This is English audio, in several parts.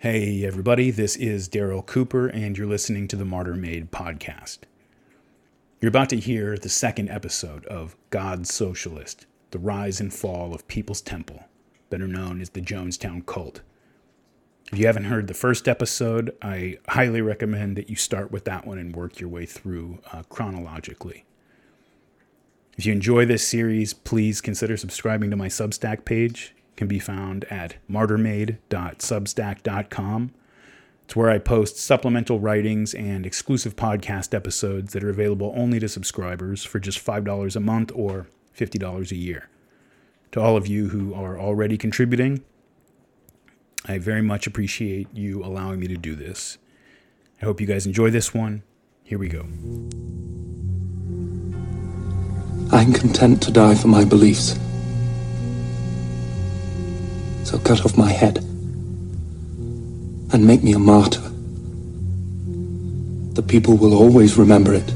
Hey, everybody, this is Daryl Cooper, and you're listening to the Martyr Made podcast. You're about to hear the second episode of God's Socialist The Rise and Fall of Peoples Temple, better known as the Jonestown Cult. If you haven't heard the first episode, I highly recommend that you start with that one and work your way through uh, chronologically. If you enjoy this series, please consider subscribing to my Substack page can be found at martyrmade.substack.com. It's where I post supplemental writings and exclusive podcast episodes that are available only to subscribers for just $5 a month or $50 a year. To all of you who are already contributing, I very much appreciate you allowing me to do this. I hope you guys enjoy this one. Here we go. I'm content to die for my beliefs. So cut off my head and make me a martyr. The people will always remember it.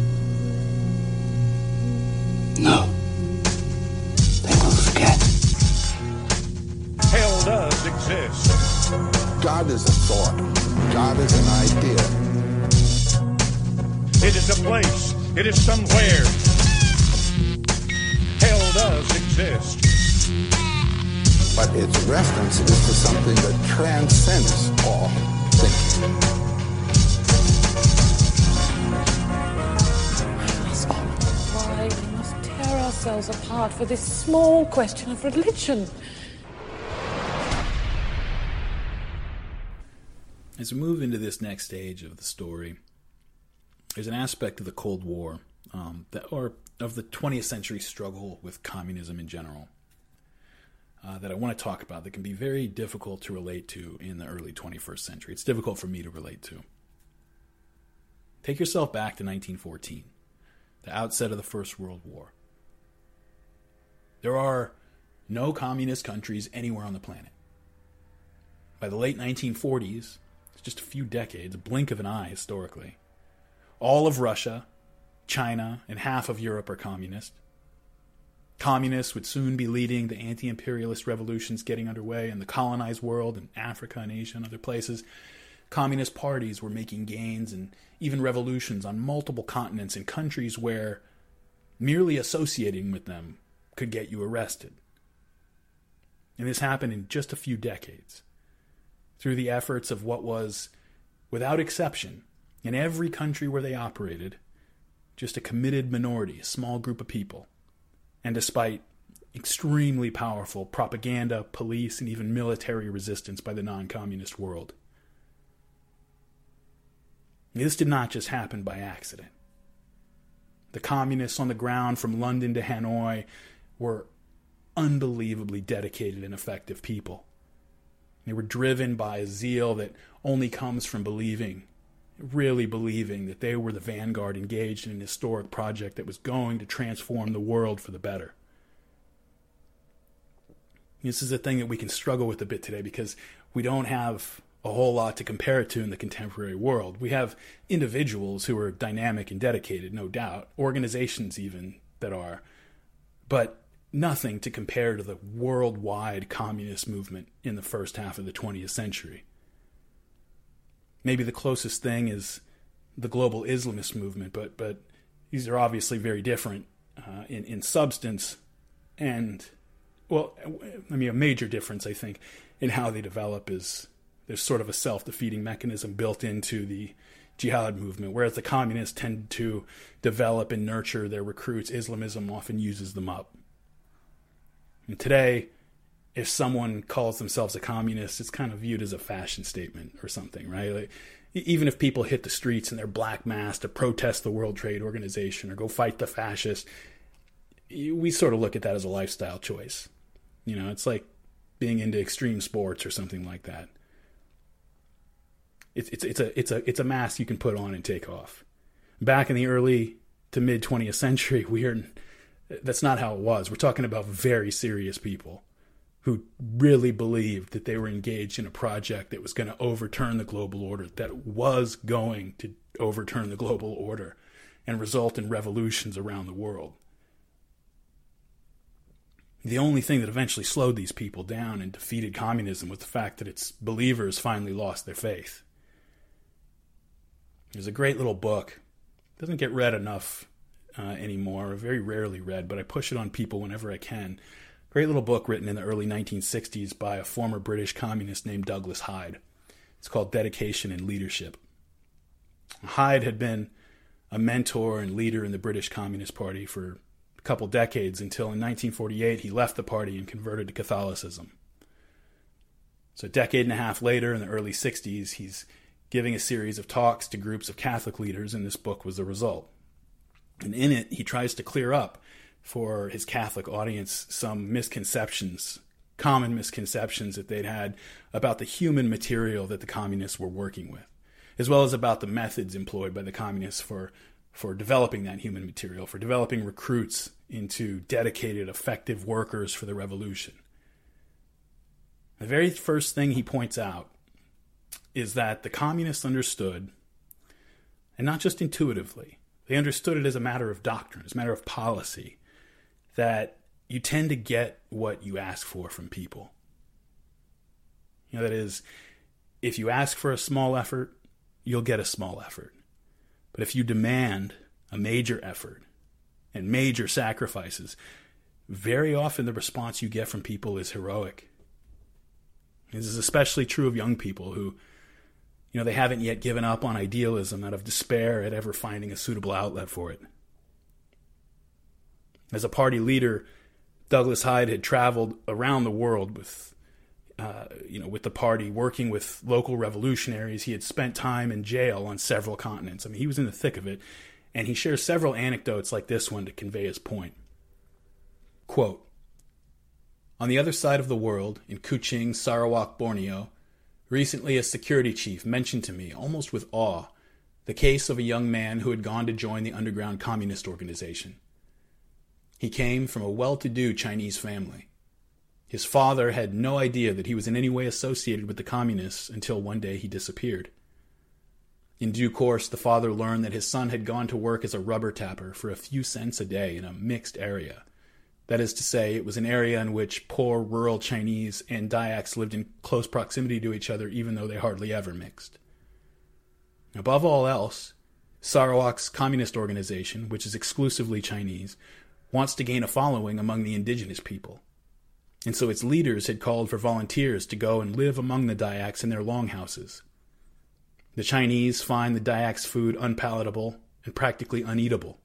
Apart for this small question of religion. As we move into this next stage of the story, there's an aspect of the Cold War, um, that, or of the 20th century struggle with communism in general, uh, that I want to talk about that can be very difficult to relate to in the early 21st century. It's difficult for me to relate to. Take yourself back to 1914, the outset of the First World War. There are no communist countries anywhere on the planet. By the late 1940s, it's just a few decades, a blink of an eye historically. All of Russia, China, and half of Europe are communist. Communists would soon be leading the anti imperialist revolutions getting underway in the colonized world in Africa and Asia and other places. Communist parties were making gains and even revolutions on multiple continents in countries where merely associating with them could get you arrested. And this happened in just a few decades through the efforts of what was, without exception, in every country where they operated, just a committed minority, a small group of people. And despite extremely powerful propaganda, police, and even military resistance by the non communist world. This did not just happen by accident. The communists on the ground from London to Hanoi were unbelievably dedicated and effective people. They were driven by a zeal that only comes from believing, really believing that they were the vanguard engaged in an historic project that was going to transform the world for the better. This is a thing that we can struggle with a bit today because we don't have a whole lot to compare it to in the contemporary world. We have individuals who are dynamic and dedicated, no doubt, organizations even that are, but nothing to compare to the worldwide communist movement in the first half of the 20th century. Maybe the closest thing is the global Islamist movement, but but these are obviously very different uh, in in substance, and well, I mean a major difference I think in how they develop is there's sort of a self defeating mechanism built into the jihad movement, whereas the communists tend to develop and nurture their recruits. Islamism often uses them up. And today, if someone calls themselves a communist, it's kind of viewed as a fashion statement or something, right? Like, even if people hit the streets in their black mask to protest the World Trade Organization or go fight the fascists, we sort of look at that as a lifestyle choice. You know, it's like being into extreme sports or something like that. It's it's it's a it's a it's a mask you can put on and take off. Back in the early to mid 20th century, we are that's not how it was. We're talking about very serious people who really believed that they were engaged in a project that was going to overturn the global order, that was going to overturn the global order and result in revolutions around the world. The only thing that eventually slowed these people down and defeated communism was the fact that its believers finally lost their faith. There's a great little book. It doesn't get read enough uh, anymore, very rarely read, but I push it on people whenever I can. Great little book written in the early 1960s by a former British communist named Douglas Hyde. It's called Dedication and Leadership. Hyde had been a mentor and leader in the British Communist Party for a couple decades until in 1948 he left the party and converted to Catholicism. So, a decade and a half later, in the early 60s, he's giving a series of talks to groups of Catholic leaders, and this book was the result. And in it, he tries to clear up for his Catholic audience some misconceptions, common misconceptions that they'd had about the human material that the communists were working with, as well as about the methods employed by the communists for, for developing that human material, for developing recruits into dedicated, effective workers for the revolution. The very first thing he points out is that the communists understood, and not just intuitively, they understood it as a matter of doctrine, as a matter of policy, that you tend to get what you ask for from people. You know, that is, if you ask for a small effort, you'll get a small effort. But if you demand a major effort and major sacrifices, very often the response you get from people is heroic. This is especially true of young people who you know, they haven't yet given up on idealism out of despair at ever finding a suitable outlet for it. As a party leader, Douglas Hyde had traveled around the world with, uh, you know, with the party, working with local revolutionaries. He had spent time in jail on several continents. I mean, he was in the thick of it, and he shares several anecdotes like this one to convey his point. Quote, on the other side of the world, in Kuching, Sarawak, Borneo, Recently, a security chief mentioned to me, almost with awe, the case of a young man who had gone to join the underground communist organization. He came from a well to do Chinese family. His father had no idea that he was in any way associated with the communists until one day he disappeared. In due course, the father learned that his son had gone to work as a rubber tapper for a few cents a day in a mixed area that is to say, it was an area in which poor rural Chinese and Dayaks lived in close proximity to each other, even though they hardly ever mixed. Above all else, Sarawak's communist organization, which is exclusively Chinese, wants to gain a following among the indigenous people. And so its leaders had called for volunteers to go and live among the Dayaks in their longhouses. The Chinese find the Dayaks' food unpalatable and practically uneatable.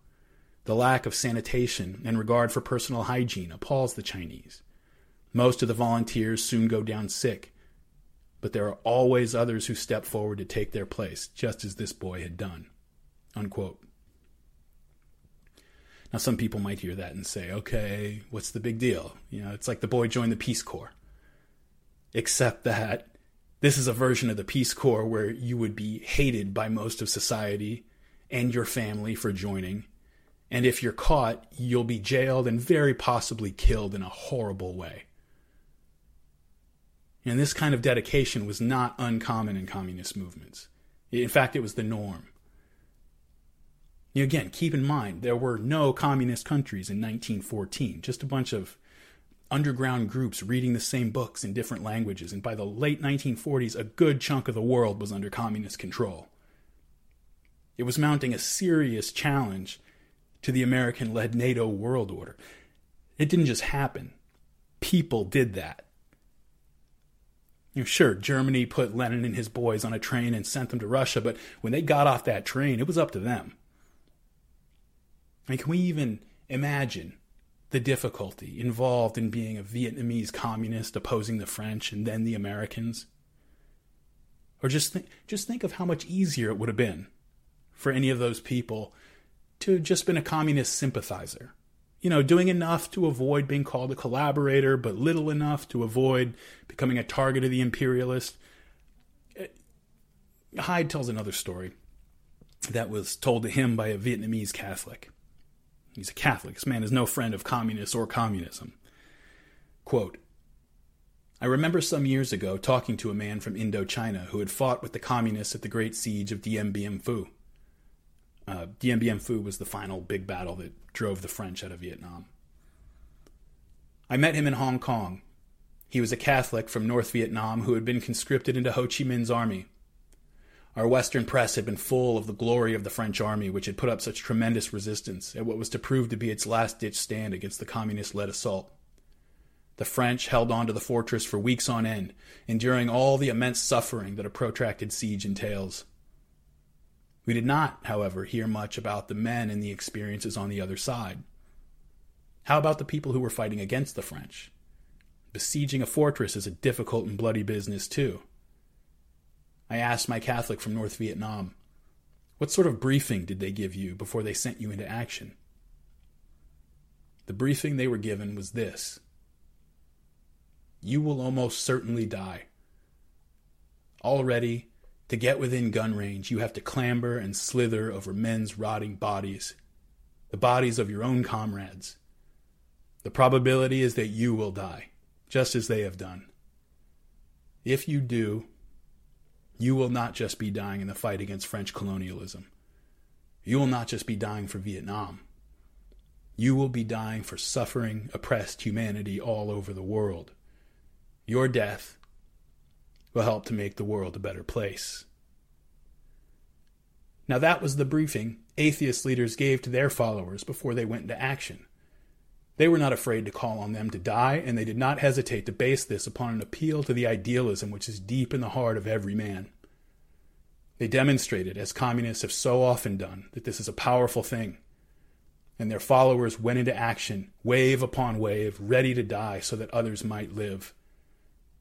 The lack of sanitation and regard for personal hygiene appalls the Chinese. Most of the volunteers soon go down sick, but there are always others who step forward to take their place, just as this boy had done. Unquote. Now, some people might hear that and say, okay, what's the big deal? You know, it's like the boy joined the Peace Corps. Except that this is a version of the Peace Corps where you would be hated by most of society and your family for joining, and if you're caught, you'll be jailed and very possibly killed in a horrible way. And this kind of dedication was not uncommon in communist movements. In fact, it was the norm. Again, keep in mind, there were no communist countries in 1914, just a bunch of underground groups reading the same books in different languages, and by the late 1940s, a good chunk of the world was under communist control. It was mounting a serious challenge to the American led NATO world order. It didn't just happen, people did that. You know, sure, Germany put Lenin and his boys on a train and sent them to Russia, but when they got off that train, it was up to them. I mean, can we even imagine the difficulty involved in being a Vietnamese communist opposing the French and then the Americans? Or just think, just think of how much easier it would have been for any of those people to just been a communist sympathizer. You know, doing enough to avoid being called a collaborator, but little enough to avoid becoming a target of the imperialist. Uh, Hyde tells another story that was told to him by a Vietnamese Catholic. He's a Catholic. This man is no friend of communists or communism. Quote, I remember some years ago talking to a man from Indochina who had fought with the communists at the Great Siege of Dien Bien Phu. Uh, Dien Bien Phu was the final big battle that drove the French out of Vietnam. I met him in Hong Kong. He was a Catholic from North Vietnam who had been conscripted into Ho Chi Minh's army. Our Western press had been full of the glory of the French army, which had put up such tremendous resistance at what was to prove to be its last ditch stand against the communist led assault. The French held on to the fortress for weeks on end, enduring all the immense suffering that a protracted siege entails. We did not, however, hear much about the men and the experiences on the other side. How about the people who were fighting against the French? Besieging a fortress is a difficult and bloody business, too. I asked my Catholic from North Vietnam, What sort of briefing did they give you before they sent you into action? The briefing they were given was this You will almost certainly die. Already, to get within gun range, you have to clamber and slither over men's rotting bodies, the bodies of your own comrades. The probability is that you will die, just as they have done. If you do, you will not just be dying in the fight against French colonialism. You will not just be dying for Vietnam. You will be dying for suffering, oppressed humanity all over the world. Your death will help to make the world a better place. Now, that was the briefing atheist leaders gave to their followers before they went into action. They were not afraid to call on them to die, and they did not hesitate to base this upon an appeal to the idealism which is deep in the heart of every man. They demonstrated, as communists have so often done, that this is a powerful thing. And their followers went into action, wave upon wave, ready to die so that others might live.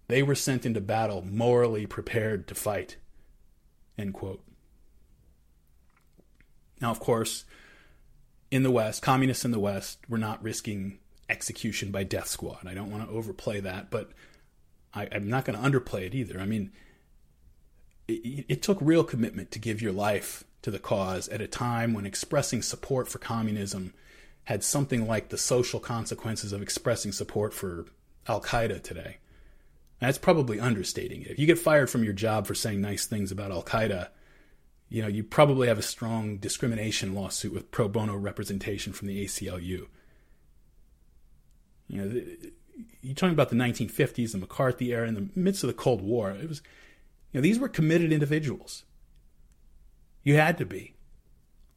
They were sent into battle morally prepared to fight. Now, of course, in the West, communists in the West were not risking execution by death squad. I don't want to overplay that, but I, am not going to underplay it either. I mean, it, it took real commitment to give your life to the cause at a time when expressing support for communism had something like the social consequences of expressing support for Al Qaeda today. That's probably understating it. If you get fired from your job for saying nice things about Al Qaeda, you know, you probably have a strong discrimination lawsuit with pro bono representation from the ACLU. You know, you're talking about the 1950s, the McCarthy era, in the midst of the Cold War. It was, you know, these were committed individuals. You had to be.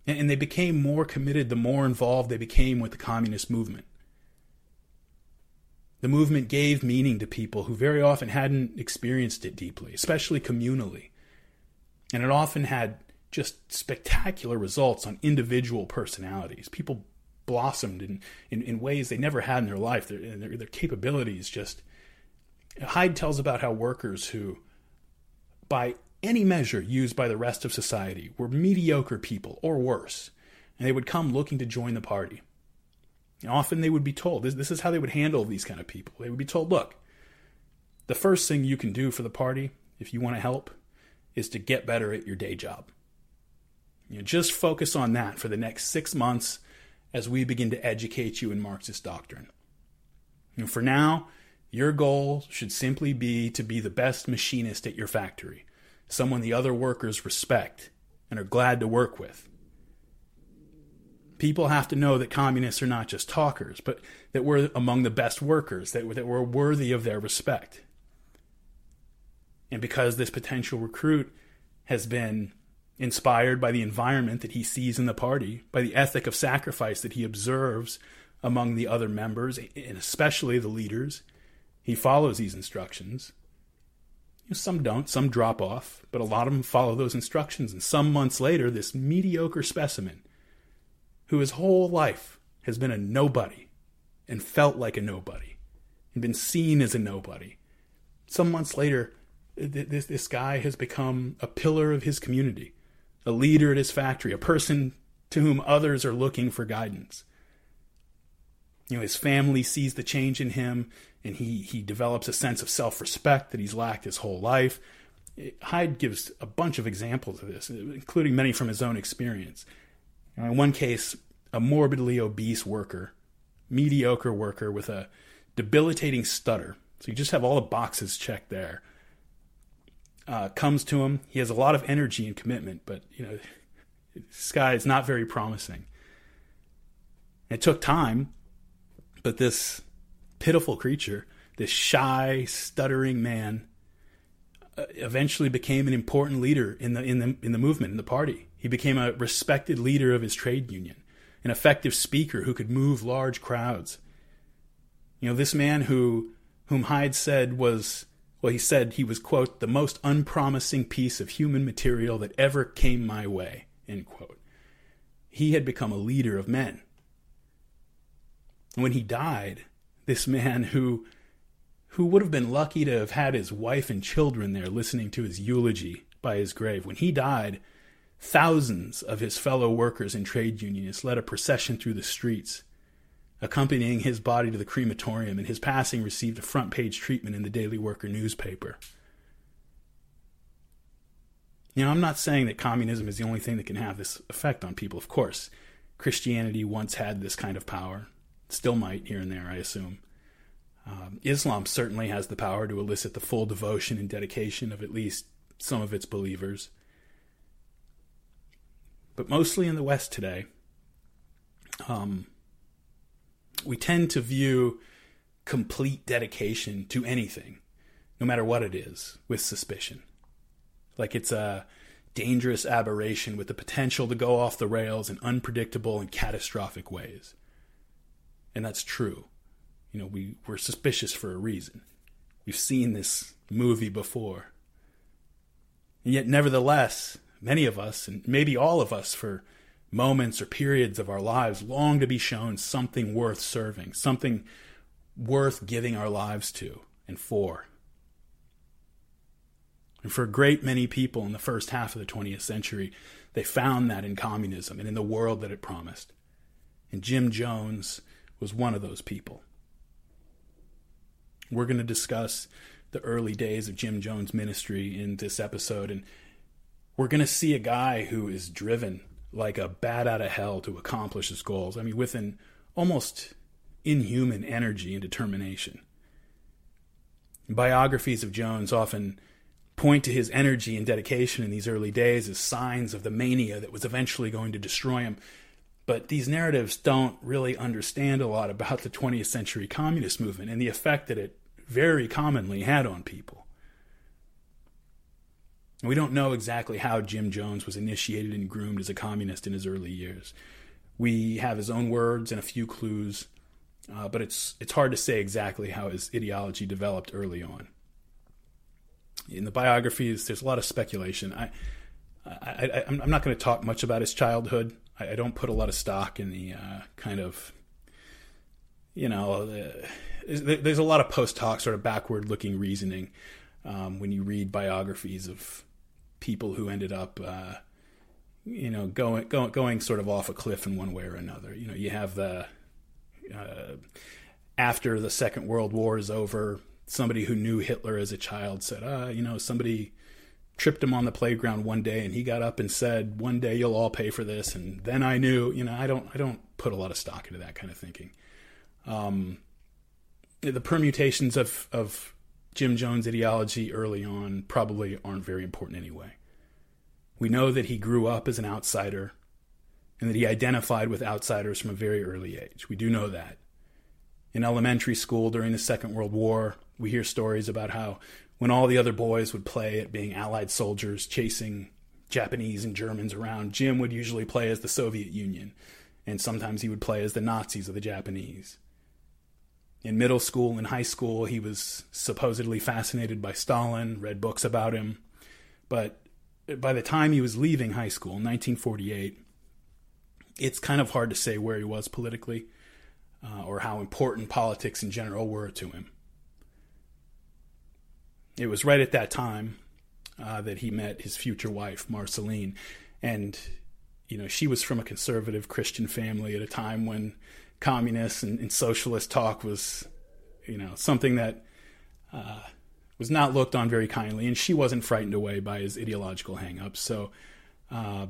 And, and they became more committed the more involved they became with the communist movement. The movement gave meaning to people who very often hadn't experienced it deeply, especially communally. And it often had just spectacular results on individual personalities. People blossomed in, in, in ways they never had in their life. Their, their, their capabilities just. Hyde tells about how workers who, by any measure used by the rest of society, were mediocre people or worse, and they would come looking to join the party. And often they would be told this, this is how they would handle these kind of people. They would be told, look, the first thing you can do for the party, if you want to help, is to get better at your day job. You know, just focus on that for the next six months as we begin to educate you in Marxist doctrine. Know, for now, your goal should simply be to be the best machinist at your factory, someone the other workers respect and are glad to work with. People have to know that communists are not just talkers, but that we're among the best workers, that, that we're worthy of their respect. And because this potential recruit has been inspired by the environment that he sees in the party, by the ethic of sacrifice that he observes among the other members, and especially the leaders, he follows these instructions. Some don't, some drop off, but a lot of them follow those instructions. And some months later, this mediocre specimen, who his whole life has been a nobody and felt like a nobody and been seen as a nobody, some months later this this guy has become a pillar of his community, a leader at his factory, a person to whom others are looking for guidance. You know, his family sees the change in him, and he he develops a sense of self-respect that he's lacked his whole life. Hyde gives a bunch of examples of this, including many from his own experience. Know, in one case, a morbidly obese worker, mediocre worker with a debilitating stutter. So you just have all the boxes checked there uh, comes to him. He has a lot of energy and commitment, but you know, this guy is not very promising. It took time, but this pitiful creature, this shy, stuttering man, uh, eventually became an important leader in the in the in the movement in the party. He became a respected leader of his trade union, an effective speaker who could move large crowds. You know, this man who whom Hyde said was well, he said he was quote the most unpromising piece of human material that ever came my way end quote. He had become a leader of men. When he died, this man who who would have been lucky to have had his wife and children there listening to his eulogy by his grave, when he died, thousands of his fellow workers and trade unionists led a procession through the streets, accompanying his body to the crematorium, and his passing received a front page treatment in the Daily Worker newspaper. You know, I'm not saying that communism is the only thing that can have this effect on people. Of course, Christianity once had this kind of power, still might here and there, I assume. Um, Islam certainly has the power to elicit the full devotion and dedication of at least some of its believers. But mostly in the West today, um, we tend to view complete dedication to anything, no matter what it is, with suspicion. Like it's a dangerous aberration with the potential to go off the rails in unpredictable and catastrophic ways. And that's true. You know, we, we're suspicious for a reason. We've seen this movie before. And yet, nevertheless, many of us, and maybe all of us, for moments or periods of our lives, long to be shown something worth serving, something worth giving our lives to and for. And for a great many people in the first half of the 20th century, they found that in communism and in the world that it promised. And Jim Jones was one of those people. We're going to discuss the early days of Jim Jones' ministry in this episode, and we're going to see a guy who is driven like a bat out of hell to accomplish his goals. I mean, with an almost inhuman energy and determination. Biographies of Jones often point to his energy and dedication in these early days as signs of the mania that was eventually going to destroy him. But these narratives don't really understand a lot about the 20th century communist movement and the effect that it very commonly had on people. We don't know exactly how Jim Jones was initiated and groomed as a communist in his early years. We have his own words and a few clues, uh, but it's it's hard to say exactly how his ideology developed early on. In the biographies, there's a lot of speculation. I, I, am not going to talk much about his childhood. I, I, don't put a lot of stock in the uh, kind of, you know, uh, there's a lot of post hoc sort of backward looking reasoning um, when you read biographies of people who ended up, uh, you know, going, going going sort of off a cliff in one way or another. You know, you have the uh, after the Second World War is over, somebody who knew Hitler as a child said, uh, you know, somebody tripped him on the playground one day and he got up and said, "One day you'll all pay for this." And then I knew, you know, I don't I don't put a lot of stock into that kind of thinking. Um, the permutations of of Jim Jones' ideology early on probably aren't very important anyway. We know that he grew up as an outsider and that he identified with outsiders from a very early age. We do know that. In elementary school during the Second World War, we hear stories about how when all the other boys would play at being Allied soldiers chasing Japanese and Germans around, Jim would usually play as the Soviet Union, and sometimes he would play as the Nazis or the Japanese. In middle school and high school, he was supposedly fascinated by Stalin, read books about him. But by the time he was leaving high school in 1948, it's kind of hard to say where he was politically uh, or how important politics in general were to him. It was right at that time uh, that he met his future wife, Marceline. And, you know, she was from a conservative Christian family at a time when communist and, and socialist talk was, you know, something that uh, was not looked on very kindly, and she wasn't frightened away by his ideological hangups. So uh,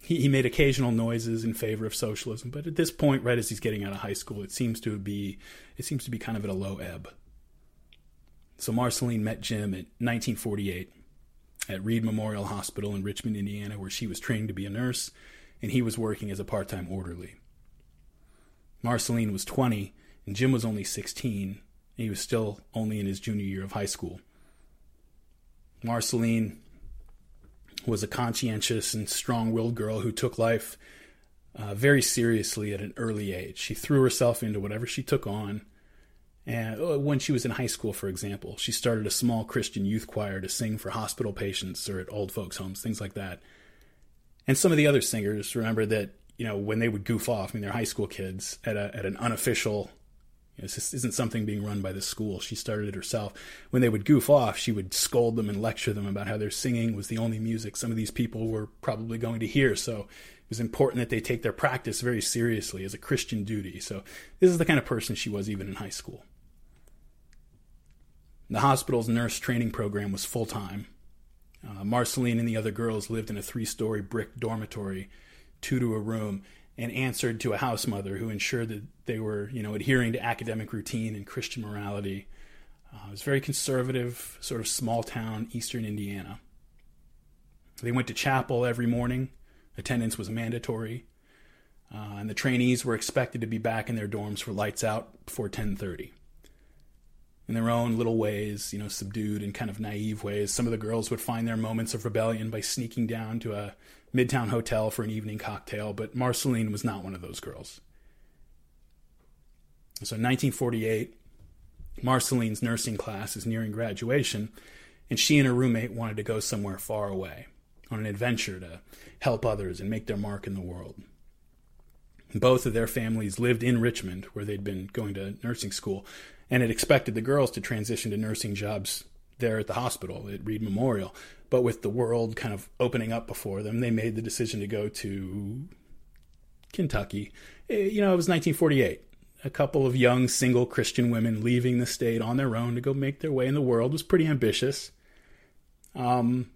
he, he made occasional noises in favor of socialism, but at this point, right as he's getting out of high school, it seems to be it seems to be kind of at a low ebb. So Marceline met Jim at 1948 at Reed Memorial Hospital in Richmond, Indiana, where she was trained to be a nurse, and he was working as a part-time orderly. Marceline was 20, And Jim was only 16. and he was still only in his junior year of high school. Marceline was a conscientious and strong willed girl who took life uh, very seriously at an early age. She threw herself into whatever she took on. And uh, when she was in high school, for example, she started a small Christian youth choir to sing for hospital patients or at old folks' homes, things like that. And some of the other singers remember that, you know, when they would goof off, I mean, they're high school kids at, a, at an unofficial this isn't something being run by the school. She started it herself. When they would goof off, she would scold them and lecture them about how their singing was the only music some of these people were probably going to hear. So it was important that they take their practice very seriously as a Christian duty. So this is the kind of person she was even in high school. The hospital's nurse training program was full time. Uh, Marceline and the other girls lived in a three story brick dormitory, two to a room, and answered to a house mother who ensured that they were, you know, adhering to academic routine and Christian morality. Uh, it was very conservative, sort of small town, eastern Indiana. They went to chapel every morning. Attendance was mandatory, uh, and the trainees were expected to be back in their dorms for lights out before 10:30. In their own little ways, you know, subdued and kind of naive ways, some of the girls would find their moments of rebellion by sneaking down to a Midtown Hotel for an evening cocktail, but Marceline was not one of those girls. So in 1948, Marceline's nursing class is nearing graduation, and she and her roommate wanted to go somewhere far away on an adventure to help others and make their mark in the world. Both of their families lived in Richmond, where they'd been going to nursing school, and had expected the girls to transition to nursing jobs there at the hospital at Reed Memorial. But with the world kind of opening up before them, they made the decision to go to Kentucky. Eh, you know, it was 1948. A couple of young single Christian women leaving the state on their own to go make their way in the world was pretty ambitious. Um,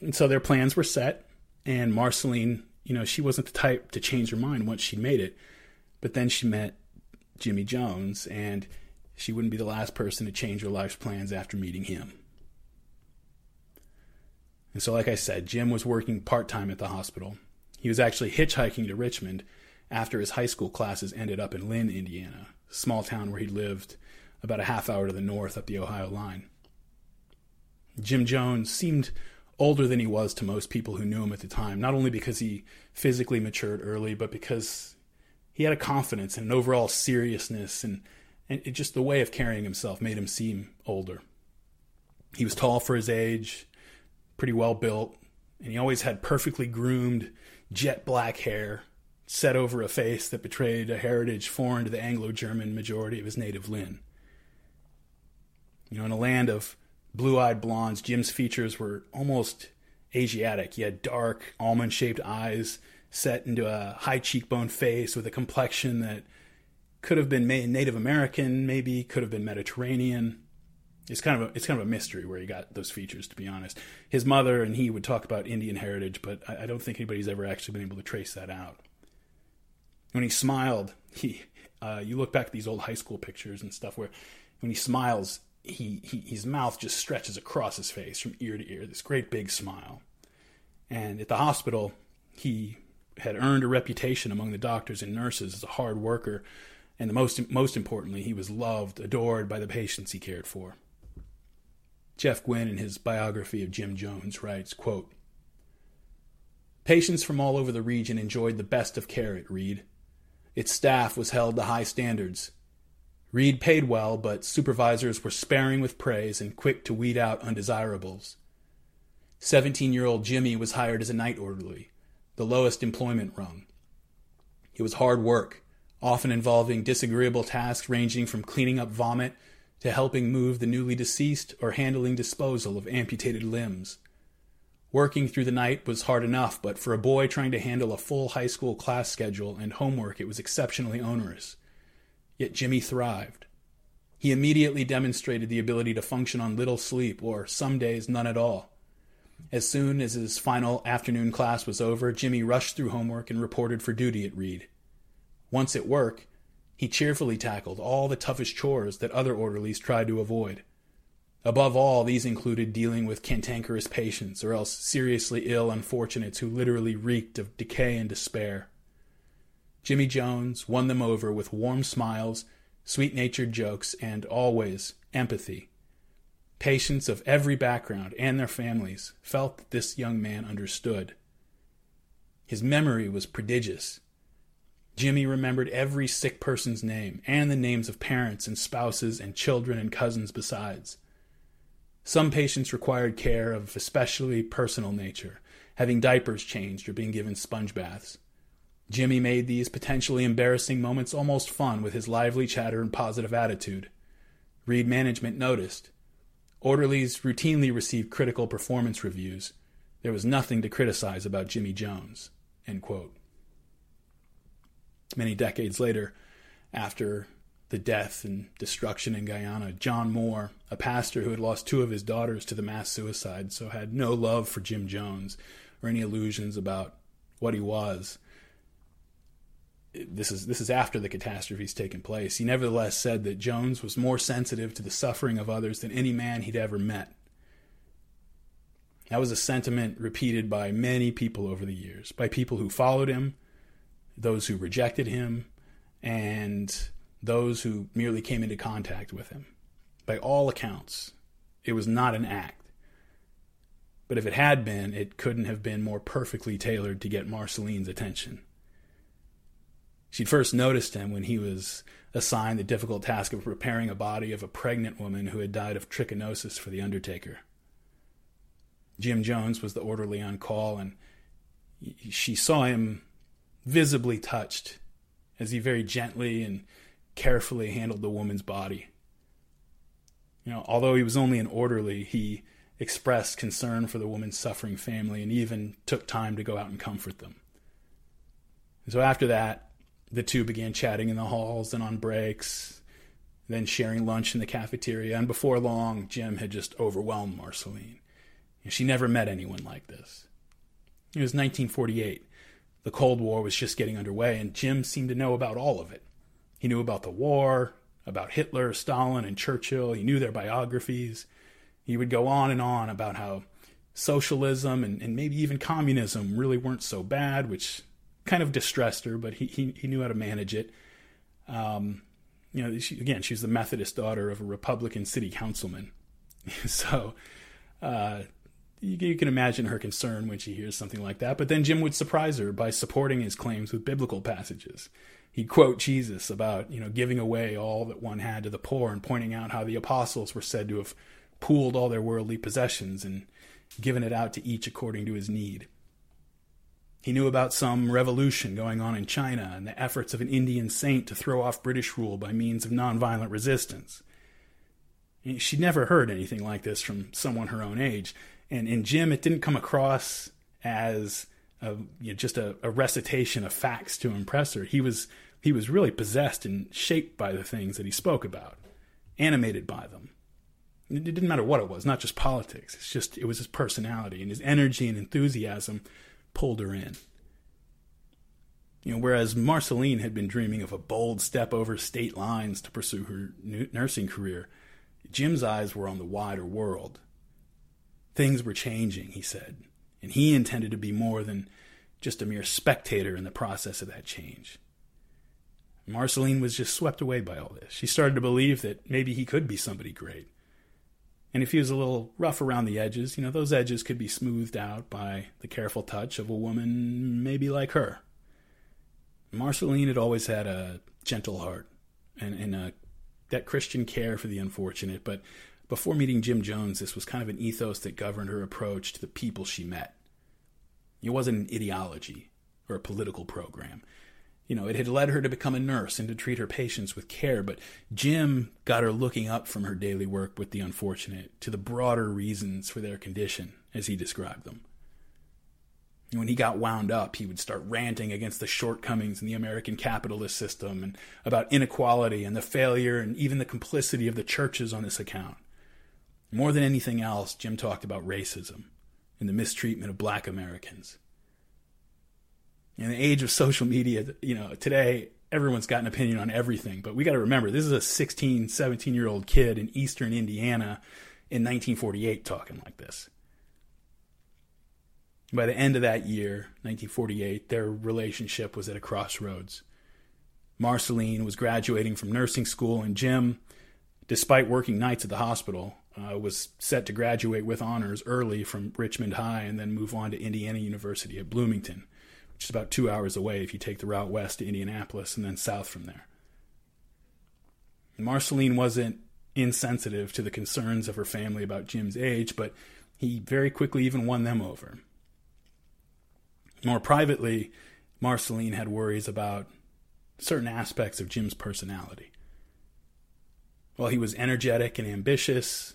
and so their plans were set. And Marceline, you know, she wasn't the type to change her mind once she made it. But then she met Jimmy Jones, and she wouldn't be the last person to change her life's plans after meeting him. And so, like I said, Jim was working part time at the hospital. He was actually hitchhiking to Richmond after his high school classes ended up in Lynn, Indiana, a small town where he lived about a half hour to the north up the Ohio line. Jim Jones seemed older than he was to most people who knew him at the time, not only because he physically matured early, but because he had a confidence and an overall seriousness and, and just the way of carrying himself made him seem older. He was tall for his age, pretty well built, and he always had perfectly groomed, jet black hair set over a face that betrayed a heritage foreign to the Anglo German majority of his native Lynn. You know, in a land of blue eyed blondes, Jim's features were almost Asiatic. He had dark, almond shaped eyes set into a high cheekbone face with a complexion that could have been Native American, maybe could have been Mediterranean it's kind of a, it's kind of a mystery where he got those features. To be honest, his mother and he would talk about Indian heritage, but I, I don't think anybody's ever actually been able to trace that out. When he smiled, he uh, you look back at these old high school pictures and stuff where when he smiles, he, he his mouth just stretches across his face from ear to ear. This great big smile. And at the hospital, he had earned a reputation among the doctors and nurses as a hard worker, and the most most importantly, he was loved, adored by the patients he cared for. Jeff Guinn, in his biography of Jim Jones, writes, quote, Patients from all over the region enjoyed the best of care at Reed. Its staff was held to high standards. Reed paid well, but supervisors were sparing with praise and quick to weed out undesirables. Seventeen year old Jimmy was hired as a night orderly, the lowest employment rung. It was hard work, often involving disagreeable tasks ranging from cleaning up vomit to helping move the newly deceased or handling disposal of amputated limbs. Working through the night was hard enough, but for a boy trying to handle a full high school class schedule and homework, it was exceptionally onerous. Yet Jimmy thrived. He immediately demonstrated the ability to function on little sleep, or some days none at all. As soon as his final afternoon class was over, Jimmy rushed through homework and reported for duty at Reed. Once at work, he cheerfully tackled all the toughest chores that other orderlies tried to avoid. Above all, these included dealing with cantankerous patients or else seriously ill unfortunates who literally reeked of decay and despair. Jimmy Jones won them over with warm smiles, sweet natured jokes, and always empathy. Patients of every background and their families felt that this young man understood. His memory was prodigious. Jimmy remembered every sick person's name and the names of parents and spouses and children and cousins besides. Some patients required care of especially personal nature, having diapers changed or being given sponge baths. Jimmy made these potentially embarrassing moments almost fun with his lively chatter and positive attitude. Reed management noticed. Orderlies routinely received critical performance reviews. There was nothing to criticize about Jimmy Jones. Many decades later, after the death and destruction in Guyana, John Moore, a pastor who had lost two of his daughters to the mass suicide, so had no love for Jim Jones or any illusions about what he was. This is this is after the catastrophe's taken place. He nevertheless said that Jones was more sensitive to the suffering of others than any man he'd ever met. That was a sentiment repeated by many people over the years, by people who followed him, those who rejected him, and those who merely came into contact with him. By all accounts, it was not an act. But if it had been, it couldn't have been more perfectly tailored to get Marceline's attention. She'd first noticed him when he was assigned the difficult task of preparing a body of a pregnant woman who had died of trichinosis for the undertaker. Jim Jones was the orderly on call, and she saw him visibly touched as he very gently and carefully handled the woman's body. You know, although he was only an orderly, he expressed concern for the woman's suffering family and even took time to go out and comfort them. So after that, the two began chatting in the halls and on breaks, then sharing lunch in the cafeteria, and before long, Jim had just overwhelmed Marceline. She never met anyone like this. It was 1948. The Cold War was just getting underway, and Jim seemed to know about all of it. He knew about the war, about Hitler, Stalin, and Churchill. He knew their biographies. He would go on and on about how socialism and, and maybe even communism really weren't so bad, which kind of distressed her, but he, he, he knew how to manage it. Um, you know, she, again, she's the Methodist daughter of a Republican city councilman. so uh, you, can imagine her concern when she hears something like that. But then Jim would surprise her by supporting his claims with biblical passages he'd quote Jesus about, you know, giving away all that one had to the poor and pointing out how the apostles were said to have pooled all their worldly possessions and given it out to each according to his need. He knew about some revolution going on in China and the efforts of an Indian saint to throw off British rule by means of nonviolent resistance. She'd never heard anything like this from someone her own age, and in Jim, it didn't come across as a, you know, just a, a recitation of facts to impress her. He was he was really possessed and shaped by the things that he spoke about, animated by them. It didn't matter what it was, not just politics. It's just it was his personality and his energy and enthusiasm pulled her in. You know, whereas Marceline had been dreaming of a bold step over state lines to pursue her nursing career, Jim's eyes were on the wider world. Things were changing, he said, and he intended to be more than just a mere spectator in the process of that change. Marceline was just swept away by all this. She started to believe that maybe he could be somebody great. And if he was a little rough around the edges, you know, those edges could be smoothed out by the careful touch of a woman maybe like her. Marceline had always had a gentle heart and, and a, that Christian care for the unfortunate, but before meeting Jim Jones, this was kind of an ethos that governed her approach to the people she met. It wasn't an ideology or a political program. You know, it had led her to become a nurse and to treat her patients with care, but Jim got her looking up from her daily work with the unfortunate to the broader reasons for their condition, as he described them. When he got wound up, he would start ranting against the shortcomings in the American capitalist system and about inequality and the failure and even the complicity of the churches on this account. More than anything else, Jim talked about racism and the mistreatment of black Americans in the age of social media, you know, today everyone's got an opinion on everything. But we got to remember, this is a 16, 17 year old kid in eastern Indiana in 1948 talking like this. By the end of that year, 1948, their relationship was at a crossroads. Marceline was graduating from nursing school, and Jim, despite working nights at the hospital, uh, was set to graduate with honors early from Richmond High and then move on to Indiana University at Bloomington, which is about two hours away if you take the route west to Indianapolis and then south from there. Marceline wasn't insensitive to the concerns of her family about Jim's age, but he very quickly even won them over. More privately, Marceline had worries about certain aspects of Jim's personality. While he was energetic and ambitious,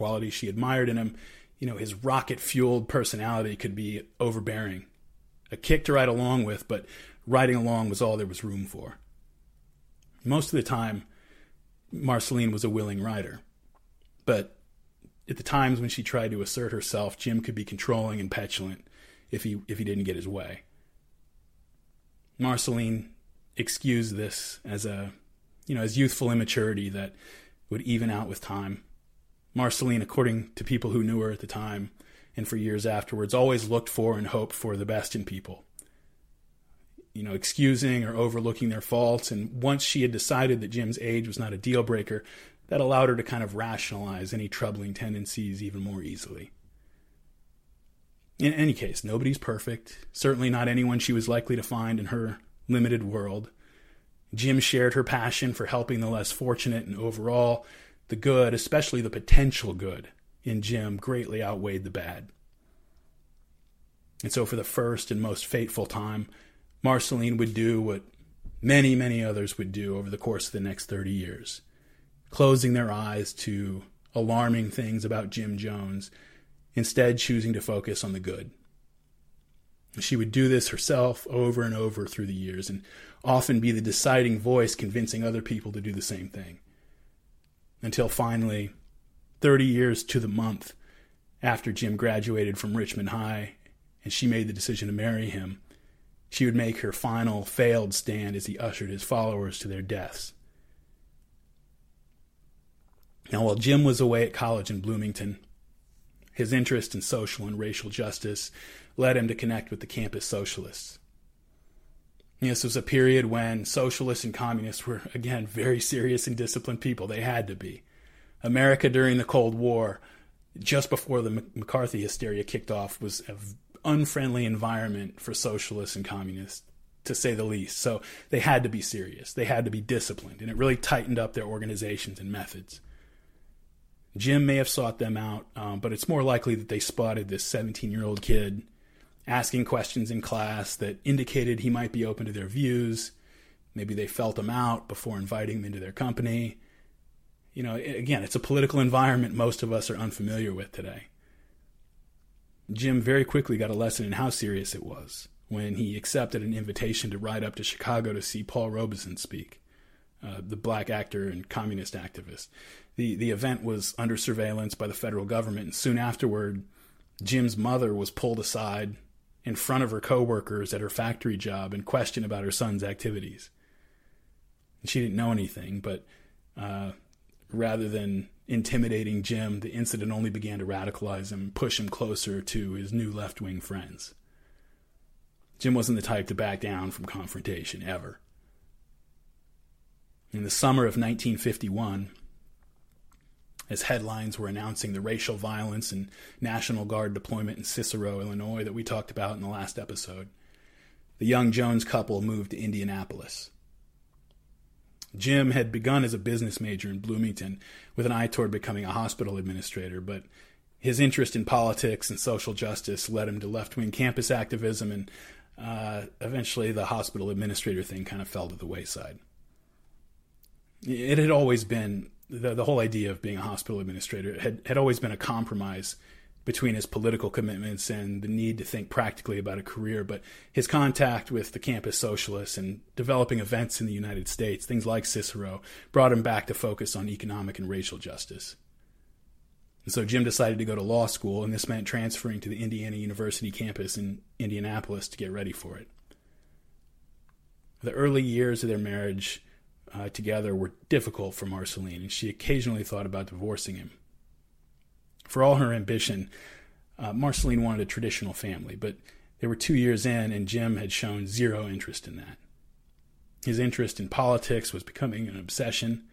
qualities she admired in him, you know, his rocket fueled personality could be overbearing. A kick to ride along with, but riding along was all there was room for. Most of the time, Marceline was a willing rider. But at the times when she tried to assert herself, Jim could be controlling and petulant if he if he didn't get his way. Marceline excused this as a you know as youthful immaturity that would even out with time. Marceline, according to people who knew her at the time and for years afterwards, always looked for and hoped for the best in people. You know, excusing or overlooking their faults. And once she had decided that Jim's age was not a deal breaker, that allowed her to kind of rationalize any troubling tendencies even more easily. In any case, nobody's perfect, certainly not anyone she was likely to find in her limited world. Jim shared her passion for helping the less fortunate, and overall, the good, especially the potential good, in Jim greatly outweighed the bad. And so, for the first and most fateful time, Marceline would do what many, many others would do over the course of the next 30 years, closing their eyes to alarming things about Jim Jones instead choosing to focus on the good. She would do this herself over and over through the years and often be the deciding voice convincing other people to do the same thing. Until finally, 30 years to the month after Jim graduated from Richmond High and she made the decision to marry him, she would make her final failed stand as he ushered his followers to their deaths. Now, while Jim was away at college in Bloomington, his interest in social and racial justice led him to connect with the campus socialists. This was a period when socialists and communists were, again, very serious and disciplined people. They had to be. America during the Cold War, just before the McCarthy hysteria kicked off, was an unfriendly environment for socialists and communists, to say the least. So they had to be serious. They had to be disciplined, and it really tightened up their organizations and methods. Jim may have sought them out, um, but it's more likely that they spotted this 17 year old kid asking questions in class that indicated he might be open to their views. Maybe they felt him out before inviting him into their company. You know, again, it's a political environment most of us are unfamiliar with today. Jim very quickly got a lesson in how serious it was when he accepted an invitation to ride up to Chicago to see Paul Robeson speak, uh, the black actor and communist activist the, the event was under surveillance by the federal government. And soon afterward, Jim's mother was pulled aside in front of her coworkers at her factory job and question about her son's activities. She didn't know anything, but uh, rather than intimidating Jim, the incident only began to radicalize him, push him closer to his new left wing friends. Jim wasn't the type to back down from confrontation, ever. In the summer of 1951, as headlines were announcing the racial violence and National Guard deployment in Cicero, Illinois, that we talked about in the last episode. The young Jones couple moved to Indianapolis. Jim had begun as a business major in Bloomington with an eye toward becoming a hospital administrator, but his interest in politics and social justice led him to left wing campus activism, and uh, eventually the hospital administrator thing kind of fell to the wayside. It had always been the, the whole idea of being a hospital administrator had, had always been a compromise between his political commitments and the need to think practically about a career. But his contact with the campus socialists and developing events in the United States, things like Cicero, brought him back to focus on economic and racial justice. And so Jim decided to go to law school, and this meant transferring to the Indiana University campus in Indianapolis to get ready for it. The early years of their marriage uh, together were difficult for Marceline, and she occasionally thought about divorcing him. For all her ambition, uh, Marceline wanted a traditional family, but they were two years in, and Jim had shown zero interest in that. His interest in politics was becoming an obsession.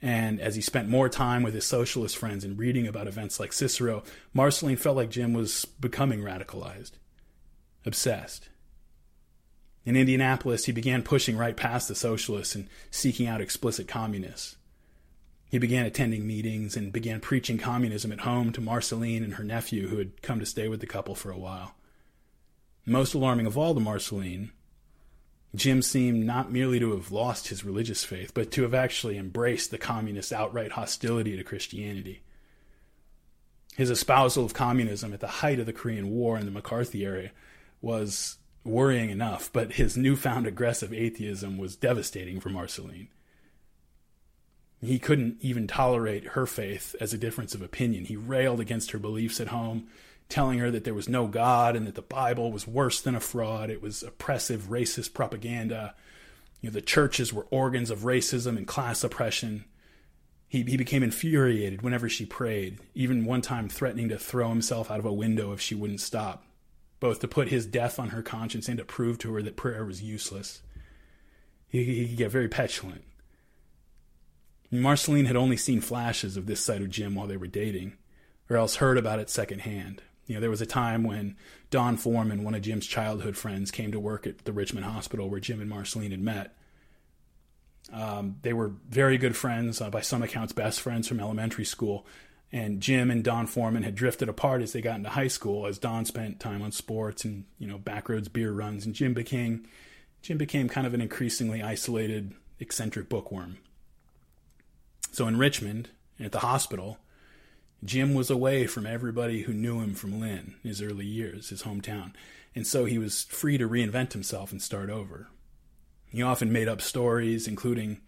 And as he spent more time with his socialist friends and reading about events like Cicero, Marceline felt like Jim was becoming radicalized, obsessed. In Indianapolis, he began pushing right past the socialists and seeking out explicit communists. He began attending meetings and began preaching communism at home to Marceline and her nephew, who had come to stay with the couple for a while. Most alarming of all to Marceline, Jim seemed not merely to have lost his religious faith, but to have actually embraced the communist outright hostility to Christianity. His espousal of communism at the height of the Korean War in the McCarthy era was worrying enough, but his newfound aggressive atheism was devastating for Marceline. He couldn't even tolerate her faith as a difference of opinion. He railed against her beliefs at home, telling her that there was no God and that the Bible was worse than a fraud. It was oppressive, racist propaganda. You know, the churches were organs of racism and class oppression. He, he became infuriated whenever she prayed, even one time threatening to throw himself out of a window if she wouldn't stop both to put his death on her conscience and to prove to her that prayer was useless. He, he could get very petulant. Marceline had only seen flashes of this side of Jim while they were dating, or else heard about it secondhand. You know, there was a time when Don Foreman, one of Jim's childhood friends, came to work at the Richmond Hospital where Jim and Marceline had met. Um, they were very good friends, uh, by some accounts, best friends from elementary school and Jim and Don Foreman had drifted apart as they got into high school as Don spent time on sports and you know backroads beer runs and Jim became Jim became kind of an increasingly isolated eccentric bookworm. So in Richmond at the hospital, Jim was away from everybody who knew him from Lynn his early years, his hometown, and so he was free to reinvent himself and start over. He often made up stories, including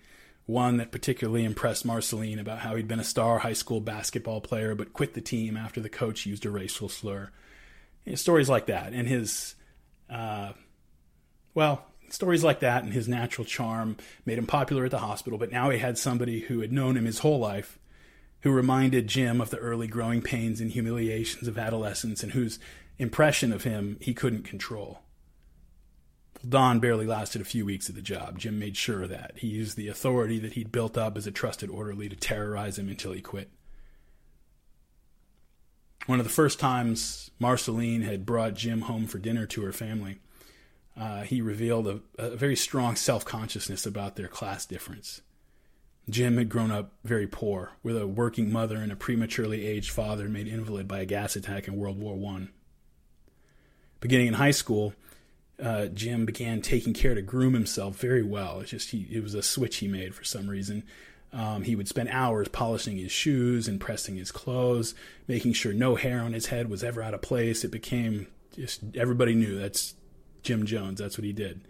one that particularly impressed Marceline about how he'd been a star high school basketball player but quit the team after the coach used a racial slur. Stories like that. And his, uh, well, stories like that and his natural charm made him popular at the hospital, but now he had somebody who had known him his whole life who reminded Jim of the early growing pains and humiliations of adolescence and whose impression of him he couldn't control. Don barely lasted a few weeks at the job. Jim made sure of that. He used the authority that he'd built up as a trusted orderly to terrorize him until he quit. One of the first times Marceline had brought Jim home for dinner to her family, uh, he revealed a, a very strong self consciousness about their class difference. Jim had grown up very poor, with a working mother and a prematurely aged father made invalid by a gas attack in World War I. Beginning in high school, uh, Jim began taking care to groom himself very well. It's just he, it was a switch he made for some reason. Um, he would spend hours polishing his shoes and pressing his clothes, making sure no hair on his head was ever out of place. It became just everybody knew that's Jim Jones. That's what he did.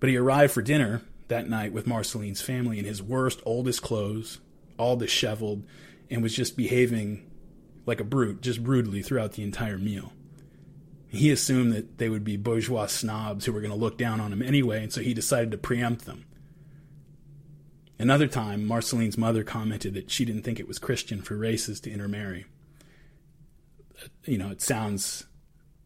But he arrived for dinner that night with Marceline's family in his worst, oldest clothes, all disheveled, and was just behaving like a brute, just brutally throughout the entire meal. He assumed that they would be bourgeois snobs who were going to look down on him anyway, and so he decided to preempt them. Another time, Marceline's mother commented that she didn't think it was Christian for races to intermarry. You know, it sounds,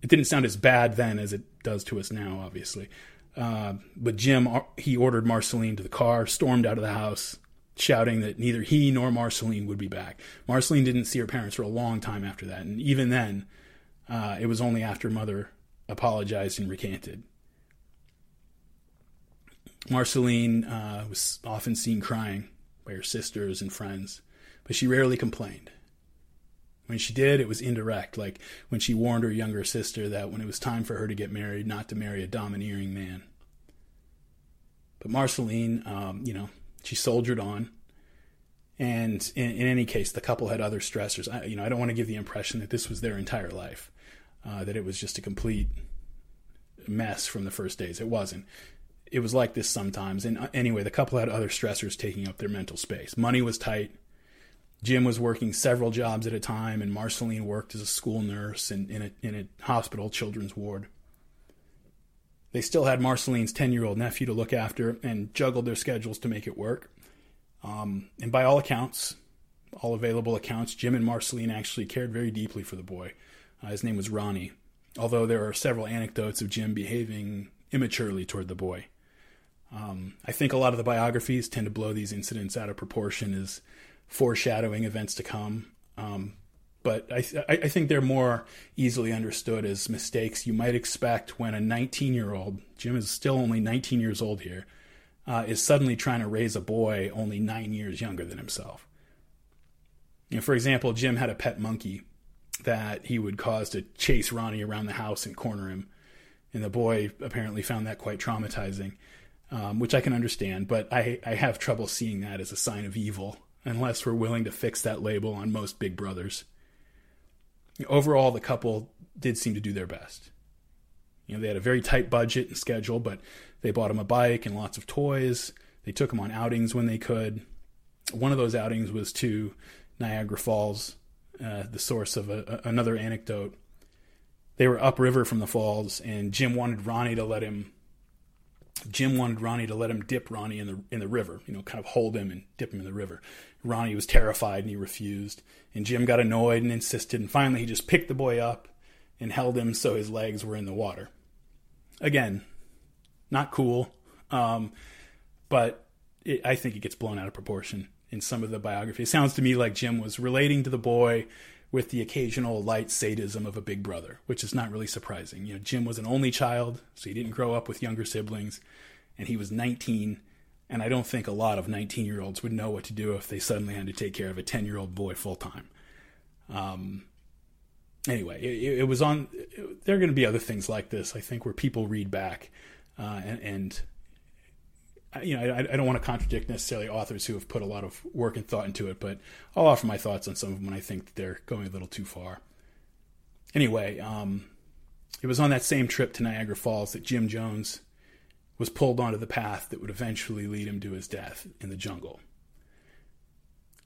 it didn't sound as bad then as it does to us now, obviously. Uh, but Jim, uh, he ordered Marceline to the car, stormed out of the house, shouting that neither he nor Marceline would be back. Marceline didn't see her parents for a long time after that, and even then, uh, it was only after Mother apologized and recanted. Marceline uh, was often seen crying by her sisters and friends, but she rarely complained. When she did, it was indirect, like when she warned her younger sister that when it was time for her to get married, not to marry a domineering man. But Marceline, um, you know, she soldiered on. And in, in, any case, the couple had other stressors. I, you know, I don't want to give the impression that this was their entire life uh, that it was just a complete mess from the first days. It wasn't. It was like this sometimes. And uh, anyway, the couple had other stressors taking up their mental space. Money was tight. Jim was working several jobs at a time, and Marceline worked as a school nurse in, in, a, in a hospital children's ward. They still had Marceline's 10 year old nephew to look after and juggled their schedules to make it work. Um, and by all accounts, all available accounts, Jim and Marceline actually cared very deeply for the boy. Uh, his name was Ronnie, although there are several anecdotes of Jim behaving immaturely toward the boy. Um, I think a lot of the biographies tend to blow these incidents out of proportion as foreshadowing events to come. Um, but I, th- I think they're more easily understood as mistakes you might expect when a 19 year old, Jim is still only 19 years old here, uh, is suddenly trying to raise a boy only nine years younger than himself. You know, for example, Jim had a pet monkey that he would cause to chase Ronnie around the house and corner him. And the boy apparently found that quite traumatizing, um, which I can understand, but I, I have trouble seeing that as a sign of evil unless we're willing to fix that label on most big brothers. Overall, the couple did seem to do their best. You know, they had a very tight budget and schedule, but they bought him a bike and lots of toys. They took him on outings when they could. One of those outings was to Niagara Falls, uh, the source of a, another anecdote. They were upriver from the falls, and Jim wanted Ronnie to let him. Jim wanted Ronnie to let him dip Ronnie in the in the river, you know, kind of hold him and dip him in the river. Ronnie was terrified and he refused. And Jim got annoyed and insisted. And finally, he just picked the boy up and held him so his legs were in the water. Again, not cool, um, but it, I think it gets blown out of proportion in some of the biography. It sounds to me like Jim was relating to the boy with the occasional light sadism of a big brother, which is not really surprising. You know, Jim was an only child, so he didn't grow up with younger siblings, and he was 19 and I don't think a lot of 19 year olds would know what to do if they suddenly had to take care of a 10 year old boy full time. Um, anyway, it, it, was on. There are going to be other things like this, I think, where people read back uh, and, and, you know, I, I, don't want to contradict necessarily authors who have put a lot of work and thought into it, but I'll offer my thoughts on some of them when I think they're going a little too far. Anyway, um, it was on that same trip to Niagara Falls that Jim Jones was pulled onto the path that would eventually lead him to his death in the jungle.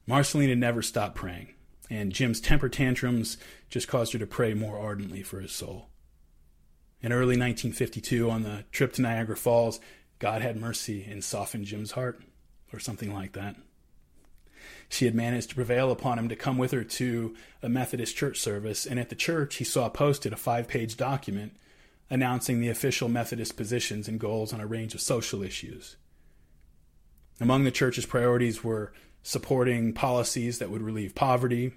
Marceline had never stopped praying, and Jim's temper tantrums just caused her to pray more ardently for his soul. In early 1952, on the trip to Niagara Falls, God had mercy and softened Jim's heart, or something like that. She had managed to prevail upon him to come with her to a Methodist church service, and at the church he saw posted a five page document announcing the official Methodist positions and goals on a range of social issues. Among the church's priorities were supporting policies that would relieve poverty,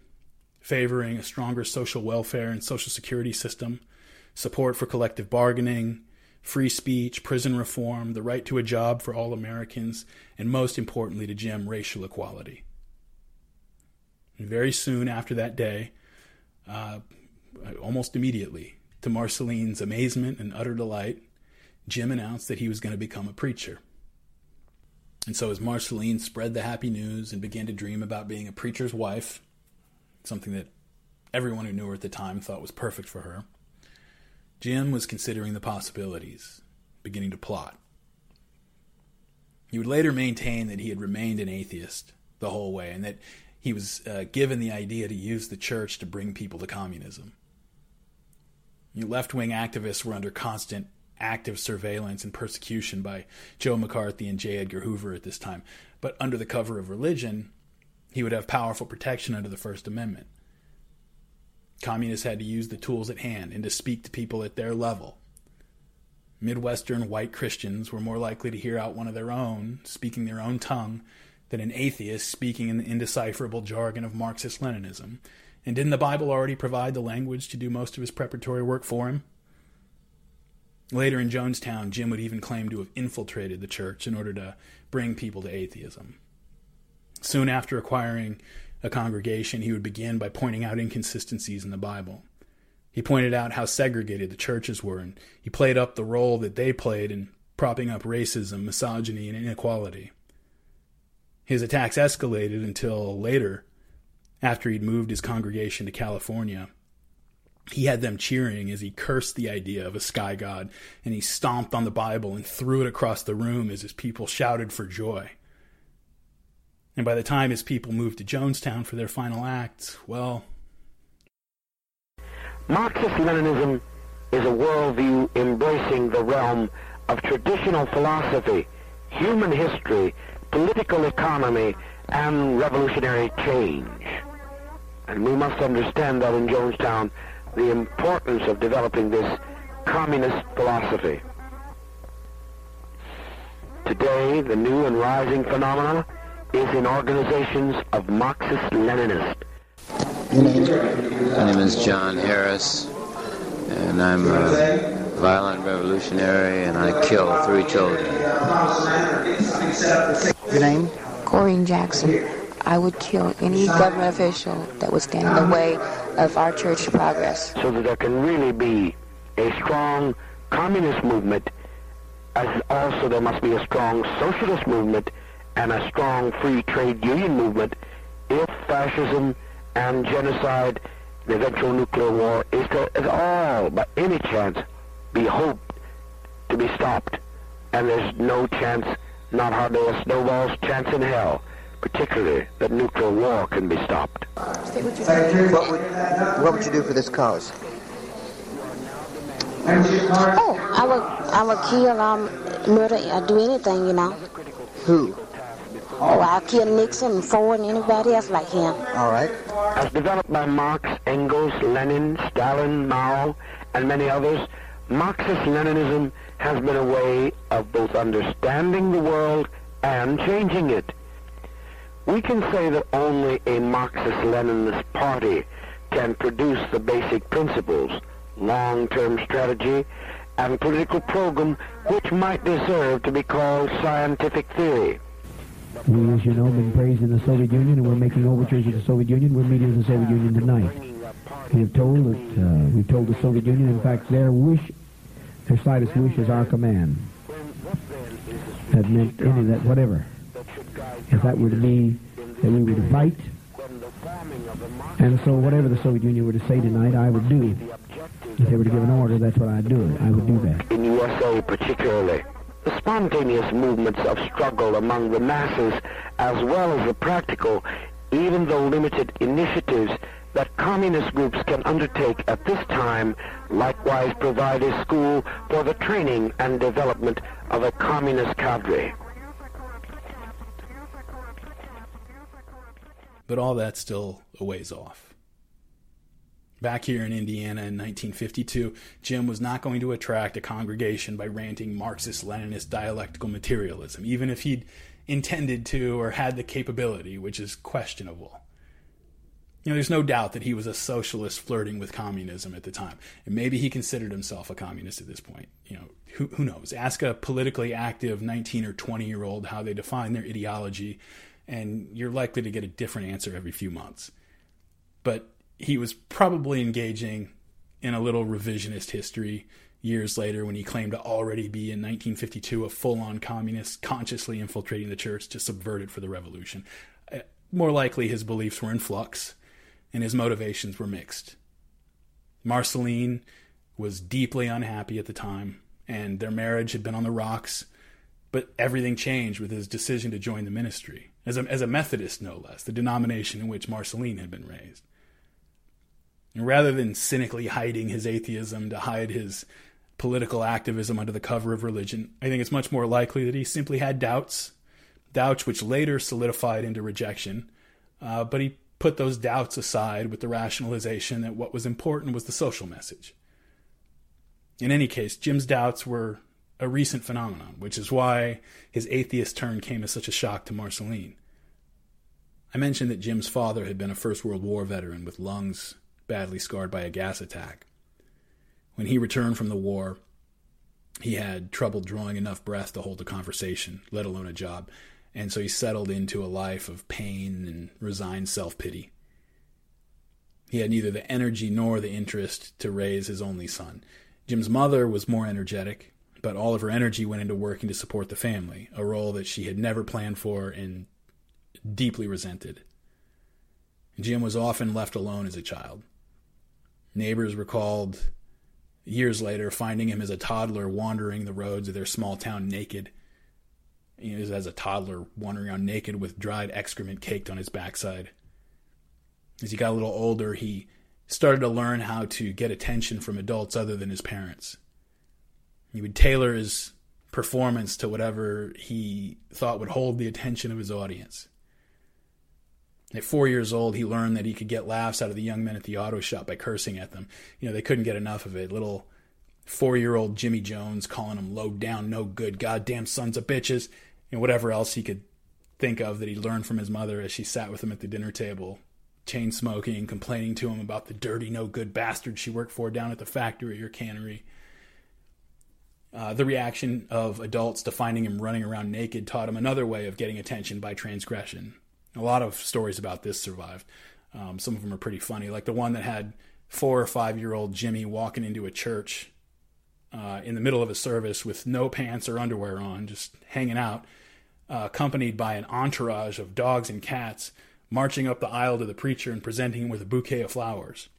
favoring a stronger social welfare and social security system, support for collective bargaining, free speech, prison reform, the right to a job for all Americans, and most importantly to Jim, racial equality. And very soon after that day, uh, almost immediately, to Marceline's amazement and utter delight, Jim announced that he was going to become a preacher. And so, as Marceline spread the happy news and began to dream about being a preacher's wife, something that everyone who knew her at the time thought was perfect for her, Jim was considering the possibilities, beginning to plot. He would later maintain that he had remained an atheist the whole way and that he was uh, given the idea to use the church to bring people to communism. Left wing activists were under constant active surveillance and persecution by Joe McCarthy and J. Edgar Hoover at this time. But under the cover of religion, he would have powerful protection under the First Amendment. Communists had to use the tools at hand and to speak to people at their level. Midwestern white Christians were more likely to hear out one of their own, speaking their own tongue, than an atheist speaking in the indecipherable jargon of Marxist Leninism, and didn't the Bible already provide the language to do most of his preparatory work for him? Later in Jonestown, Jim would even claim to have infiltrated the church in order to bring people to atheism. Soon after acquiring a congregation, he would begin by pointing out inconsistencies in the Bible. He pointed out how segregated the churches were, and he played up the role that they played in propping up racism, misogyny, and inequality. His attacks escalated until later after he'd moved his congregation to California. He had them cheering as he cursed the idea of a sky god, and he stomped on the Bible and threw it across the room as his people shouted for joy. And by the time his people moved to Jonestown for their final act, well. Marxist Leninism is a worldview embracing the realm of traditional philosophy, human history, political economy, and revolutionary change. And we must understand that in Jonestown, the importance of developing this communist philosophy. Today, the new and rising phenomena is in organizations of Marxist-Leninists. My name is John Harris, and I'm a violent revolutionary, and I kill three children. Your name? Corrine Jackson. I would kill any government official that would stand in the way of our church progress. So that there can really be a strong communist movement, as also there must be a strong socialist movement and a strong free trade union movement if fascism and genocide, the eventual nuclear war, is to at all, by any chance, be hoped to be stopped. And there's no chance, not hardly a snowball's chance in hell, particularly that nuclear war can be stopped. What would, what would you do for this cause? Oh, I would, I would kill, um, murder, I'd do anything, you know. Who? Oh, I'll kill Nixon, Ford, and anybody else like him. All right. As developed by Marx, Engels, Lenin, Stalin, Mao, and many others, Marxist-Leninism has been a way of both understanding the world and changing it. We can say that only a Marxist-Leninist party can produce the basic principles, long-term strategy, and political program which might deserve to be called scientific theory. We, as you know, have been praising the Soviet Union, and we're making overtures to the Soviet Union. We're meeting with the Soviet Union tonight. We have told that uh, we've told the Soviet Union, in fact, their wish, their slightest wish, is our command. That meant any that whatever. If that were to be that we to fight, and so whatever the Soviet Union were to say tonight, I would do. If they were to give an order, that's what I'd do. I would do that. In USA particularly. The spontaneous movements of struggle among the masses as well as the practical, even though limited initiatives that communist groups can undertake at this time likewise provide a school for the training and development of a communist cadre. But all that's still a ways off. Back here in Indiana in 1952, Jim was not going to attract a congregation by ranting Marxist Leninist dialectical materialism, even if he'd intended to or had the capability, which is questionable. You know, there's no doubt that he was a socialist flirting with communism at the time. And maybe he considered himself a communist at this point. You know, who, who knows? Ask a politically active 19 or 20 year old how they define their ideology, and you're likely to get a different answer every few months. But he was probably engaging in a little revisionist history years later when he claimed to already be in 1952 a full on communist, consciously infiltrating the church to subvert it for the revolution. Uh, more likely, his beliefs were in flux and his motivations were mixed. Marceline was deeply unhappy at the time, and their marriage had been on the rocks, but everything changed with his decision to join the ministry, as a, as a Methodist, no less, the denomination in which Marceline had been raised. And rather than cynically hiding his atheism to hide his political activism under the cover of religion, I think it's much more likely that he simply had doubts, doubts which later solidified into rejection, uh, but he put those doubts aside with the rationalization that what was important was the social message. In any case, Jim's doubts were a recent phenomenon, which is why his atheist turn came as such a shock to Marceline. I mentioned that Jim's father had been a First World War veteran with lungs badly scarred by a gas attack. When he returned from the war, he had trouble drawing enough breath to hold a conversation, let alone a job, and so he settled into a life of pain and resigned self pity. He had neither the energy nor the interest to raise his only son. Jim's mother was more energetic, but all of her energy went into working to support the family, a role that she had never planned for and deeply resented. Jim was often left alone as a child. Neighbors recalled years later finding him as a toddler wandering the roads of their small town naked. He was as a toddler wandering around naked with dried excrement caked on his backside. As he got a little older, he started to learn how to get attention from adults other than his parents. He would tailor his performance to whatever he thought would hold the attention of his audience. At four years old, he learned that he could get laughs out of the young men at the auto shop by cursing at them. You know, they couldn't get enough of it. Little four year old Jimmy Jones calling them low down, no good, goddamn sons of bitches, and whatever else he could think of that he learned from his mother as she sat with him at the dinner table, chain smoking, and complaining to him about the dirty, no good bastard she worked for down at the factory or cannery. Uh, the reaction of adults to finding him running around naked taught him another way of getting attention by transgression. A lot of stories about this survived. Um, some of them are pretty funny, like the one that had four or five year old Jimmy walking into a church uh, in the middle of a service with no pants or underwear on, just hanging out, uh, accompanied by an entourage of dogs and cats marching up the aisle to the preacher and presenting him with a bouquet of flowers.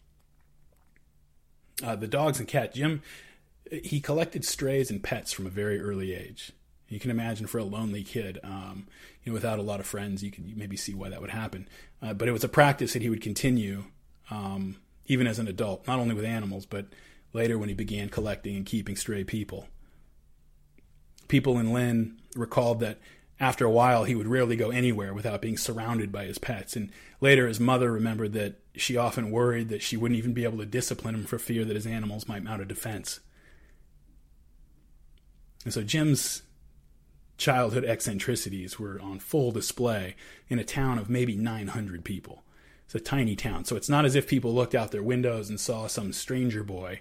Uh, the dogs and cat, Jim, he collected strays and pets from a very early age. You can imagine for a lonely kid, um, you know, without a lot of friends, you can maybe see why that would happen. Uh, but it was a practice that he would continue um, even as an adult, not only with animals, but later when he began collecting and keeping stray people. People in Lynn recalled that after a while he would rarely go anywhere without being surrounded by his pets. And later his mother remembered that she often worried that she wouldn't even be able to discipline him for fear that his animals might mount a defense. And so Jim's childhood eccentricities were on full display in a town of maybe 900 people. It's a tiny town, so it's not as if people looked out their windows and saw some stranger boy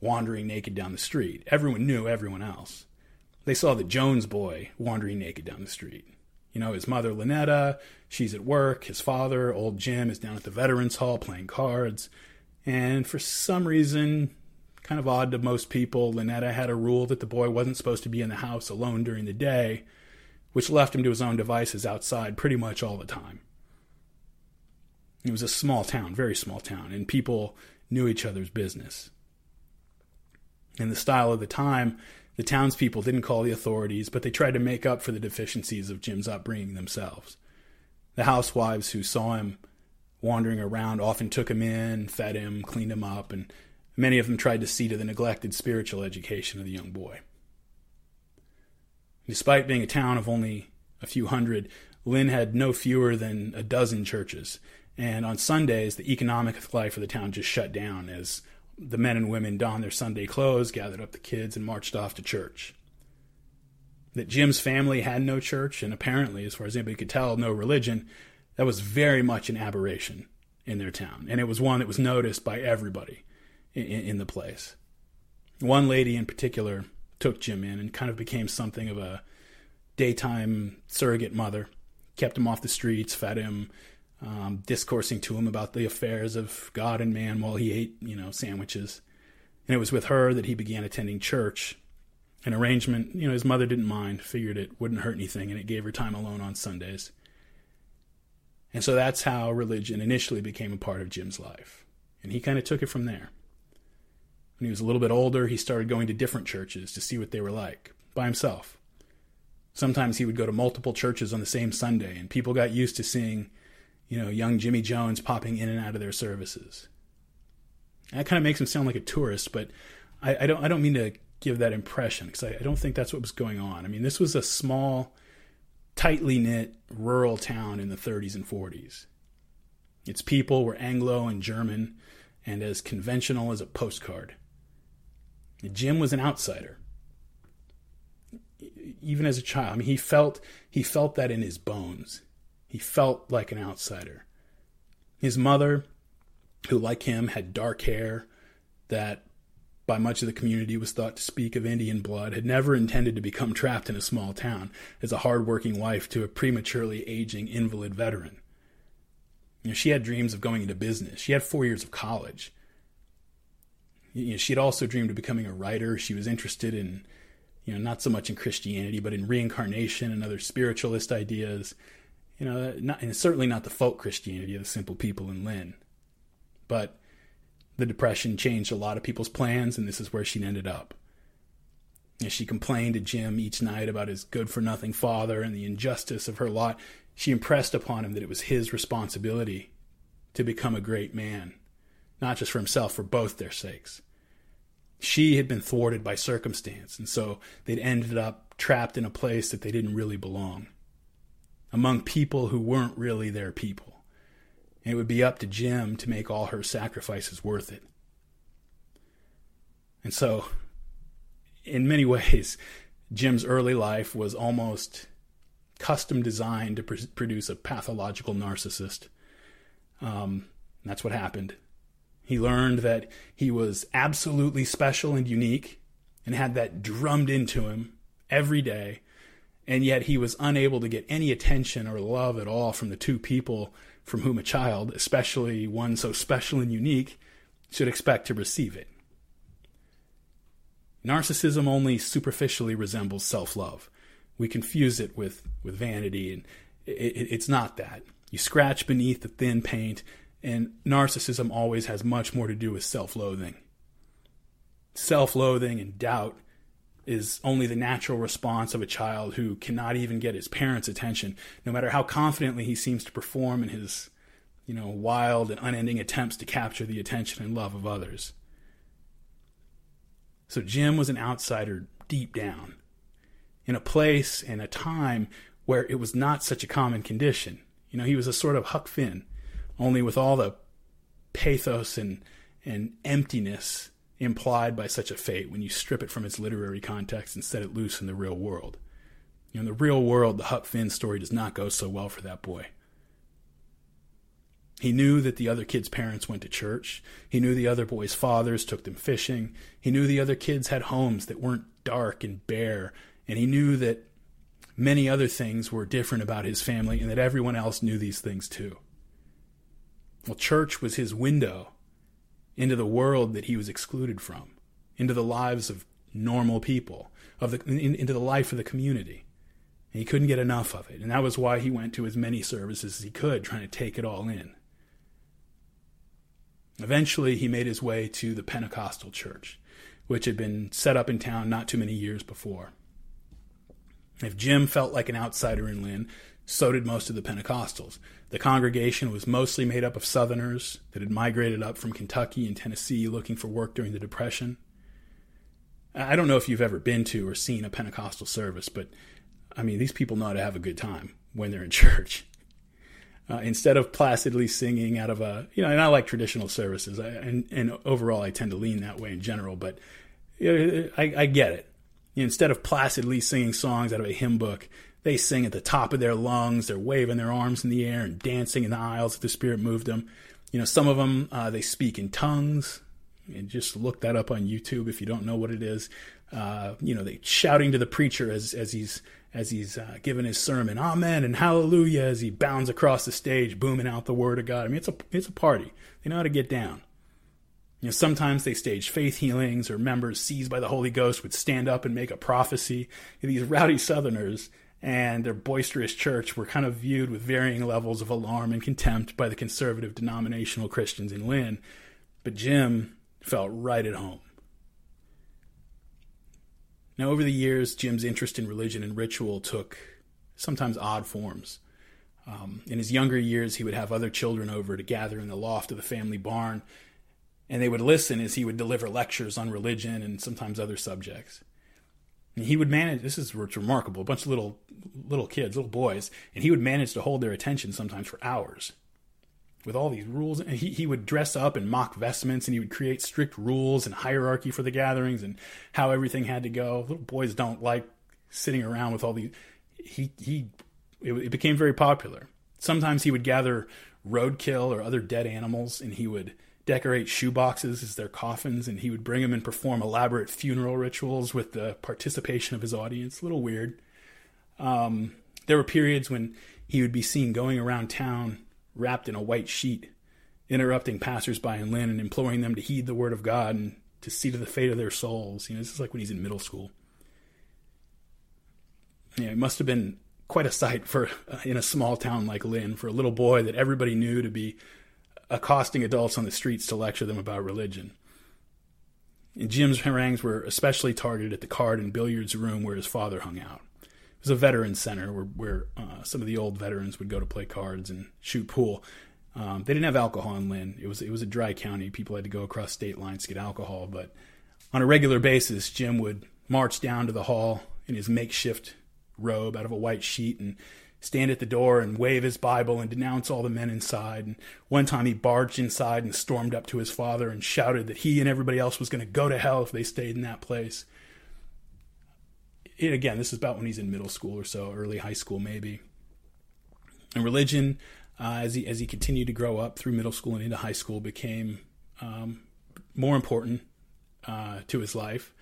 wandering naked down the street. Everyone knew everyone else. They saw the Jones boy wandering naked down the street. You know, his mother, Lynetta, she's at work. His father, old Jim, is down at the Veterans Hall playing cards. And for some reason, kind of odd to most people, Lynetta had a rule that the boy wasn't supposed to be in the house alone during the day, which left him to his own devices outside pretty much all the time. It was a small town, very small town, and people knew each other's business. In the style of the time, the townspeople didn't call the authorities, but they tried to make up for the deficiencies of Jim's upbringing themselves. The housewives who saw him wandering around often took him in, fed him, cleaned him up, and many of them tried to see to the neglected spiritual education of the young boy. Despite being a town of only a few hundred, Lynn had no fewer than a dozen churches, and on Sundays, the economic life of the town just shut down as the men and women donned their Sunday clothes, gathered up the kids, and marched off to church. That Jim's family had no church, and apparently, as far as anybody could tell, no religion, that was very much an aberration in their town. And it was one that was noticed by everybody in, in the place. One lady in particular took Jim in and kind of became something of a daytime surrogate mother, kept him off the streets, fed him, um, discoursing to him about the affairs of God and man while he ate, you know, sandwiches. And it was with her that he began attending church. An arrangement, you know, his mother didn't mind, figured it wouldn't hurt anything, and it gave her time alone on Sundays. And so that's how religion initially became a part of Jim's life. And he kind of took it from there. When he was a little bit older, he started going to different churches to see what they were like by himself. Sometimes he would go to multiple churches on the same Sunday, and people got used to seeing you know, young Jimmy Jones popping in and out of their services. That kind of makes him sound like a tourist, but I, I don't I don't mean to give that impression because I, I don't think that's what was going on. I mean, this was a small, tightly knit rural town in the 30s and 40s. Its people were Anglo and German and as conventional as a postcard. Jim was an outsider. Even as a child, I mean, he felt he felt that in his bones. He felt like an outsider. His mother, who like him had dark hair that by much of the community was thought to speak of Indian blood, had never intended to become trapped in a small town as a hard-working wife to a prematurely aging invalid veteran. You know, she had dreams of going into business. She had four years of college. You know, she had also dreamed of becoming a writer. She was interested in, you know, not so much in Christianity, but in reincarnation and other spiritualist ideas you know, not, and certainly not the folk Christianity of the simple people in Lynn. But the Depression changed a lot of people's plans, and this is where she ended up. As she complained to Jim each night about his good for nothing father and the injustice of her lot, she impressed upon him that it was his responsibility to become a great man, not just for himself, for both their sakes. She had been thwarted by circumstance, and so they'd ended up trapped in a place that they didn't really belong among people who weren't really their people. And it would be up to Jim to make all her sacrifices worth it. And so, in many ways, Jim's early life was almost custom designed to pr- produce a pathological narcissist. Um, that's what happened. He learned that he was absolutely special and unique and had that drummed into him every day. And yet he was unable to get any attention or love at all from the two people from whom a child, especially one so special and unique, should expect to receive it. Narcissism only superficially resembles self love. We confuse it with, with vanity, and it, it, it's not that. You scratch beneath the thin paint, and narcissism always has much more to do with self loathing. Self loathing and doubt is only the natural response of a child who cannot even get his parents' attention, no matter how confidently he seems to perform in his, you know, wild and unending attempts to capture the attention and love of others. So Jim was an outsider deep down, in a place and a time where it was not such a common condition. You know, he was a sort of Huck Finn, only with all the pathos and, and emptiness implied by such a fate when you strip it from its literary context and set it loose in the real world. You know, in the real world, the Huck Finn story does not go so well for that boy. He knew that the other kids' parents went to church. He knew the other boys' fathers took them fishing. He knew the other kids had homes that weren't dark and bare. And he knew that many other things were different about his family and that everyone else knew these things too. Well, church was his window into the world that he was excluded from, into the lives of normal people, of the, in, into the life of the community. And he couldn't get enough of it. And that was why he went to as many services as he could, trying to take it all in. Eventually, he made his way to the Pentecostal church, which had been set up in town not too many years before. If Jim felt like an outsider in Lynn, so did most of the Pentecostals. The congregation was mostly made up of Southerners that had migrated up from Kentucky and Tennessee looking for work during the Depression. I don't know if you've ever been to or seen a Pentecostal service, but I mean, these people know how to have a good time when they're in church. Uh, instead of placidly singing out of a, you know, and I like traditional services, I, and, and overall I tend to lean that way in general, but you know, I, I get it. Instead of placidly singing songs out of a hymn book, they sing at the top of their lungs. They're waving their arms in the air and dancing in the aisles if the Spirit moved them. You know, some of them, uh, they speak in tongues. And just look that up on YouTube if you don't know what it is. Uh, you know, they shouting to the preacher as, as he's as he's uh, giving his sermon, Amen and Hallelujah, as he bounds across the stage, booming out the word of God. I mean, it's a it's a party. They know how to get down. You know, sometimes they stage faith healings, or members seized by the Holy Ghost would stand up and make a prophecy. these rowdy Southerners and their boisterous church were kind of viewed with varying levels of alarm and contempt by the conservative denominational Christians in Lynn. But Jim felt right at home. Now, over the years, Jim's interest in religion and ritual took sometimes odd forms. Um, in his younger years, he would have other children over to gather in the loft of the family barn, and they would listen as he would deliver lectures on religion and sometimes other subjects. And he would manage. This is remarkable. A bunch of little little kids, little boys, and he would manage to hold their attention sometimes for hours. With all these rules, and he, he would dress up in mock vestments, and he would create strict rules and hierarchy for the gatherings and how everything had to go. Little boys don't like sitting around with all these. He he, it, it became very popular. Sometimes he would gather roadkill or other dead animals, and he would decorate shoeboxes as their coffins, and he would bring them and perform elaborate funeral rituals with the participation of his audience. A little weird. Um, there were periods when he would be seen going around town wrapped in a white sheet, interrupting passersby in Lynn and imploring them to heed the word of God and to see to the fate of their souls. You know, this is like when he's in middle school. Yeah, it must have been quite a sight for uh, in a small town like Lynn for a little boy that everybody knew to be accosting adults on the streets to lecture them about religion. And Jim's harangues were especially targeted at the card and billiards room where his father hung out. It was a veterans center where, where uh, some of the old veterans would go to play cards and shoot pool. Um, they didn't have alcohol in Lynn. It was it was a dry county. People had to go across state lines to get alcohol. But on a regular basis, Jim would march down to the hall in his makeshift robe out of a white sheet and stand at the door and wave his Bible and denounce all the men inside. And one time he barged inside and stormed up to his father and shouted that he and everybody else was going to go to hell if they stayed in that place. again, this is about when he's in middle school or so, early high school maybe. And religion, uh, as he as he continued to grow up through middle school and into high school, became um, more important uh, to his life.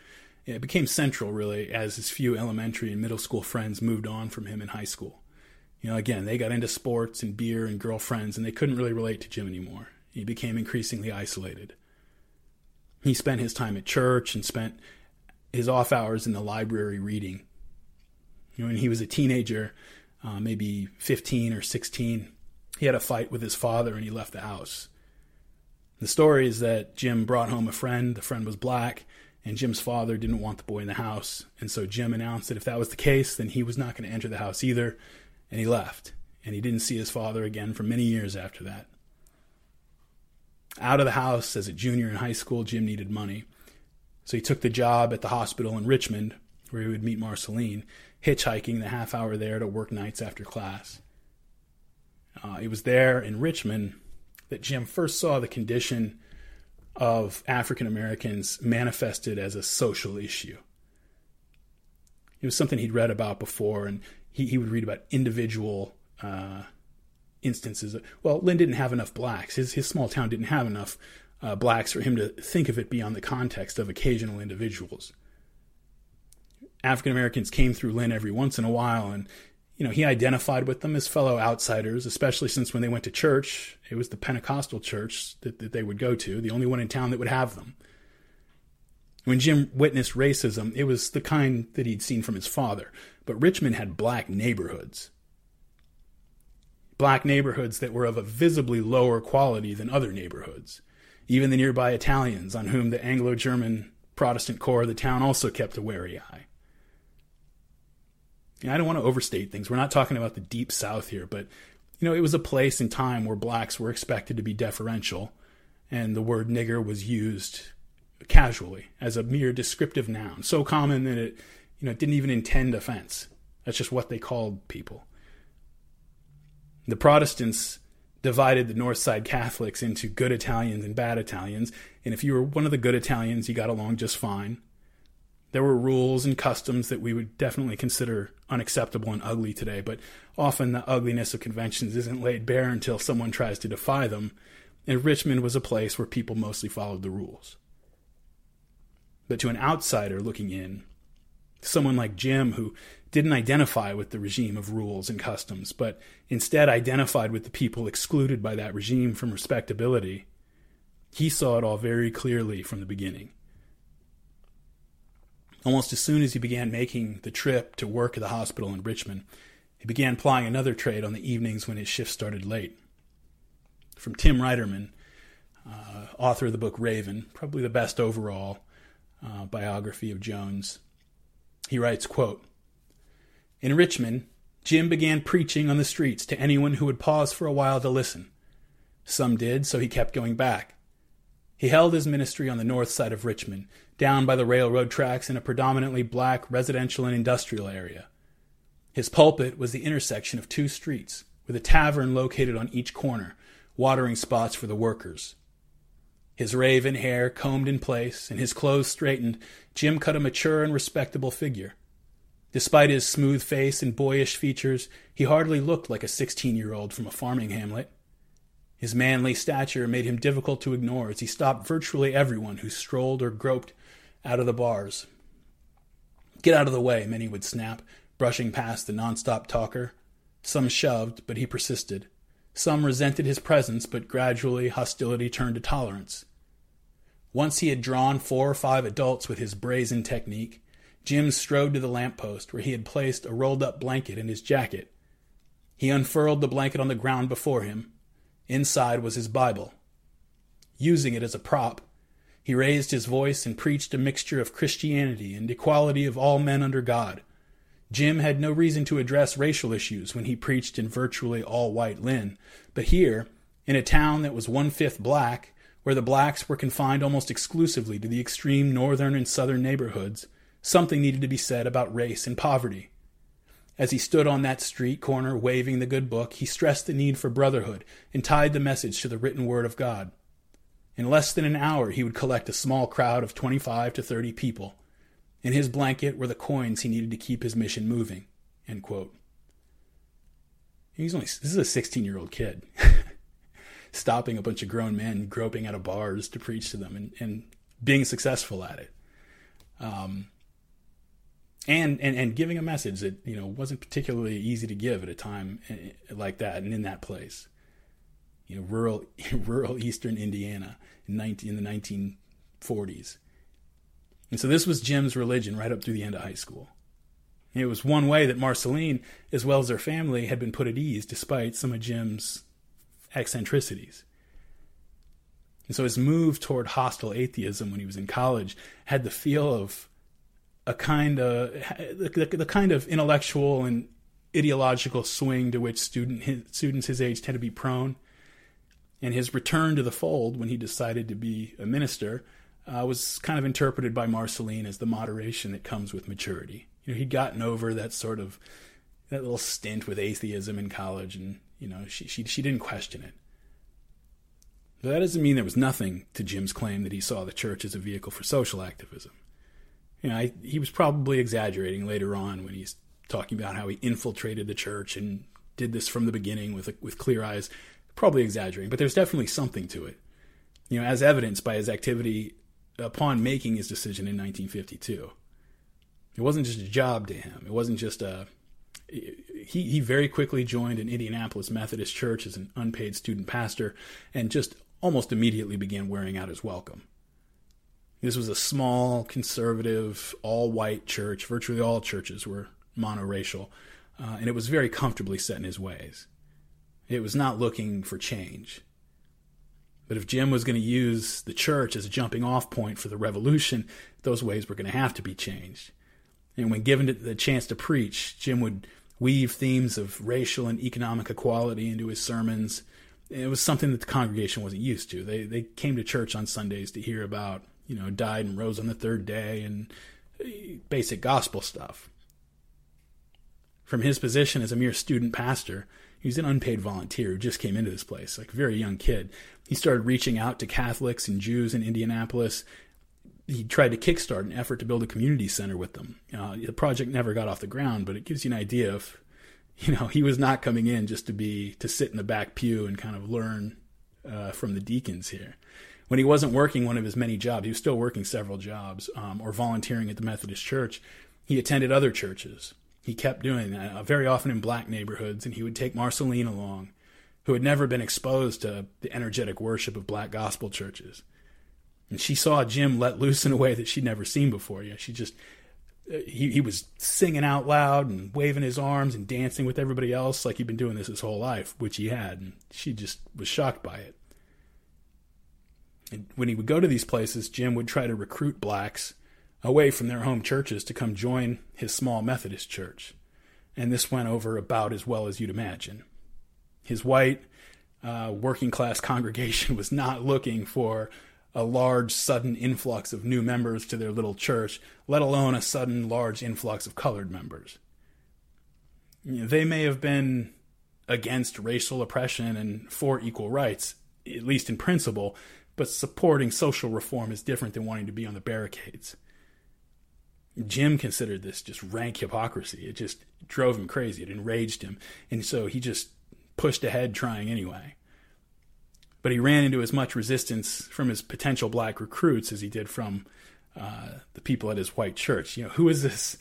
It became central, really, as his few elementary and middle school friends moved on from him in high school. You know, again, they got into sports and beer and girlfriends, and they couldn't really relate to Jim anymore. He became increasingly isolated. He spent his time at church and spent his off hours in the library reading. You know, when he was a teenager, uh, maybe 15 or 16, he had a fight with his father and he left the house. The story is that Jim brought home a friend. The friend was black, and Jim's father didn't want the boy in the house. And so Jim announced that if that was the case, then he was not going to enter the house either. And he left. And he didn't see his father again for many years after that. Out of the house as a junior in high school, Jim needed money. So he took the job at the hospital in Richmond, where he would meet Marceline, hitchhiking the half hour there to work nights after class. Uh, it was there in Richmond that Jim first saw the condition of African Americans manifested as a social issue. It was something he'd read about before, and he, he would read about individual uh, instances. Of, well, Lynn didn't have enough blacks. His, his small town didn't have enough uh, blacks for him to think of it beyond the context of occasional individuals. African Americans came through Lynn every once in a while, and you know he identified with them as fellow outsiders, especially since when they went to church, it was the Pentecostal church that, that they would go to, the only one in town that would have them. When Jim witnessed racism, it was the kind that he'd seen from his father, but Richmond had black neighborhoods. Black neighborhoods that were of a visibly lower quality than other neighborhoods even the nearby Italians, on whom the Anglo German Protestant core of the town also kept a wary eye. I don't want to overstate things. We're not talking about the deep south here, but you know, it was a place and time where blacks were expected to be deferential, and the word nigger was used casually as a mere descriptive noun, so common that it, you know, didn't even intend offense. That's just what they called people. The Protestants divided the North Side Catholics into good Italians and bad Italians. And if you were one of the good Italians, you got along just fine. There were rules and customs that we would definitely consider unacceptable and ugly today, but often the ugliness of conventions isn't laid bare until someone tries to defy them. And Richmond was a place where people mostly followed the rules. But to an outsider looking in, someone like Jim, who didn't identify with the regime of rules and customs, but instead identified with the people excluded by that regime from respectability, he saw it all very clearly from the beginning. Almost as soon as he began making the trip to work at the hospital in Richmond, he began plying another trade on the evenings when his shift started late. From Tim Reiterman, uh, author of the book Raven, probably the best overall uh, biography of Jones, he writes, quote, in Richmond, Jim began preaching on the streets to anyone who would pause for a while to listen. Some did, so he kept going back. He held his ministry on the north side of Richmond, down by the railroad tracks in a predominantly black residential and industrial area. His pulpit was the intersection of two streets, with a tavern located on each corner, watering spots for the workers. His raven hair combed in place and his clothes straightened, Jim cut a mature and respectable figure. Despite his smooth face and boyish features, he hardly looked like a sixteen year old from a farming hamlet. His manly stature made him difficult to ignore as he stopped virtually everyone who strolled or groped out of the bars. Get out of the way, many would snap, brushing past the nonstop talker. Some shoved, but he persisted. Some resented his presence, but gradually hostility turned to tolerance. Once he had drawn four or five adults with his brazen technique, Jim strode to the lamp post where he had placed a rolled up blanket in his jacket. He unfurled the blanket on the ground before him. Inside was his Bible. Using it as a prop, he raised his voice and preached a mixture of Christianity and equality of all men under God. Jim had no reason to address racial issues when he preached in virtually all white Lynn, but here, in a town that was one fifth black, where the blacks were confined almost exclusively to the extreme northern and southern neighborhoods, Something needed to be said about race and poverty. As he stood on that street corner waving the good book, he stressed the need for brotherhood and tied the message to the written word of God. In less than an hour, he would collect a small crowd of 25 to 30 people. In his blanket were the coins he needed to keep his mission moving. He's only this is a 16 year old kid stopping a bunch of grown men groping out of bars to preach to them and, and being successful at it. Um, and, and and giving a message that you know wasn't particularly easy to give at a time eh, like that and in that place. You know, rural rural eastern Indiana in 19 in the 1940s. And so this was Jim's religion right up through the end of high school. It was one way that Marceline, as well as her family, had been put at ease despite some of Jim's eccentricities. And so his move toward hostile atheism when he was in college had the feel of a kind of the, the, the kind of intellectual and ideological swing to which student his, students his age tend to be prone. And his return to the fold when he decided to be a minister uh, was kind of interpreted by Marceline as the moderation that comes with maturity. You know, he'd gotten over that sort of that little stint with atheism in college, and you know, she she she didn't question it. That doesn't mean there was nothing to Jim's claim that he saw the church as a vehicle for social activism. You know, I, he was probably exaggerating later on when he's talking about how he infiltrated the church and did this from the beginning with with clear eyes. Probably exaggerating, but there's definitely something to it. You know, as evidenced by his activity upon making his decision in 1952. It wasn't just a job to him. It wasn't just a. He, he very quickly joined an Indianapolis Methodist church as an unpaid student pastor and just almost immediately began wearing out his welcome. This was a small, conservative, all white church. Virtually all churches were monoracial, uh, and it was very comfortably set in his ways. It was not looking for change. But if Jim was going to use the church as a jumping off point for the revolution, those ways were going to have to be changed. And when given the chance to preach, Jim would weave themes of racial and economic equality into his sermons. It was something that the congregation wasn't used to. They they came to church on Sundays to hear about, you know, died and rose on the third day and uh, basic gospel stuff. From his position as a mere student pastor, he was an unpaid volunteer who just came into this place, like a very young kid. He started reaching out to Catholics and Jews in Indianapolis. He tried to kickstart an effort to build a community center with them. Uh, the project never got off the ground, but it gives you an idea of, you know, he was not coming in just to be to sit in the back pew and kind of learn uh, from the deacons here. When he wasn't working one of his many jobs, he was still working several jobs um, or volunteering at the Methodist Church. He attended other churches he kept doing that, uh, very often in black neighborhoods, and he would take Marceline along, who had never been exposed to the energetic worship of black gospel churches. And she saw Jim let loose in a way that she'd never seen before. Know, she just uh, he he was singing out loud and waving his arms and dancing with everybody else like he'd been doing this his whole life, which he had, and she just was shocked by it. And when he would go to these places, Jim would try to recruit blacks away from their home churches to come join his small Methodist church. And this went over about as well as you'd imagine. His white, uh, working class congregation was not looking for a large, sudden influx of new members to their little church, let alone a sudden, large influx of colored members. You know, they may have been against racial oppression and for equal rights, at least in principle, but supporting social reform is different than wanting to be on the barricades. Jim considered this just rank hypocrisy. It just drove him crazy. It enraged him. And so he just pushed ahead trying anyway. But he ran into as much resistance from his potential black recruits as he did from uh, the people at his white church. You know, who is this?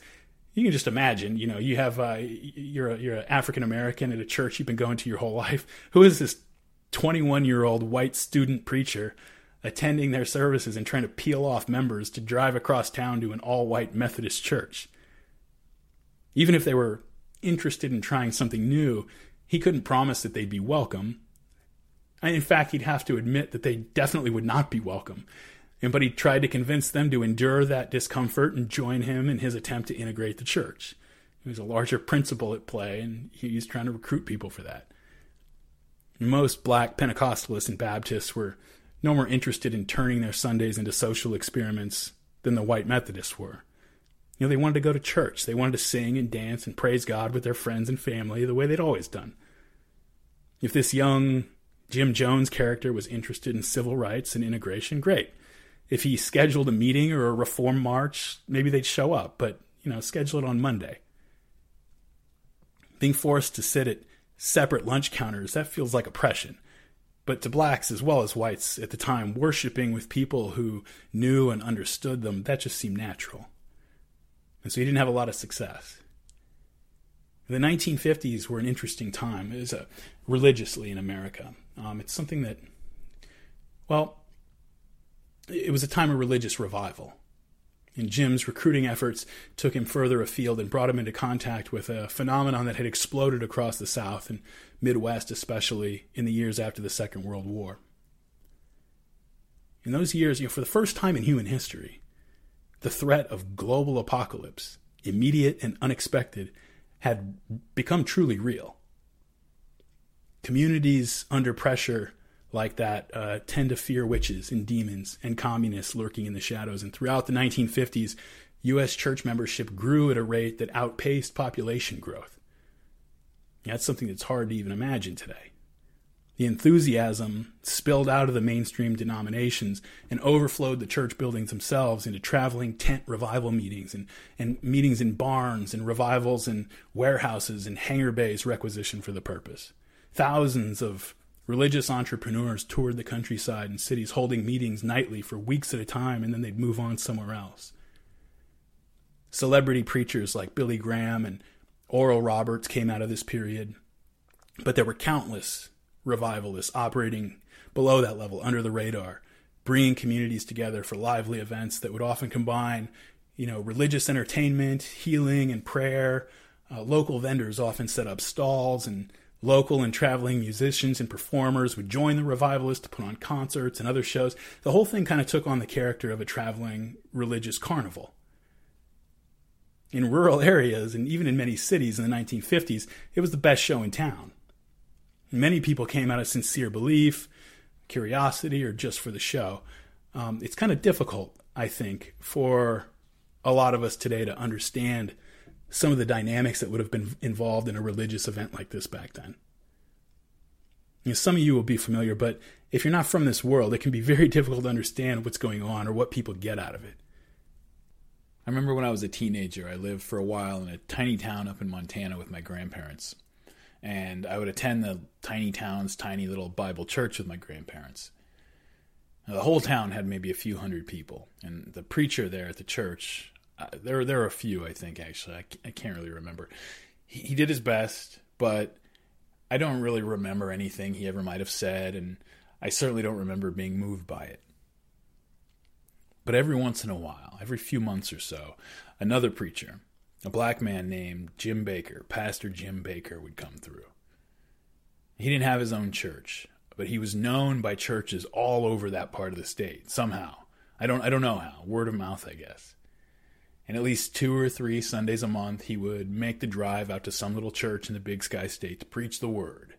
You can just imagine. You know, you have uh, you're a, you're an African American at a church you've been going to your whole life. Who is this 21 year old white student preacher attending their services and trying to peel off members to drive across town to an all white Methodist church. Even if they were interested in trying something new, he couldn't promise that they'd be welcome. And in fact, he'd have to admit that they definitely would not be welcome. And but he tried to convince them to endure that discomfort and join him in his attempt to integrate the church. There was a larger principle at play, and he's trying to recruit people for that. Most black Pentecostalists and Baptists were no more interested in turning their Sundays into social experiments than the white Methodists were. You know, they wanted to go to church. They wanted to sing and dance and praise God with their friends and family the way they'd always done. If this young Jim Jones character was interested in civil rights and integration, great. If he scheduled a meeting or a reform march, maybe they'd show up, but, you know, schedule it on Monday. Being forced to sit at separate lunch counters, that feels like oppression. But to blacks as well as whites at the time, worshiping with people who knew and understood them, that just seemed natural. And so he didn't have a lot of success. The 1950s were an interesting time, as a, religiously in America. Um, it's something that, well, it was a time of religious revival. And Jim's recruiting efforts took him further afield and brought him into contact with a phenomenon that had exploded across the South and Midwest, especially in the years after the Second World War. In those years, you know, for the first time in human history, the threat of global apocalypse, immediate and unexpected, had become truly real. Communities under pressure like that uh, tend to fear witches and demons and communists lurking in the shadows. And throughout the 1950s, U.S. church membership grew at a rate that outpaced population growth. That's something that's hard to even imagine today. The enthusiasm spilled out of the mainstream denominations and overflowed the church buildings themselves into traveling tent revival meetings and, and meetings in barns and revivals in warehouses and hangar bays requisitioned for the purpose. Thousands of religious entrepreneurs toured the countryside and cities holding meetings nightly for weeks at a time and then they'd move on somewhere else. Celebrity preachers like Billy Graham and Oral Roberts came out of this period, but there were countless revivalists operating below that level, under the radar, bringing communities together for lively events that would often combine, you know, religious entertainment, healing, and prayer. Uh, local vendors often set up stalls, and local and traveling musicians and performers would join the revivalists to put on concerts and other shows. The whole thing kind of took on the character of a traveling religious carnival. In rural areas, and even in many cities in the 1950s, it was the best show in town. Many people came out of sincere belief, curiosity, or just for the show. Um, it's kind of difficult, I think, for a lot of us today to understand some of the dynamics that would have been involved in a religious event like this back then. You know, some of you will be familiar, but if you're not from this world, it can be very difficult to understand what's going on or what people get out of it. I remember when I was a teenager, I lived for a while in a tiny town up in Montana with my grandparents and I would attend the tiny town's tiny little Bible church with my grandparents. Now, the whole town had maybe a few hundred people, and the preacher there at the church, uh, there there are a few, I think actually, I, I can't really remember. He, he did his best, but I don't really remember anything he ever might have said, and I certainly don't remember being moved by it. But every once in a while, every few months or so, another preacher, a black man named Jim Baker, Pastor Jim Baker, would come through. He didn't have his own church, but he was known by churches all over that part of the state somehow. I don't I don't know how. Word of mouth, I guess. And at least two or three Sundays a month, he would make the drive out to some little church in the Big Sky State to preach the word.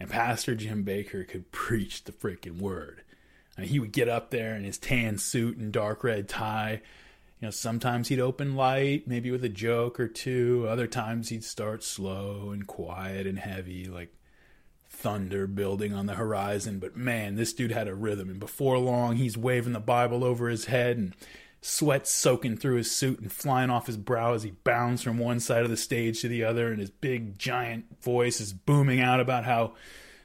And Pastor Jim Baker could preach the freaking word. He would get up there in his tan suit and dark red tie you know, sometimes he'd open light, maybe with a joke or two. Other times he'd start slow and quiet and heavy, like thunder building on the horizon. But man, this dude had a rhythm. And before long, he's waving the Bible over his head and sweat soaking through his suit and flying off his brow as he bounds from one side of the stage to the other. And his big, giant voice is booming out about how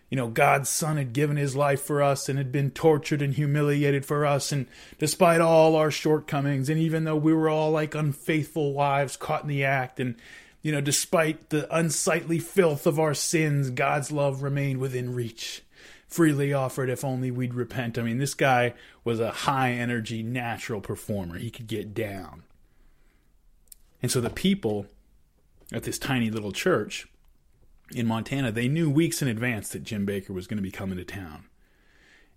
you know, God's Son had given his life for us and had been tortured and humiliated for us. And despite all our shortcomings, and even though we were all like unfaithful wives caught in the act, and, you know, despite the unsightly filth of our sins, God's love remained within reach, freely offered if only we'd repent. I mean, this guy was a high energy, natural performer. He could get down. And so the people at this tiny little church in Montana, they knew weeks in advance that Jim Baker was going to be coming to town.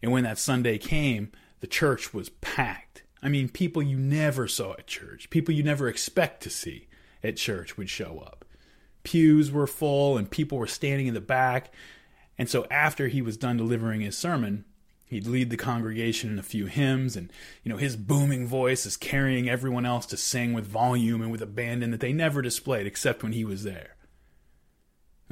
And when that Sunday came, the church was packed. I mean, people you never saw at church, people you never expect to see at church would show up. Pews were full and people were standing in the back. And so after he was done delivering his sermon, he'd lead the congregation in a few hymns and you know his booming voice is carrying everyone else to sing with volume and with abandon that they never displayed except when he was there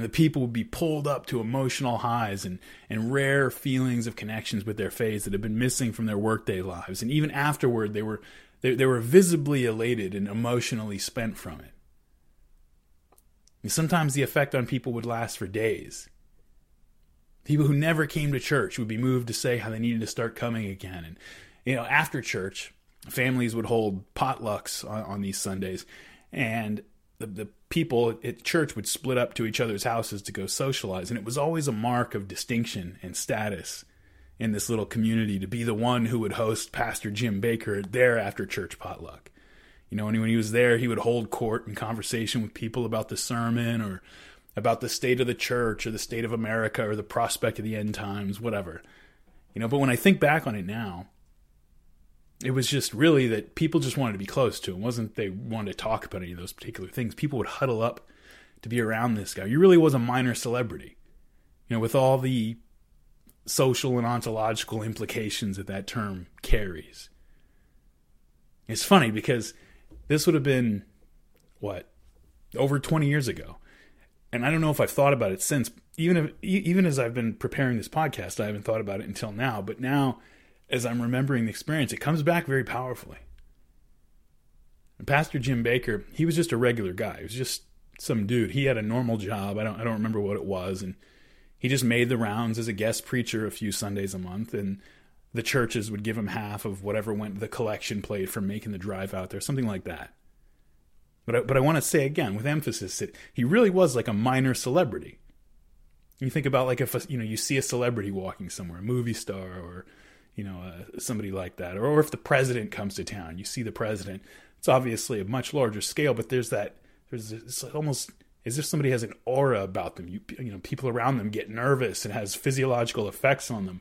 the people would be pulled up to emotional highs and, and rare feelings of connections with their faith that had been missing from their workday lives. And even afterward, they were, they, they were visibly elated and emotionally spent from it. And sometimes the effect on people would last for days. People who never came to church would be moved to say how they needed to start coming again. And, you know, after church, families would hold potlucks on, on these Sundays. And the, the people at church would split up to each other's houses to go socialize. And it was always a mark of distinction and status in this little community to be the one who would host Pastor Jim Baker at their after church potluck. You know, and when he was there, he would hold court and conversation with people about the sermon or about the state of the church or the state of America or the prospect of the end times, whatever. You know, but when I think back on it now, it was just really that people just wanted to be close to him. It wasn't they wanted to talk about any of those particular things. People would huddle up to be around this guy. He really was a minor celebrity. You know, with all the social and ontological implications that that term carries. It's funny because this would have been what over 20 years ago. And I don't know if I've thought about it since even if even as I've been preparing this podcast, I haven't thought about it until now, but now as I'm remembering the experience, it comes back very powerfully. And Pastor Jim Baker, he was just a regular guy. He was just some dude. He had a normal job. I don't I don't remember what it was and he just made the rounds as a guest preacher a few Sundays a month and the churches would give him half of whatever went the collection plate for making the drive out there, something like that. But I, but I want to say again with emphasis that he really was like a minor celebrity. You think about like if a, you know you see a celebrity walking somewhere, a movie star or you know, uh, somebody like that. Or, or if the president comes to town, you see the president. It's obviously a much larger scale, but there's that, there's it's almost as if somebody has an aura about them. You, you know, people around them get nervous and has physiological effects on them.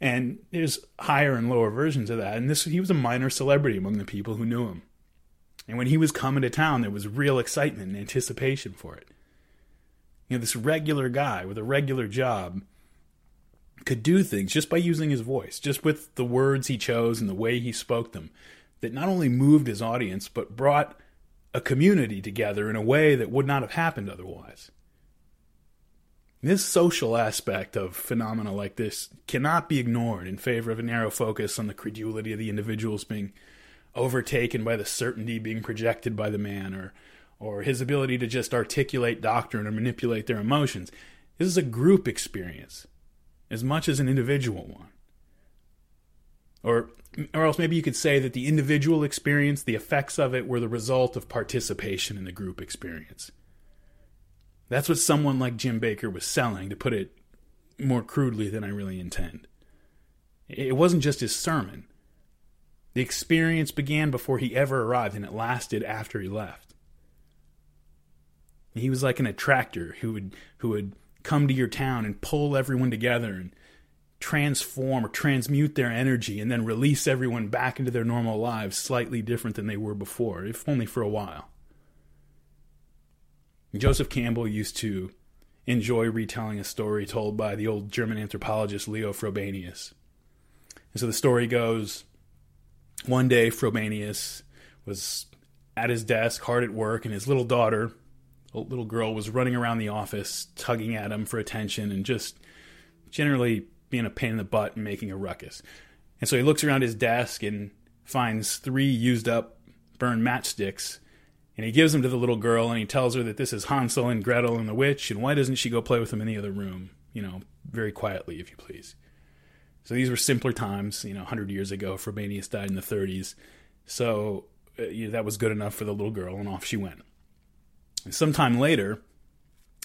And there's higher and lower versions of that. And this, he was a minor celebrity among the people who knew him. And when he was coming to town, there was real excitement and anticipation for it. You know, this regular guy with a regular job could do things just by using his voice, just with the words he chose and the way he spoke them, that not only moved his audience, but brought a community together in a way that would not have happened otherwise. This social aspect of phenomena like this cannot be ignored in favor of a narrow focus on the credulity of the individuals being overtaken by the certainty being projected by the man or or his ability to just articulate doctrine or manipulate their emotions. This is a group experience as much as an individual one. Or, or else maybe you could say that the individual experience, the effects of it, were the result of participation in the group experience. That's what someone like Jim Baker was selling, to put it more crudely than I really intend. It wasn't just his sermon. The experience began before he ever arrived, and it lasted after he left. He was like an attractor who would who would come to your town and pull everyone together and transform or transmute their energy and then release everyone back into their normal lives slightly different than they were before, if only for a while. Joseph Campbell used to enjoy retelling a story told by the old German anthropologist Leo Frobenius. And so the story goes one day Frobenius was at his desk, hard at work, and his little daughter, a little girl was running around the office, tugging at him for attention and just generally being a pain in the butt and making a ruckus. And so he looks around his desk and finds three used up burned matchsticks. And he gives them to the little girl and he tells her that this is Hansel and Gretel and the witch, and why doesn't she go play with them in the other room? You know, very quietly, if you please. So these were simpler times, you know, 100 years ago. Frobenius died in the 30s. So uh, you know, that was good enough for the little girl, and off she went. Sometime later,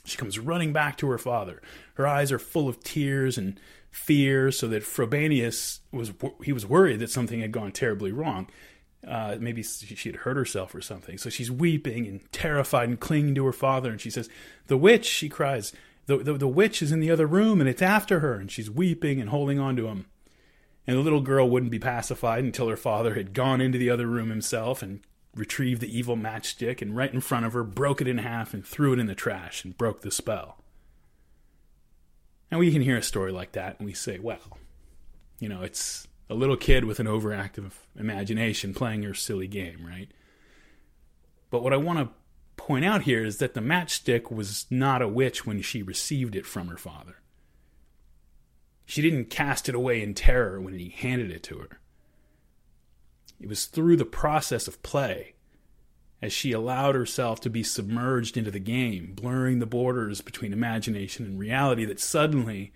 she comes running back to her father. Her eyes are full of tears and fear, so that Frobenius was he was worried that something had gone terribly wrong. Uh, maybe she had hurt herself or something. So she's weeping and terrified and clinging to her father. And she says, "The witch!" She cries. The, the, the witch is in the other room and it's after her. And she's weeping and holding on to him. And the little girl wouldn't be pacified until her father had gone into the other room himself and retrieved the evil matchstick and right in front of her broke it in half and threw it in the trash and broke the spell. And we can hear a story like that and we say, well, you know, it's a little kid with an overactive imagination playing her silly game, right? But what I want to point out here is that the matchstick was not a witch when she received it from her father. She didn't cast it away in terror when he handed it to her. It was through the process of play, as she allowed herself to be submerged into the game, blurring the borders between imagination and reality, that suddenly,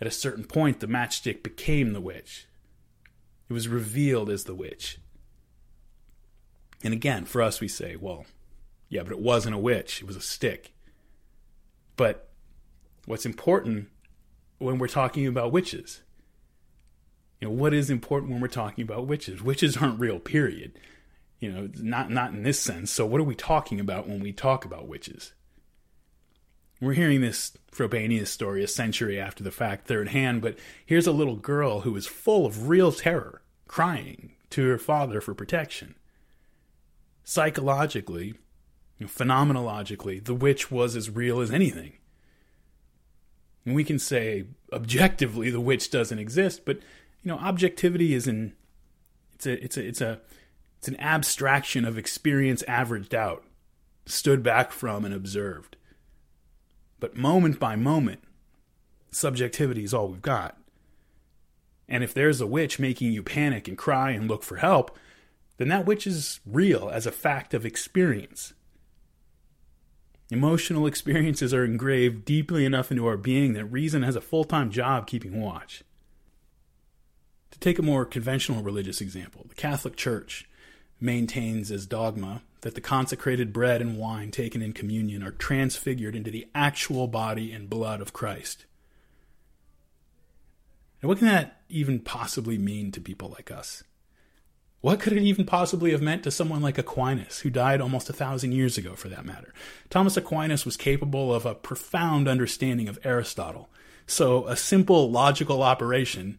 at a certain point, the matchstick became the witch. It was revealed as the witch. And again, for us, we say, well, yeah, but it wasn't a witch, it was a stick. But what's important when we're talking about witches? You know, what is important when we're talking about witches? Witches aren't real, period. You know, not not in this sense. So what are we talking about when we talk about witches? We're hearing this Frobenius story a century after the fact, third hand, but here's a little girl who is full of real terror, crying to her father for protection. Psychologically, phenomenologically, the witch was as real as anything. And we can say objectively the witch doesn't exist, but you know, objectivity is an it's a it's a it's a it's an abstraction of experience averaged out, stood back from and observed. But moment by moment, subjectivity is all we've got. And if there's a witch making you panic and cry and look for help, then that witch is real as a fact of experience. Emotional experiences are engraved deeply enough into our being that reason has a full time job keeping watch. To take a more conventional religious example, the Catholic Church maintains as dogma that the consecrated bread and wine taken in communion are transfigured into the actual body and blood of Christ. And what can that even possibly mean to people like us? What could it even possibly have meant to someone like Aquinas, who died almost a thousand years ago, for that matter? Thomas Aquinas was capable of a profound understanding of Aristotle. So, a simple logical operation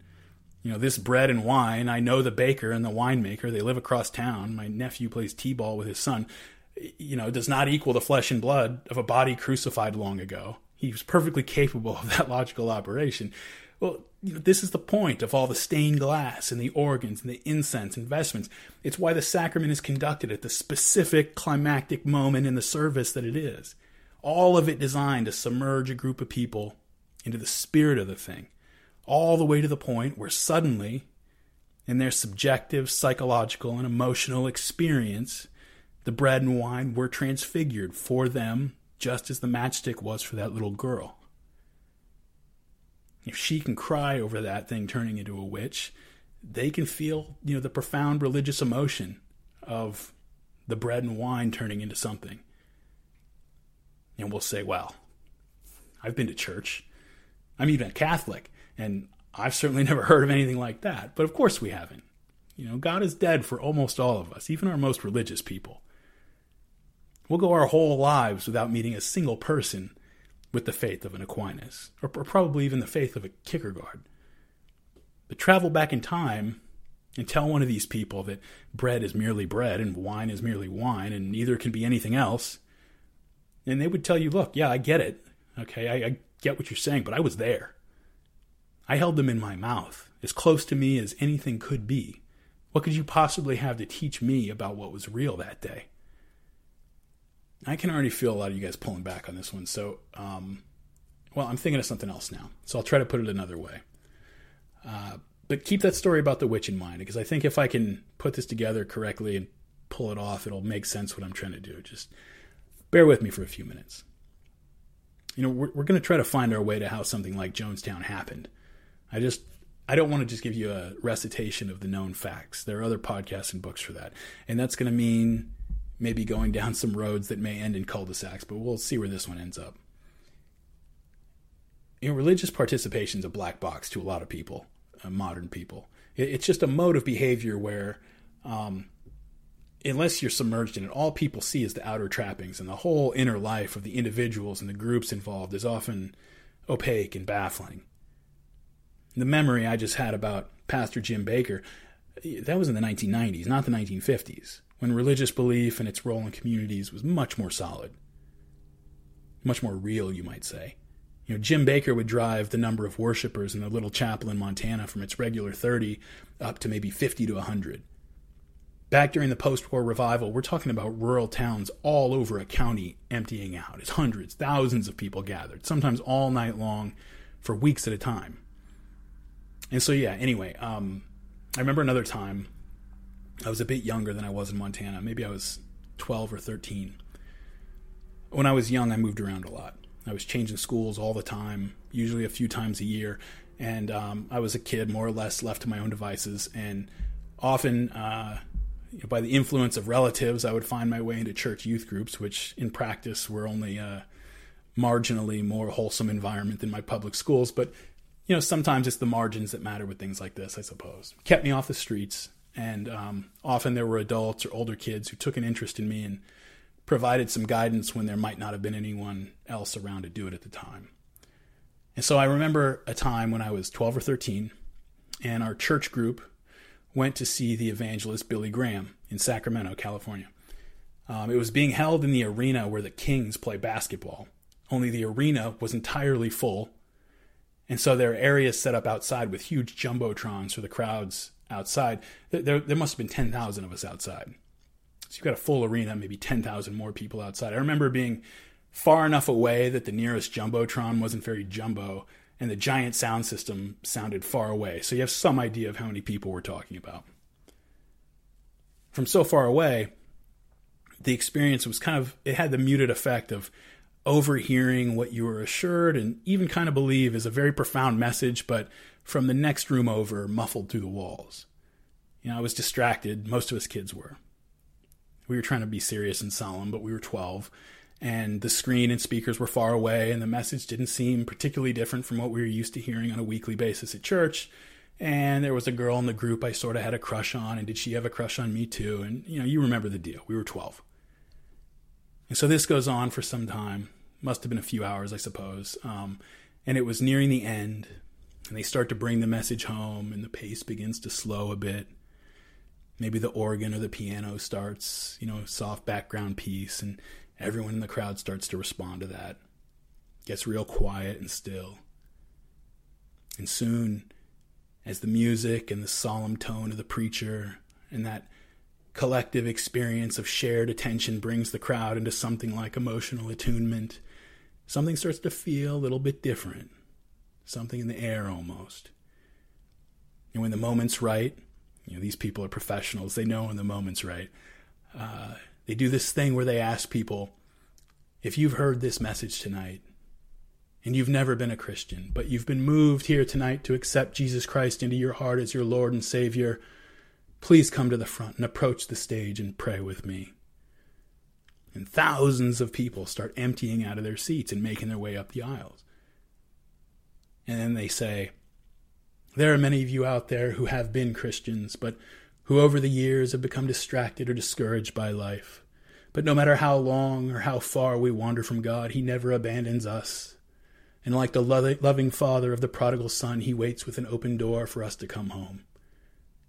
you know, this bread and wine, I know the baker and the winemaker, they live across town. My nephew plays T ball with his son, you know, does not equal the flesh and blood of a body crucified long ago. He was perfectly capable of that logical operation. Well, you know, this is the point of all the stained glass and the organs and the incense and vestments. It's why the sacrament is conducted at the specific climactic moment in the service that it is. All of it designed to submerge a group of people into the spirit of the thing all the way to the point where suddenly, in their subjective, psychological, and emotional experience, the bread and wine were transfigured for them just as the matchstick was for that little girl. If she can cry over that thing turning into a witch, they can feel, you know, the profound religious emotion of the bread and wine turning into something. And we'll say, well, I've been to church. I'm even a Catholic. And I've certainly never heard of anything like that. But of course we haven't. You know, God is dead for almost all of us, even our most religious people. We'll go our whole lives without meeting a single person with the faith of an Aquinas, or, or probably even the faith of a Kierkegaard. But travel back in time and tell one of these people that bread is merely bread and wine is merely wine and neither can be anything else. And they would tell you, look, yeah, I get it. Okay, I, I get what you're saying, but I was there. I held them in my mouth, as close to me as anything could be. What could you possibly have to teach me about what was real that day? I can already feel a lot of you guys pulling back on this one. So, um, well, I'm thinking of something else now. So I'll try to put it another way. Uh, but keep that story about the witch in mind, because I think if I can put this together correctly and pull it off, it'll make sense what I'm trying to do. Just bear with me for a few minutes. You know, we're, we're going to try to find our way to how something like Jonestown happened. I just I don't want to just give you a recitation of the known facts. There are other podcasts and books for that. And that's going to mean maybe going down some roads that may end in cul-de-sacs, but we'll see where this one ends up. You know, religious participation is a black box to a lot of people, uh, modern people. It's just a mode of behavior where, um, unless you're submerged in it, all people see is the outer trappings, and the whole inner life of the individuals and the groups involved is often opaque and baffling the memory I just had about Pastor Jim Baker, that was in the 1990s, not the 1950s, when religious belief and its role in communities was much more solid, much more real, you might say. You know, Jim Baker would drive the number of worshipers in the little chapel in Montana from its regular 30 up to maybe 50 to 100. back during the post war revival, we're talking about rural towns all over a county emptying out. It's hundreds, thousands of people gathered, sometimes all night long for weeks at a time. And so, yeah, anyway, um, I remember another time I was a bit younger than I was in Montana. Maybe I was 12 or 13. When I was young, I moved around a lot. I was changing schools all the time, usually a few times a year. And um, I was a kid, more or less, left to my own devices. And often, uh, by the influence of relatives, I would find my way into church youth groups, which in practice were only a marginally more wholesome environment than my public schools. But, you know, sometimes it's the margins that matter with things like this, I suppose. Kept me off the streets. And um, often there were adults or older kids who took an interest in me and provided some guidance when there might not have been anyone else around to do it at the time. And so I remember a time when I was 12 or 13, and our church group went to see the evangelist Billy Graham in Sacramento, California. Um, it was being held in the arena where the Kings play basketball, only the arena was entirely full. And so there are areas set up outside with huge jumbotrons for the crowds outside. There, there must have been 10,000 of us outside. So you've got a full arena, maybe 10,000 more people outside. I remember being far enough away that the nearest jumbotron wasn't very jumbo, and the giant sound system sounded far away. So you have some idea of how many people we're talking about. From so far away, the experience was kind of, it had the muted effect of overhearing what you were assured and even kind of believe is a very profound message, but from the next room over, muffled through the walls. You know, I was distracted. Most of us kids were. We were trying to be serious and solemn, but we were 12 and the screen and speakers were far away, and the message didn't seem particularly different from what we were used to hearing on a weekly basis at church. And there was a girl in the group I sort of had a crush on, and did she have a crush on me too? And you know, you remember the deal. We were 12. And so this goes on for some time. Must have been a few hours, I suppose. Um, and it was nearing the end, and they start to bring the message home, and the pace begins to slow a bit. Maybe the organ or the piano starts, you know, soft background piece, and Everyone in the crowd starts to respond to that. Gets real quiet and still. And soon, as the music and the solemn tone of the preacher and that collective experience of shared attention brings the crowd into something like emotional attunement, something starts to feel a little bit different. Something in the air almost. And when the moment's right, you know, these people are professionals, they know when the moment's right. Uh, they do this thing where they ask people if you've heard this message tonight and you've never been a Christian, but you've been moved here tonight to accept Jesus Christ into your heart as your Lord and Savior, please come to the front and approach the stage and pray with me. And thousands of people start emptying out of their seats and making their way up the aisles. And then they say, There are many of you out there who have been Christians, but who over the years have become distracted or discouraged by life. But no matter how long or how far we wander from God, He never abandons us. And like the loving father of the prodigal son, He waits with an open door for us to come home.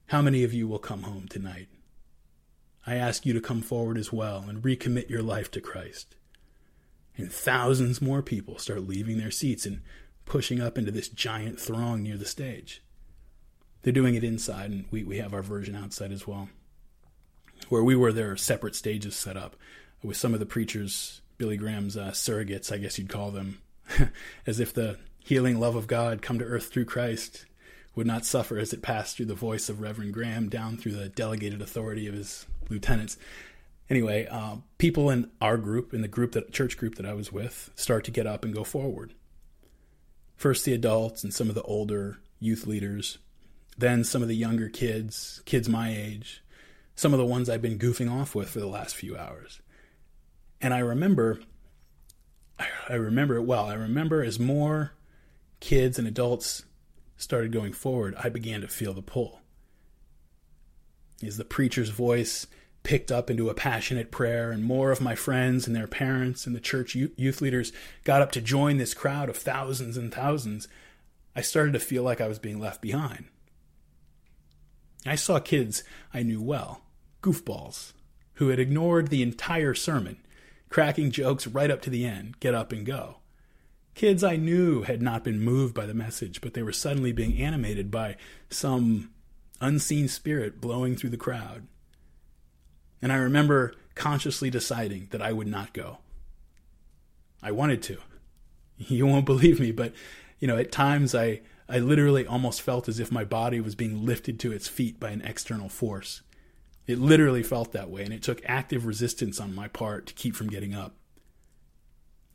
How many of you will come home tonight? I ask you to come forward as well and recommit your life to Christ. And thousands more people start leaving their seats and pushing up into this giant throng near the stage. They're doing it inside, and we, we have our version outside as well. Where we were, there are separate stages set up with some of the preachers, Billy Graham's uh, surrogates, I guess you'd call them, as if the healing love of God come to earth through Christ would not suffer as it passed through the voice of Reverend Graham down through the delegated authority of his lieutenants. Anyway, uh, people in our group, in the group that church group that I was with, start to get up and go forward. First, the adults and some of the older youth leaders then some of the younger kids, kids my age, some of the ones I've been goofing off with for the last few hours. And I remember, I remember it well. I remember as more kids and adults started going forward, I began to feel the pull. As the preacher's voice picked up into a passionate prayer, and more of my friends and their parents and the church youth leaders got up to join this crowd of thousands and thousands, I started to feel like I was being left behind. I saw kids I knew well, goofballs, who had ignored the entire sermon, cracking jokes right up to the end, get up and go. Kids I knew had not been moved by the message, but they were suddenly being animated by some unseen spirit blowing through the crowd. And I remember consciously deciding that I would not go. I wanted to. You won't believe me, but you know, at times I I literally almost felt as if my body was being lifted to its feet by an external force. It literally felt that way, and it took active resistance on my part to keep from getting up.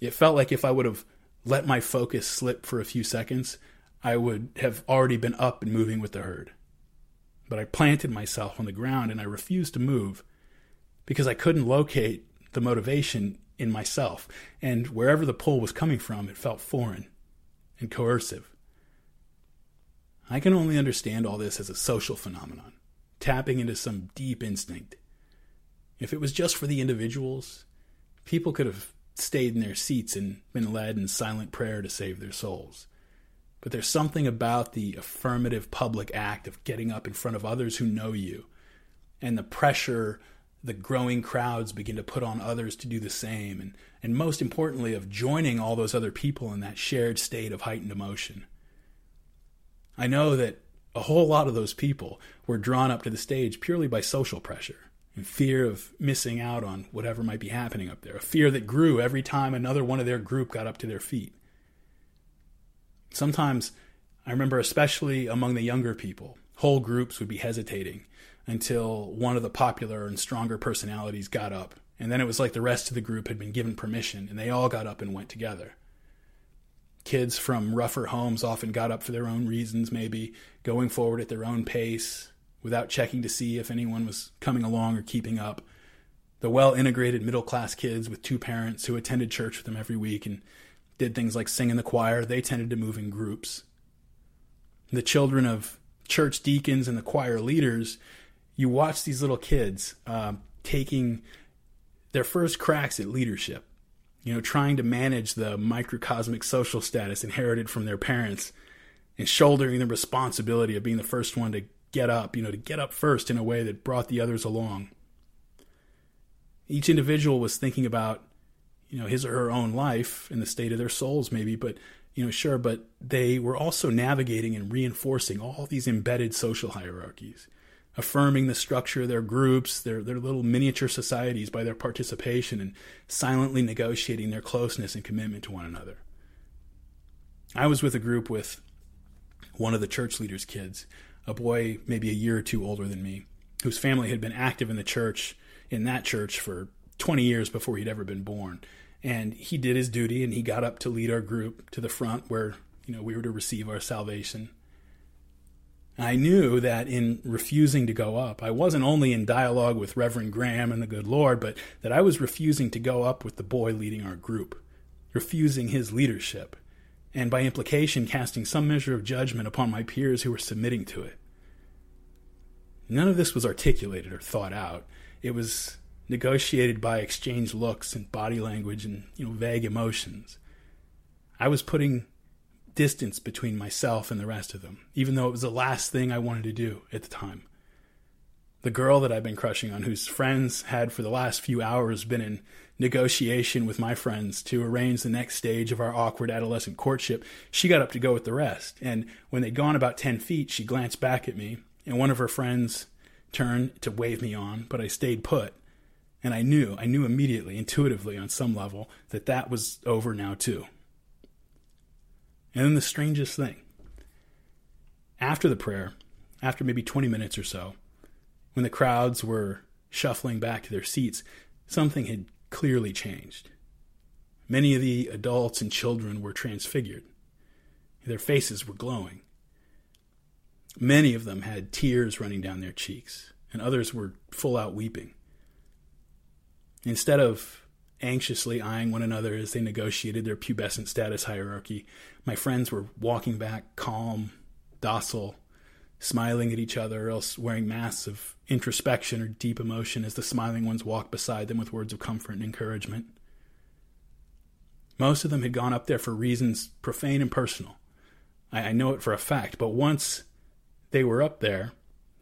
It felt like if I would have let my focus slip for a few seconds, I would have already been up and moving with the herd. But I planted myself on the ground and I refused to move because I couldn't locate the motivation in myself. And wherever the pull was coming from, it felt foreign and coercive. I can only understand all this as a social phenomenon, tapping into some deep instinct. If it was just for the individuals, people could have stayed in their seats and been led in silent prayer to save their souls. But there's something about the affirmative public act of getting up in front of others who know you and the pressure the growing crowds begin to put on others to do the same, and, and most importantly, of joining all those other people in that shared state of heightened emotion. I know that a whole lot of those people were drawn up to the stage purely by social pressure and fear of missing out on whatever might be happening up there, a fear that grew every time another one of their group got up to their feet. Sometimes, I remember especially among the younger people, whole groups would be hesitating until one of the popular and stronger personalities got up. And then it was like the rest of the group had been given permission and they all got up and went together. Kids from rougher homes often got up for their own reasons, maybe going forward at their own pace without checking to see if anyone was coming along or keeping up. The well integrated middle class kids with two parents who attended church with them every week and did things like sing in the choir, they tended to move in groups. The children of church deacons and the choir leaders you watch these little kids uh, taking their first cracks at leadership, you know, trying to manage the microcosmic social status inherited from their parents and shouldering the responsibility of being the first one to get up, you know, to get up first in a way that brought the others along. Each individual was thinking about, you know, his or her own life and the state of their souls, maybe, but, you know, sure, but they were also navigating and reinforcing all these embedded social hierarchies affirming the structure of their groups, their, their little miniature societies by their participation and silently negotiating their closeness and commitment to one another. I was with a group with one of the church leader's kids, a boy maybe a year or two older than me, whose family had been active in the church, in that church for 20 years before he'd ever been born. And he did his duty and he got up to lead our group to the front where, you know, we were to receive our salvation. I knew that in refusing to go up, I wasn't only in dialogue with Reverend Graham and the good Lord, but that I was refusing to go up with the boy leading our group, refusing his leadership, and by implication, casting some measure of judgment upon my peers who were submitting to it. None of this was articulated or thought out. It was negotiated by exchanged looks and body language and you know vague emotions. I was putting distance between myself and the rest of them, even though it was the last thing I wanted to do at the time. The girl that I've been crushing on, whose friends had for the last few hours been in negotiation with my friends to arrange the next stage of our awkward adolescent courtship, she got up to go with the rest. And when they'd gone about 10 feet, she glanced back at me, and one of her friends turned to wave me on, but I stayed put. And I knew, I knew immediately, intuitively on some level, that that was over now too. And then the strangest thing after the prayer, after maybe 20 minutes or so, when the crowds were shuffling back to their seats, something had clearly changed. Many of the adults and children were transfigured. Their faces were glowing. Many of them had tears running down their cheeks, and others were full out weeping. Instead of anxiously eyeing one another as they negotiated their pubescent status hierarchy. My friends were walking back, calm, docile, smiling at each other, or else wearing masks of introspection or deep emotion as the smiling ones walked beside them with words of comfort and encouragement. Most of them had gone up there for reasons profane and personal. I, I know it for a fact, but once they were up there,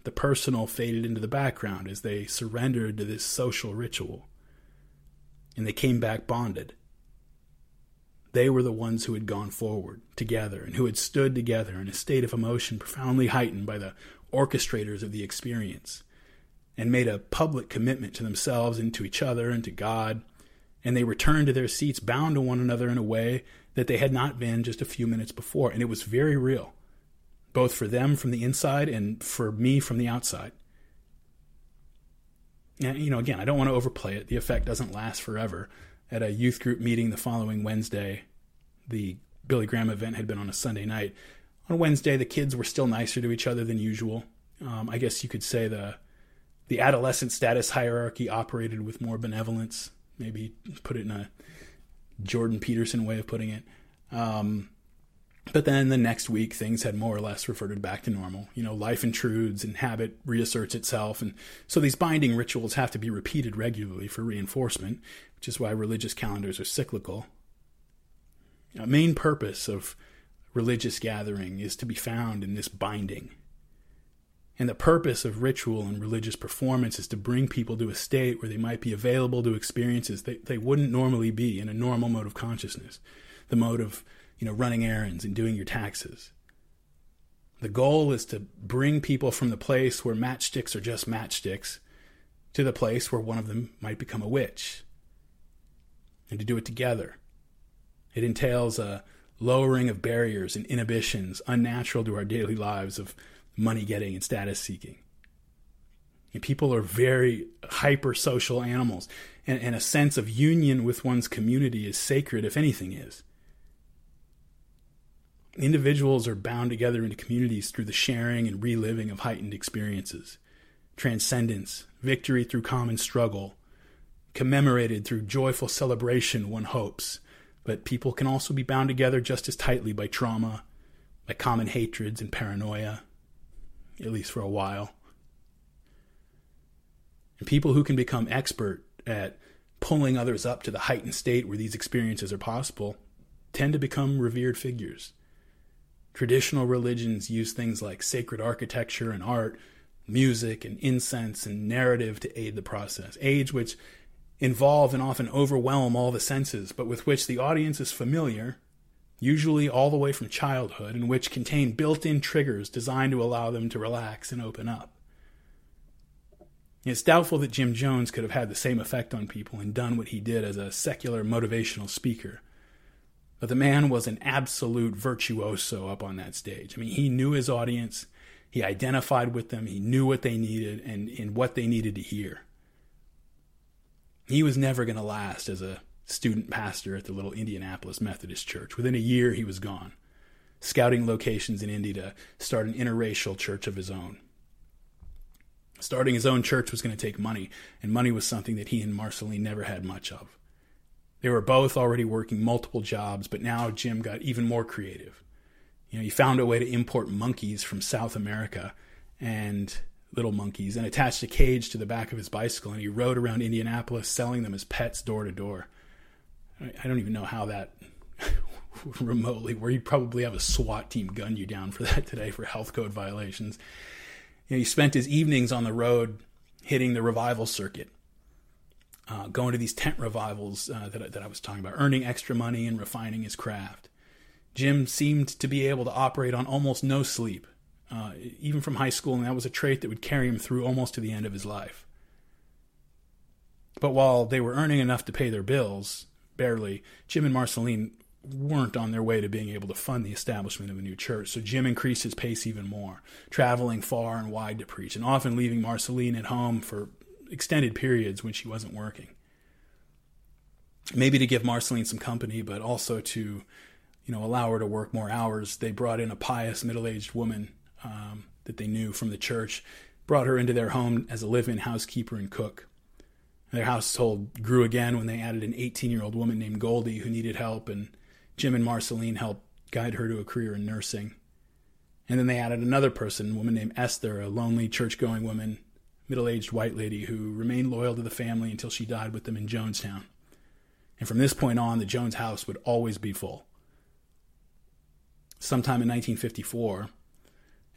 the personal faded into the background as they surrendered to this social ritual and they came back bonded. They were the ones who had gone forward together and who had stood together in a state of emotion profoundly heightened by the orchestrators of the experience. and made a public commitment to themselves and to each other and to God. And they returned to their seats bound to one another in a way that they had not been just a few minutes before. And it was very real, both for them from the inside and for me from the outside. And, you know, again, I don't want to overplay it. The effect doesn't last forever. At a youth group meeting the following Wednesday, the Billy Graham event had been on a Sunday night. On Wednesday, the kids were still nicer to each other than usual. Um, I guess you could say the the adolescent status hierarchy operated with more benevolence. Maybe put it in a Jordan Peterson way of putting it. Um, but then the next week, things had more or less reverted back to normal. You know, life intrudes and habit reasserts itself. And so these binding rituals have to be repeated regularly for reinforcement, which is why religious calendars are cyclical. A main purpose of religious gathering is to be found in this binding. And the purpose of ritual and religious performance is to bring people to a state where they might be available to experiences that they wouldn't normally be in a normal mode of consciousness, the mode of you know, running errands and doing your taxes. The goal is to bring people from the place where matchsticks are just matchsticks to the place where one of them might become a witch. And to do it together. It entails a lowering of barriers and inhibitions unnatural to our daily lives of money getting and status seeking. And people are very hyper social animals, and, and a sense of union with one's community is sacred, if anything is. Individuals are bound together into communities through the sharing and reliving of heightened experiences, transcendence, victory through common struggle, commemorated through joyful celebration, one hopes. But people can also be bound together just as tightly by trauma, by common hatreds and paranoia, at least for a while. And people who can become expert at pulling others up to the heightened state where these experiences are possible tend to become revered figures. Traditional religions use things like sacred architecture and art, music and incense and narrative to aid the process, aids which involve and often overwhelm all the senses, but with which the audience is familiar, usually all the way from childhood, and which contain built in triggers designed to allow them to relax and open up. It's doubtful that Jim Jones could have had the same effect on people and done what he did as a secular motivational speaker. But the man was an absolute virtuoso up on that stage. I mean, he knew his audience, he identified with them, he knew what they needed and, and what they needed to hear. He was never going to last as a student pastor at the little Indianapolis Methodist Church. Within a year, he was gone, scouting locations in Indy to start an interracial church of his own. Starting his own church was going to take money, and money was something that he and Marceline never had much of. They were both already working multiple jobs, but now Jim got even more creative. You know, he found a way to import monkeys from South America and little monkeys and attached a cage to the back of his bicycle and he rode around Indianapolis selling them as pets door to door. I don't even know how that remotely where you'd probably have a SWAT team gun you down for that today for health code violations. You know, he spent his evenings on the road hitting the revival circuit uh, going to these tent revivals uh, that, that I was talking about, earning extra money and refining his craft. Jim seemed to be able to operate on almost no sleep, uh, even from high school, and that was a trait that would carry him through almost to the end of his life. But while they were earning enough to pay their bills, barely, Jim and Marceline weren't on their way to being able to fund the establishment of a new church. So Jim increased his pace even more, traveling far and wide to preach, and often leaving Marceline at home for extended periods when she wasn't working. Maybe to give Marceline some company, but also to, you know, allow her to work more hours. They brought in a pious middle-aged woman um, that they knew from the church, brought her into their home as a live-in housekeeper and cook. Their household grew again when they added an 18-year-old woman named Goldie who needed help, and Jim and Marceline helped guide her to a career in nursing. And then they added another person, a woman named Esther, a lonely church-going woman middle aged white lady who remained loyal to the family until she died with them in Jonestown. And from this point on, the Jones house would always be full. Sometime in 1954,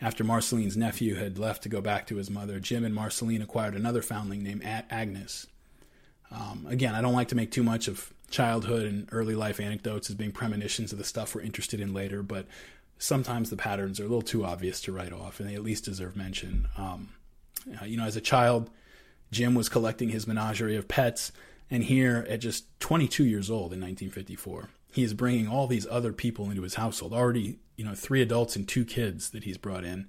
after Marceline's nephew had left to go back to his mother, Jim and Marceline acquired another foundling named Agnes. Um, again, I don't like to make too much of childhood and early life anecdotes as being premonitions of the stuff we're interested in later, but sometimes the patterns are a little too obvious to write off, and they at least deserve mention. Um, uh, you know, as a child, Jim was collecting his menagerie of pets, and here, at just 22 years old in 1954, he is bringing all these other people into his household. Already, you know, three adults and two kids that he's brought in.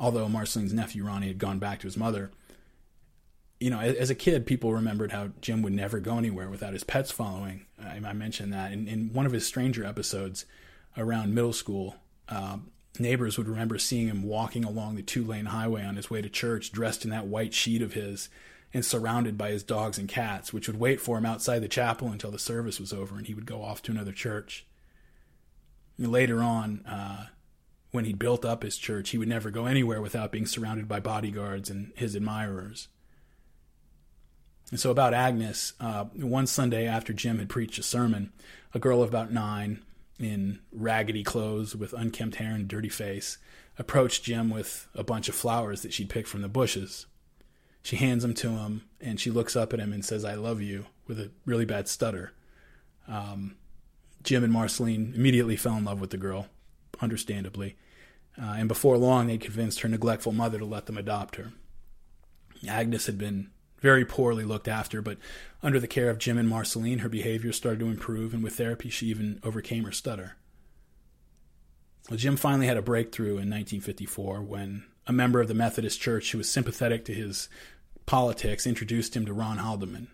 Although Marceline's nephew Ronnie had gone back to his mother, you know, as a kid, people remembered how Jim would never go anywhere without his pets following. I, mentioned that in, in, one of his Stranger episodes around middle school. Uh, neighbors would remember seeing him walking along the two lane highway on his way to church, dressed in that white sheet of his and surrounded by his dogs and cats, which would wait for him outside the chapel until the service was over and he would go off to another church. And later on, uh, when he built up his church, he would never go anywhere without being surrounded by bodyguards and his admirers. And so, about Agnes, uh, one Sunday after Jim had preached a sermon, a girl of about nine, in raggedy clothes with unkempt hair and dirty face, approached Jim with a bunch of flowers that she'd picked from the bushes. She hands them to him, and she looks up at him and says, I love you, with a really bad stutter. Um, Jim and Marceline immediately fell in love with the girl, understandably. Uh, and before long, they convinced her neglectful mother to let them adopt her. Agnes had been very poorly looked after, but under the care of Jim and Marceline, her behavior started to improve, and with therapy, she even overcame her stutter. Well, Jim finally had a breakthrough in 1954 when a member of the Methodist Church who was sympathetic to his politics introduced him to Ron Haldeman,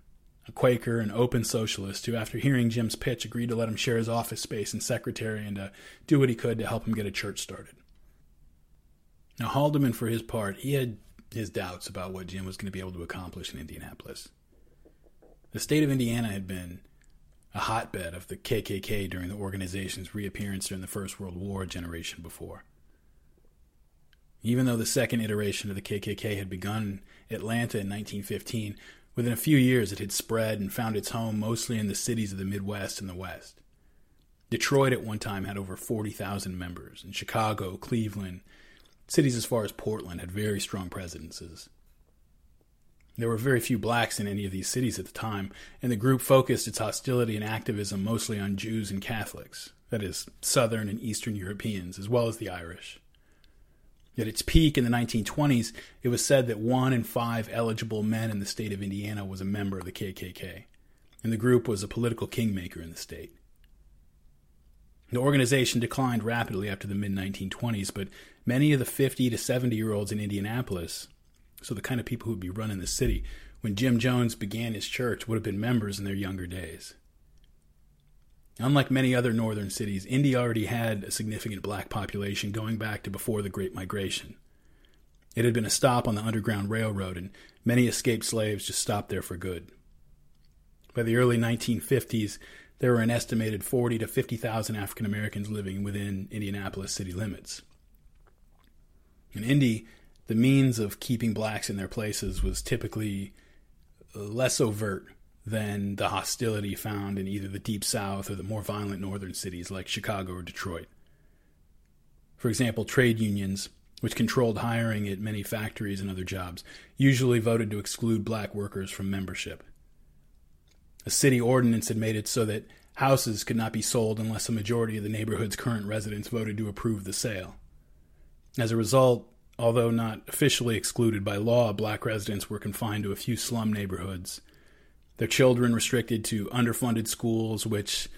a Quaker and open socialist who, after hearing Jim's pitch, agreed to let him share his office space and secretary and to do what he could to help him get a church started. Now, Haldeman, for his part, he had his doubts about what Jim was going to be able to accomplish in Indianapolis. The state of Indiana had been a hotbed of the KKK during the organization's reappearance during the First World War generation before. Even though the second iteration of the KKK had begun in Atlanta in 1915, within a few years it had spread and found its home mostly in the cities of the Midwest and the West. Detroit at one time had over 40,000 members, and Chicago, Cleveland, Cities as far as Portland had very strong presences. There were very few blacks in any of these cities at the time, and the group focused its hostility and activism mostly on Jews and Catholics, that is, Southern and Eastern Europeans, as well as the Irish. At its peak in the 1920s, it was said that one in five eligible men in the state of Indiana was a member of the KKK, and the group was a political kingmaker in the state. The organization declined rapidly after the mid 1920s, but many of the 50 to 70 year olds in Indianapolis, so the kind of people who would be running the city, when Jim Jones began his church, would have been members in their younger days. Unlike many other northern cities, Indy already had a significant black population going back to before the Great Migration. It had been a stop on the Underground Railroad, and many escaped slaves just stopped there for good. By the early 1950s, there were an estimated 40 to 50,000 African Americans living within Indianapolis city limits. In Indy, the means of keeping blacks in their places was typically uh, less overt than the hostility found in either the Deep South or the more violent northern cities like Chicago or Detroit. For example, trade unions, which controlled hiring at many factories and other jobs, usually voted to exclude black workers from membership. A city ordinance had made it so that houses could not be sold unless a majority of the neighborhood's current residents voted to approve the sale. As a result, although not officially excluded by law, black residents were confined to a few slum neighborhoods, their children restricted to underfunded schools, which,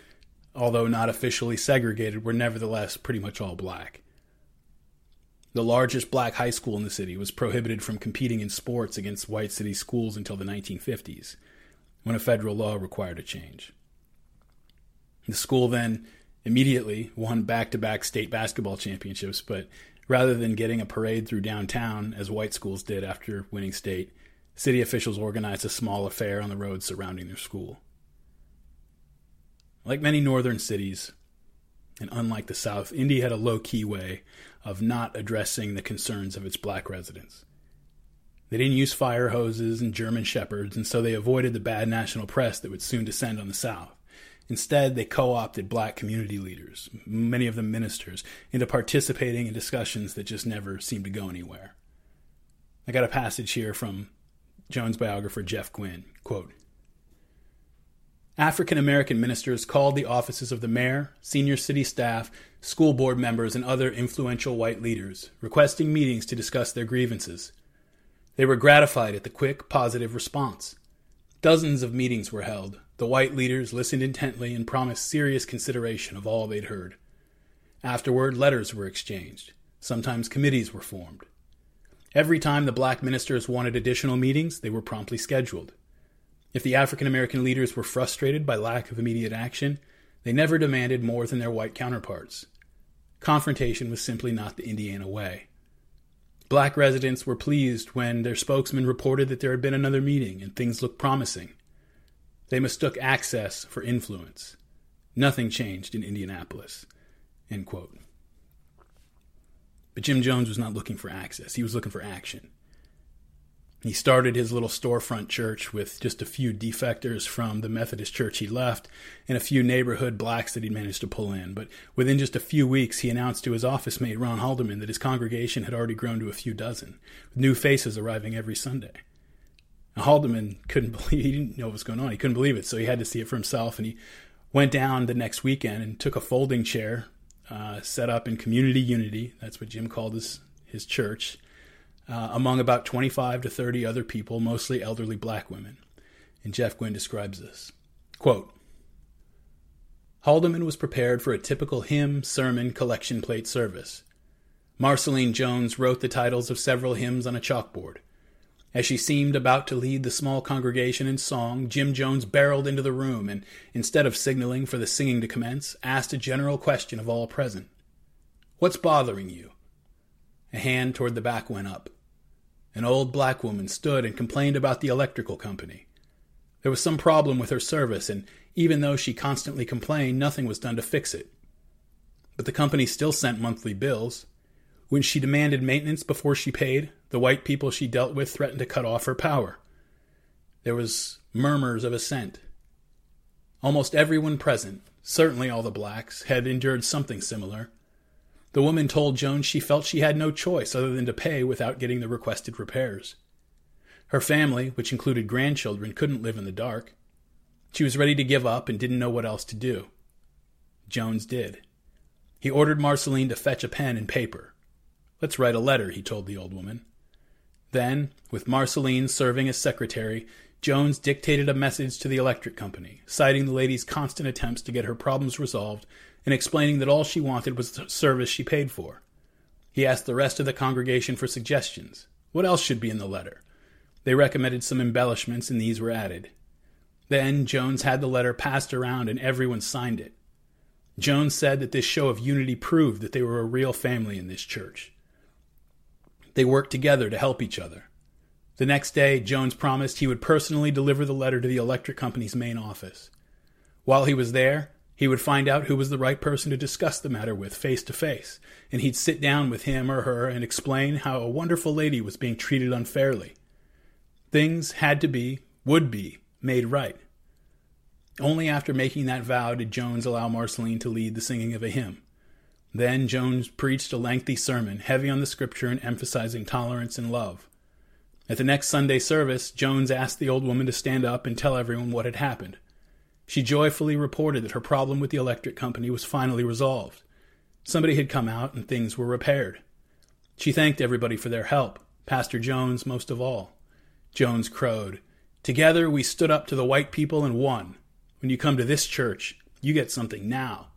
although not officially segregated, were nevertheless pretty much all black. The largest black high school in the city was prohibited from competing in sports against white city schools until the 1950s when a federal law required a change. The school then immediately won back to back state basketball championships, but rather than getting a parade through downtown as white schools did after winning state, city officials organized a small affair on the roads surrounding their school. Like many northern cities, and unlike the South, Indy had a low key way of not addressing the concerns of its black residents. They didn't use fire hoses and German shepherds, and so they avoided the bad national press that would soon descend on the South. Instead, they co opted black community leaders, many of them ministers, into participating in discussions that just never seemed to go anywhere. I got a passage here from Jones biographer Jeff Guinn. Quote, African American ministers called the offices of the mayor, senior city staff, school board members, and other influential white leaders, requesting meetings to discuss their grievances. They were gratified at the quick, positive response. Dozens of meetings were held. The white leaders listened intently and promised serious consideration of all they'd heard. Afterward, letters were exchanged. Sometimes committees were formed. Every time the black ministers wanted additional meetings, they were promptly scheduled. If the African American leaders were frustrated by lack of immediate action, they never demanded more than their white counterparts. Confrontation was simply not the Indiana way. Black residents were pleased when their spokesman reported that there had been another meeting and things looked promising. They mistook access for influence. Nothing changed in Indianapolis. End quote. But Jim Jones was not looking for access, he was looking for action. He started his little storefront church with just a few defectors from the Methodist church he left and a few neighborhood blacks that he managed to pull in. But within just a few weeks, he announced to his office mate, Ron Haldeman, that his congregation had already grown to a few dozen, with new faces arriving every Sunday. Now, Haldeman couldn't believe, he didn't know what was going on. He couldn't believe it, so he had to see it for himself. And he went down the next weekend and took a folding chair uh, set up in community unity. That's what Jim called his, his church uh, among about 25 to 30 other people, mostly elderly black women. And Jeff Guinn describes this. Quote, Haldeman was prepared for a typical hymn, sermon, collection plate service. Marceline Jones wrote the titles of several hymns on a chalkboard. As she seemed about to lead the small congregation in song, Jim Jones barreled into the room and, instead of signaling for the singing to commence, asked a general question of all present What's bothering you? A hand toward the back went up. An old black woman stood and complained about the electrical company. There was some problem with her service, and even though she constantly complained, nothing was done to fix it. But the company still sent monthly bills. When she demanded maintenance before she paid, the white people she dealt with threatened to cut off her power. There was murmurs of assent. Almost everyone present, certainly all the blacks, had endured something similar. The woman told Jones she felt she had no choice other than to pay without getting the requested repairs. Her family, which included grandchildren, couldn't live in the dark. She was ready to give up and didn't know what else to do. Jones did. He ordered Marceline to fetch a pen and paper. Let's write a letter, he told the old woman. Then, with Marceline serving as secretary, Jones dictated a message to the electric company, citing the lady's constant attempts to get her problems resolved and explaining that all she wanted was the service she paid for. He asked the rest of the congregation for suggestions. What else should be in the letter? They recommended some embellishments, and these were added. Then Jones had the letter passed around, and everyone signed it. Jones said that this show of unity proved that they were a real family in this church. They worked together to help each other. The next day, Jones promised he would personally deliver the letter to the electric company's main office. While he was there, he would find out who was the right person to discuss the matter with face to face, and he'd sit down with him or her and explain how a wonderful lady was being treated unfairly. Things had to be, would be, made right. Only after making that vow did Jones allow Marceline to lead the singing of a hymn. Then Jones preached a lengthy sermon, heavy on the scripture and emphasizing tolerance and love. At the next Sunday service, Jones asked the old woman to stand up and tell everyone what had happened. She joyfully reported that her problem with the electric company was finally resolved. Somebody had come out and things were repaired. She thanked everybody for their help, Pastor Jones most of all. Jones crowed, Together we stood up to the white people and won. When you come to this church, you get something now.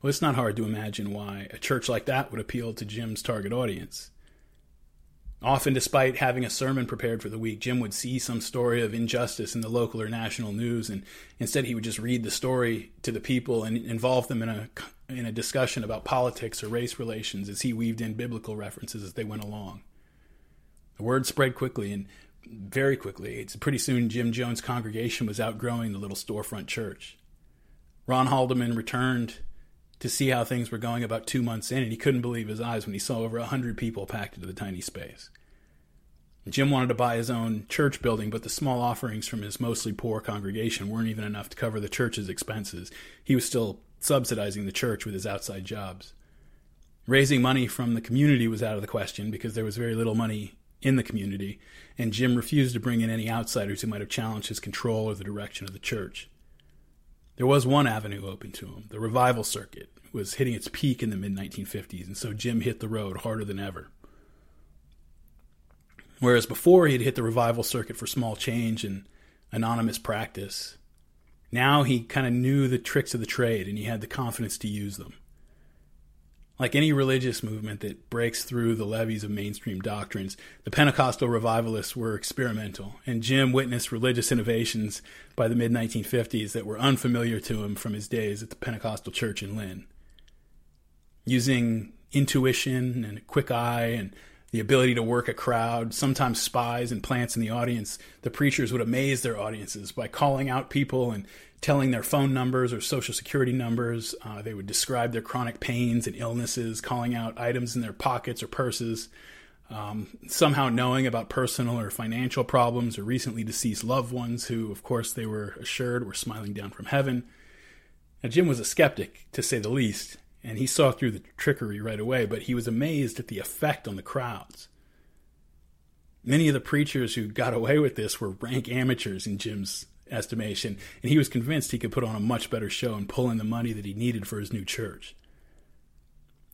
Well, it's not hard to imagine why a church like that would appeal to Jim's target audience. Often, despite having a sermon prepared for the week, Jim would see some story of injustice in the local or national news, and instead he would just read the story to the people and involve them in a in a discussion about politics or race relations as he weaved in biblical references as they went along. The word spread quickly, and very quickly. It's pretty soon Jim Jones' congregation was outgrowing the little storefront church. Ron Haldeman returned to see how things were going about two months in, and he couldn't believe his eyes when he saw over a hundred people packed into the tiny space. Jim wanted to buy his own church building, but the small offerings from his mostly poor congregation weren't even enough to cover the church's expenses. He was still subsidizing the church with his outside jobs. Raising money from the community was out of the question because there was very little money in the community, and Jim refused to bring in any outsiders who might have challenged his control or the direction of the church. There was one avenue open to him. The revival circuit was hitting its peak in the mid 1950s, and so Jim hit the road harder than ever. Whereas before he'd hit the revival circuit for small change and anonymous practice, now he kind of knew the tricks of the trade and he had the confidence to use them. Like any religious movement that breaks through the levees of mainstream doctrines, the Pentecostal revivalists were experimental, and Jim witnessed religious innovations by the mid 1950s that were unfamiliar to him from his days at the Pentecostal church in Lynn. Using intuition and a quick eye and the ability to work a crowd, sometimes spies and plants in the audience, the preachers would amaze their audiences by calling out people and telling their phone numbers or social security numbers. Uh, they would describe their chronic pains and illnesses, calling out items in their pockets or purses, um, somehow knowing about personal or financial problems or recently deceased loved ones who, of course, they were assured were smiling down from heaven. Now, Jim was a skeptic, to say the least, and he saw through the trickery right away, but he was amazed at the effect on the crowds. Many of the preachers who got away with this were rank amateurs in Jim's estimation, and he was convinced he could put on a much better show and pull in the money that he needed for his new church.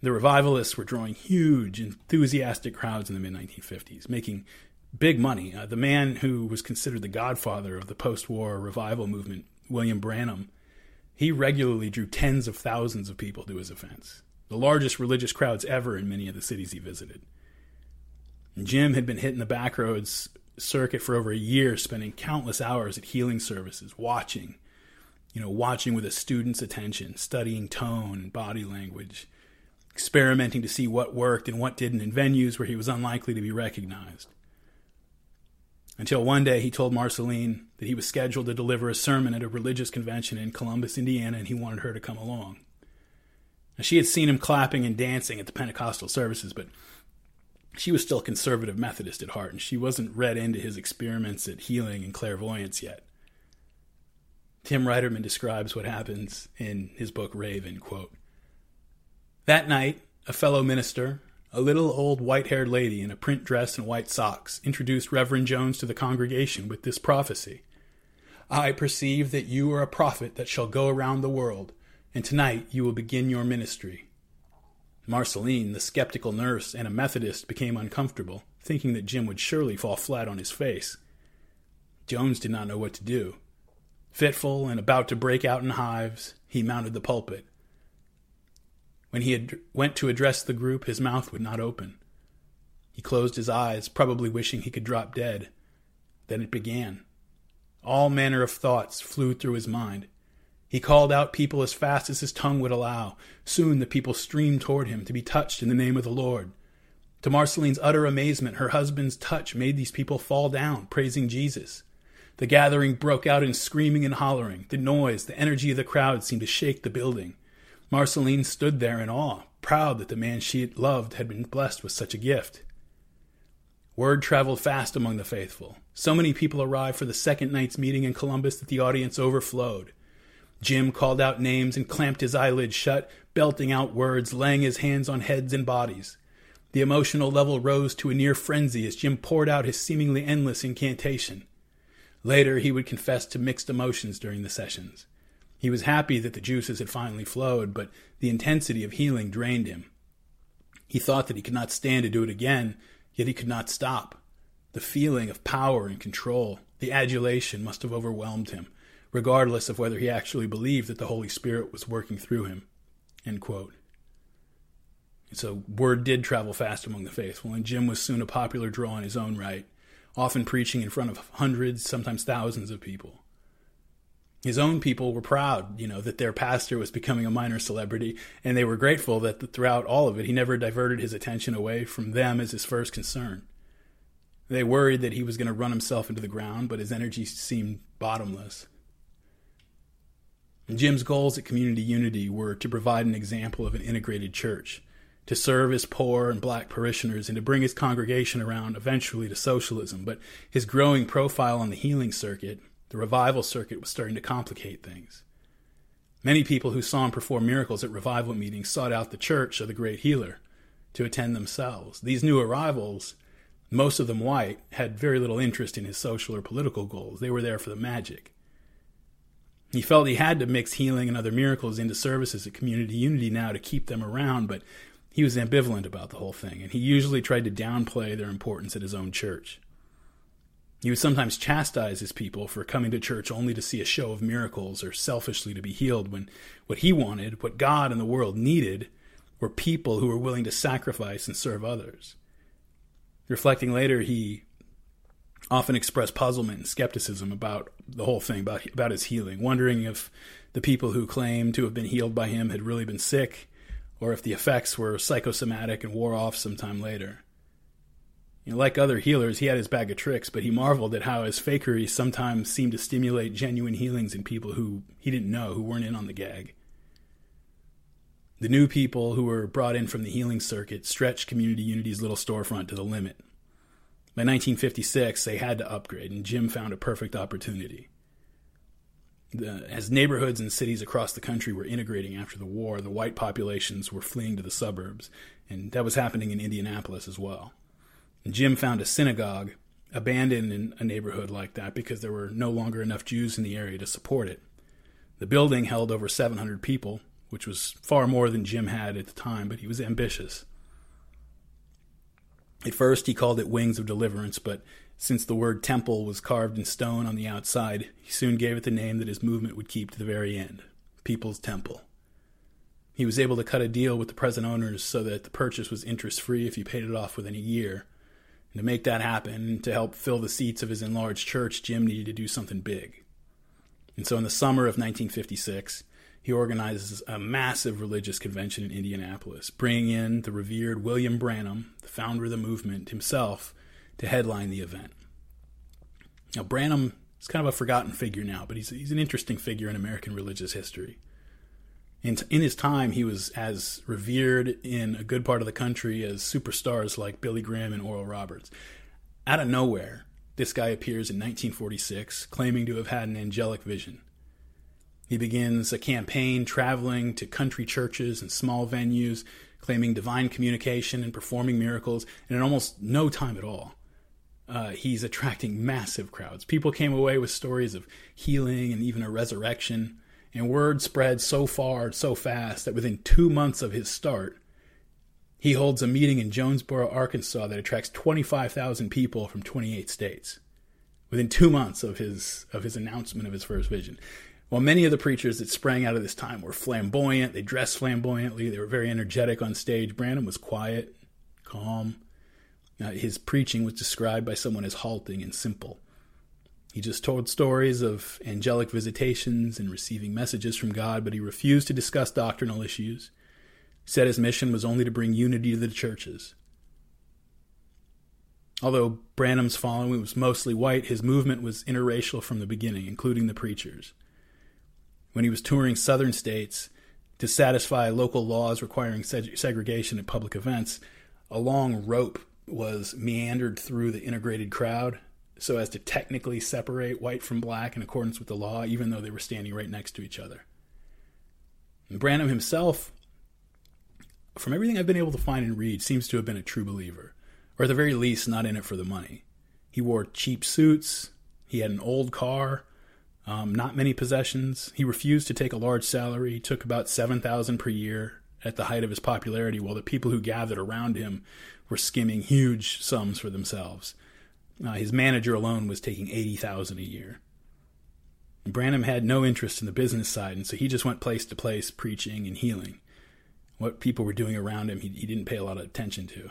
The revivalists were drawing huge, enthusiastic crowds in the mid 1950s, making big money. Uh, the man who was considered the godfather of the post war revival movement, William Branham, he regularly drew tens of thousands of people to his events, the largest religious crowds ever in many of the cities he visited. Jim had been hitting the back roads circuit for over a year, spending countless hours at healing services, watching, you know, watching with a student's attention, studying tone and body language, experimenting to see what worked and what didn't in venues where he was unlikely to be recognized. Until one day he told Marceline that he was scheduled to deliver a sermon at a religious convention in Columbus, Indiana, and he wanted her to come along. Now, she had seen him clapping and dancing at the Pentecostal services, but she was still a conservative Methodist at heart, and she wasn't read into his experiments at healing and clairvoyance yet. Tim Reiterman describes what happens in his book Raven, quote, That night, a fellow minister, a little old white haired lady in a print dress and white socks, introduced Reverend Jones to the congregation with this prophecy I perceive that you are a prophet that shall go around the world, and tonight you will begin your ministry. Marceline, the skeptical nurse and a Methodist, became uncomfortable, thinking that Jim would surely fall flat on his face. Jones did not know what to do. Fitful and about to break out in hives, he mounted the pulpit. When he went to address the group, his mouth would not open. He closed his eyes, probably wishing he could drop dead. Then it began. All manner of thoughts flew through his mind. He called out people as fast as his tongue would allow. Soon the people streamed toward him to be touched in the name of the Lord. To Marceline's utter amazement, her husband's touch made these people fall down, praising Jesus. The gathering broke out in screaming and hollering. The noise, the energy of the crowd seemed to shake the building. Marceline stood there in awe, proud that the man she loved had been blessed with such a gift. Word traveled fast among the faithful. So many people arrived for the second night's meeting in Columbus that the audience overflowed. Jim called out names and clamped his eyelids shut, belting out words, laying his hands on heads and bodies. The emotional level rose to a near frenzy as Jim poured out his seemingly endless incantation. Later, he would confess to mixed emotions during the sessions. He was happy that the juices had finally flowed, but the intensity of healing drained him. He thought that he could not stand to do it again, yet he could not stop. The feeling of power and control, the adulation must have overwhelmed him regardless of whether he actually believed that the Holy Spirit was working through him. So word did travel fast among the faithful, and Jim was soon a popular draw in his own right, often preaching in front of hundreds, sometimes thousands of people. His own people were proud, you know, that their pastor was becoming a minor celebrity, and they were grateful that throughout all of it, he never diverted his attention away from them as his first concern. They worried that he was going to run himself into the ground, but his energy seemed bottomless. Jim's goals at Community Unity were to provide an example of an integrated church, to serve his poor and black parishioners, and to bring his congregation around eventually to socialism. But his growing profile on the healing circuit, the revival circuit, was starting to complicate things. Many people who saw him perform miracles at revival meetings sought out the church of the great healer to attend themselves. These new arrivals, most of them white, had very little interest in his social or political goals. They were there for the magic. He felt he had to mix healing and other miracles into services at Community Unity now to keep them around, but he was ambivalent about the whole thing, and he usually tried to downplay their importance at his own church. He would sometimes chastise his people for coming to church only to see a show of miracles or selfishly to be healed when what he wanted, what God and the world needed, were people who were willing to sacrifice and serve others. Reflecting later, he often expressed puzzlement and skepticism about the whole thing, about, about his healing, wondering if the people who claimed to have been healed by him had really been sick, or if the effects were psychosomatic and wore off sometime later. You know, like other healers, he had his bag of tricks, but he marveled at how his fakery sometimes seemed to stimulate genuine healings in people who he didn't know, who weren't in on the gag. The new people who were brought in from the healing circuit stretched Community Unity's little storefront to the limit. By 1956, they had to upgrade, and Jim found a perfect opportunity. The, as neighborhoods and cities across the country were integrating after the war, the white populations were fleeing to the suburbs, and that was happening in Indianapolis as well. Jim found a synagogue abandoned in a neighborhood like that because there were no longer enough Jews in the area to support it. The building held over 700 people, which was far more than Jim had at the time, but he was ambitious. At first, he called it Wings of Deliverance, but since the word temple was carved in stone on the outside, he soon gave it the name that his movement would keep to the very end Peoples Temple. He was able to cut a deal with the present owners so that the purchase was interest free if you paid it off within a year and to make that happen, to help fill the seats of his enlarged church, Jim needed to do something big. And so in the summer of 1956, he organizes a massive religious convention in Indianapolis, bringing in the revered William Branham, the founder of the movement himself, to headline the event. Now, Branham is kind of a forgotten figure now, but he's, he's an interesting figure in American religious history. In, in his time, he was as revered in a good part of the country as superstars like Billy Graham and Oral Roberts. Out of nowhere, this guy appears in 1946, claiming to have had an angelic vision. He begins a campaign traveling to country churches and small venues, claiming divine communication and performing miracles, and in almost no time at all, uh, he's attracting massive crowds. People came away with stories of healing and even a resurrection. And word spread so far, so fast, that within two months of his start, he holds a meeting in Jonesboro, Arkansas that attracts 25,000 people from 28 states. Within two months of his, of his announcement of his first vision. While many of the preachers that sprang out of this time were flamboyant, they dressed flamboyantly, they were very energetic on stage, Branham was quiet, calm. Uh, his preaching was described by someone as halting and simple. He just told stories of angelic visitations and receiving messages from God, but he refused to discuss doctrinal issues. He said his mission was only to bring unity to the churches. Although Branham's following was mostly white, his movement was interracial from the beginning, including the preachers. When he was touring southern states to satisfy local laws requiring seg- segregation at public events, a long rope was meandered through the integrated crowd so as to technically separate white from black in accordance with the law, even though they were standing right next to each other. And Branham himself, from everything I've been able to find and read, seems to have been a true believer, or at the very least, not in it for the money. He wore cheap suits, he had an old car, um, not many possessions. He refused to take a large salary, he took about 7000 per year at the height of his popularity, while the people who gathered around him were skimming huge sums for themselves. Uh, his manager alone was taking eighty thousand a year. Branham had no interest in the business side, and so he just went place to place preaching and healing. What people were doing around him, he, he didn't pay a lot of attention to.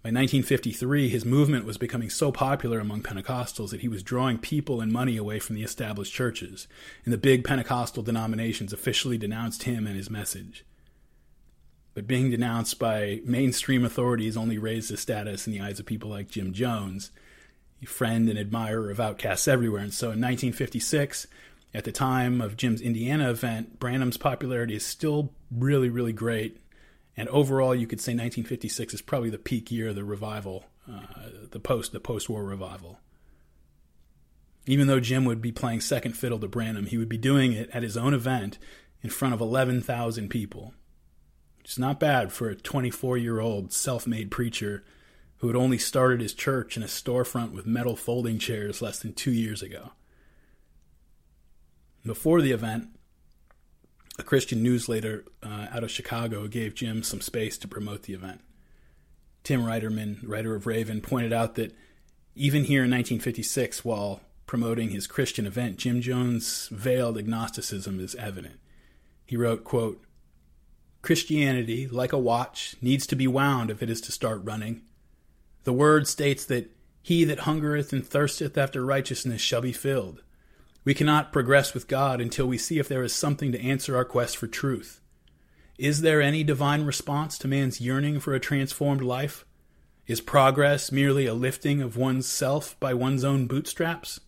By 1953, his movement was becoming so popular among Pentecostals that he was drawing people and money away from the established churches, and the big Pentecostal denominations officially denounced him and his message. But being denounced by mainstream authorities only raised his status in the eyes of people like Jim Jones, friend and admirer of outcasts everywhere. And so in 1956, at the time of Jim's Indiana event, Branham's popularity is still really, really great. And overall, you could say 1956 is probably the peak year of the revival, uh, the post the post-war revival. Even though Jim would be playing second fiddle to Branham, he would be doing it at his own event in front of 11,000 people. Is not bad for a 24-year-old self-made preacher who had only started his church in a storefront with metal folding chairs less than two years ago. Before the event, a Christian newsletter uh, out of Chicago gave Jim some space to promote the event. Tim Reiterman, writer of Raven, pointed out that even here in 1956, while promoting his Christian event, Jim Jones' veiled agnosticism is evident. He wrote, quote, Christianity, like a watch, needs to be wound if it is to start running. The word states that he that hungereth and thirsteth after righteousness shall be filled. We cannot progress with God until we see if there is something to answer our quest for truth. Is there any divine response to man's yearning for a transformed life? Is progress merely a lifting of one's self by one's own bootstraps?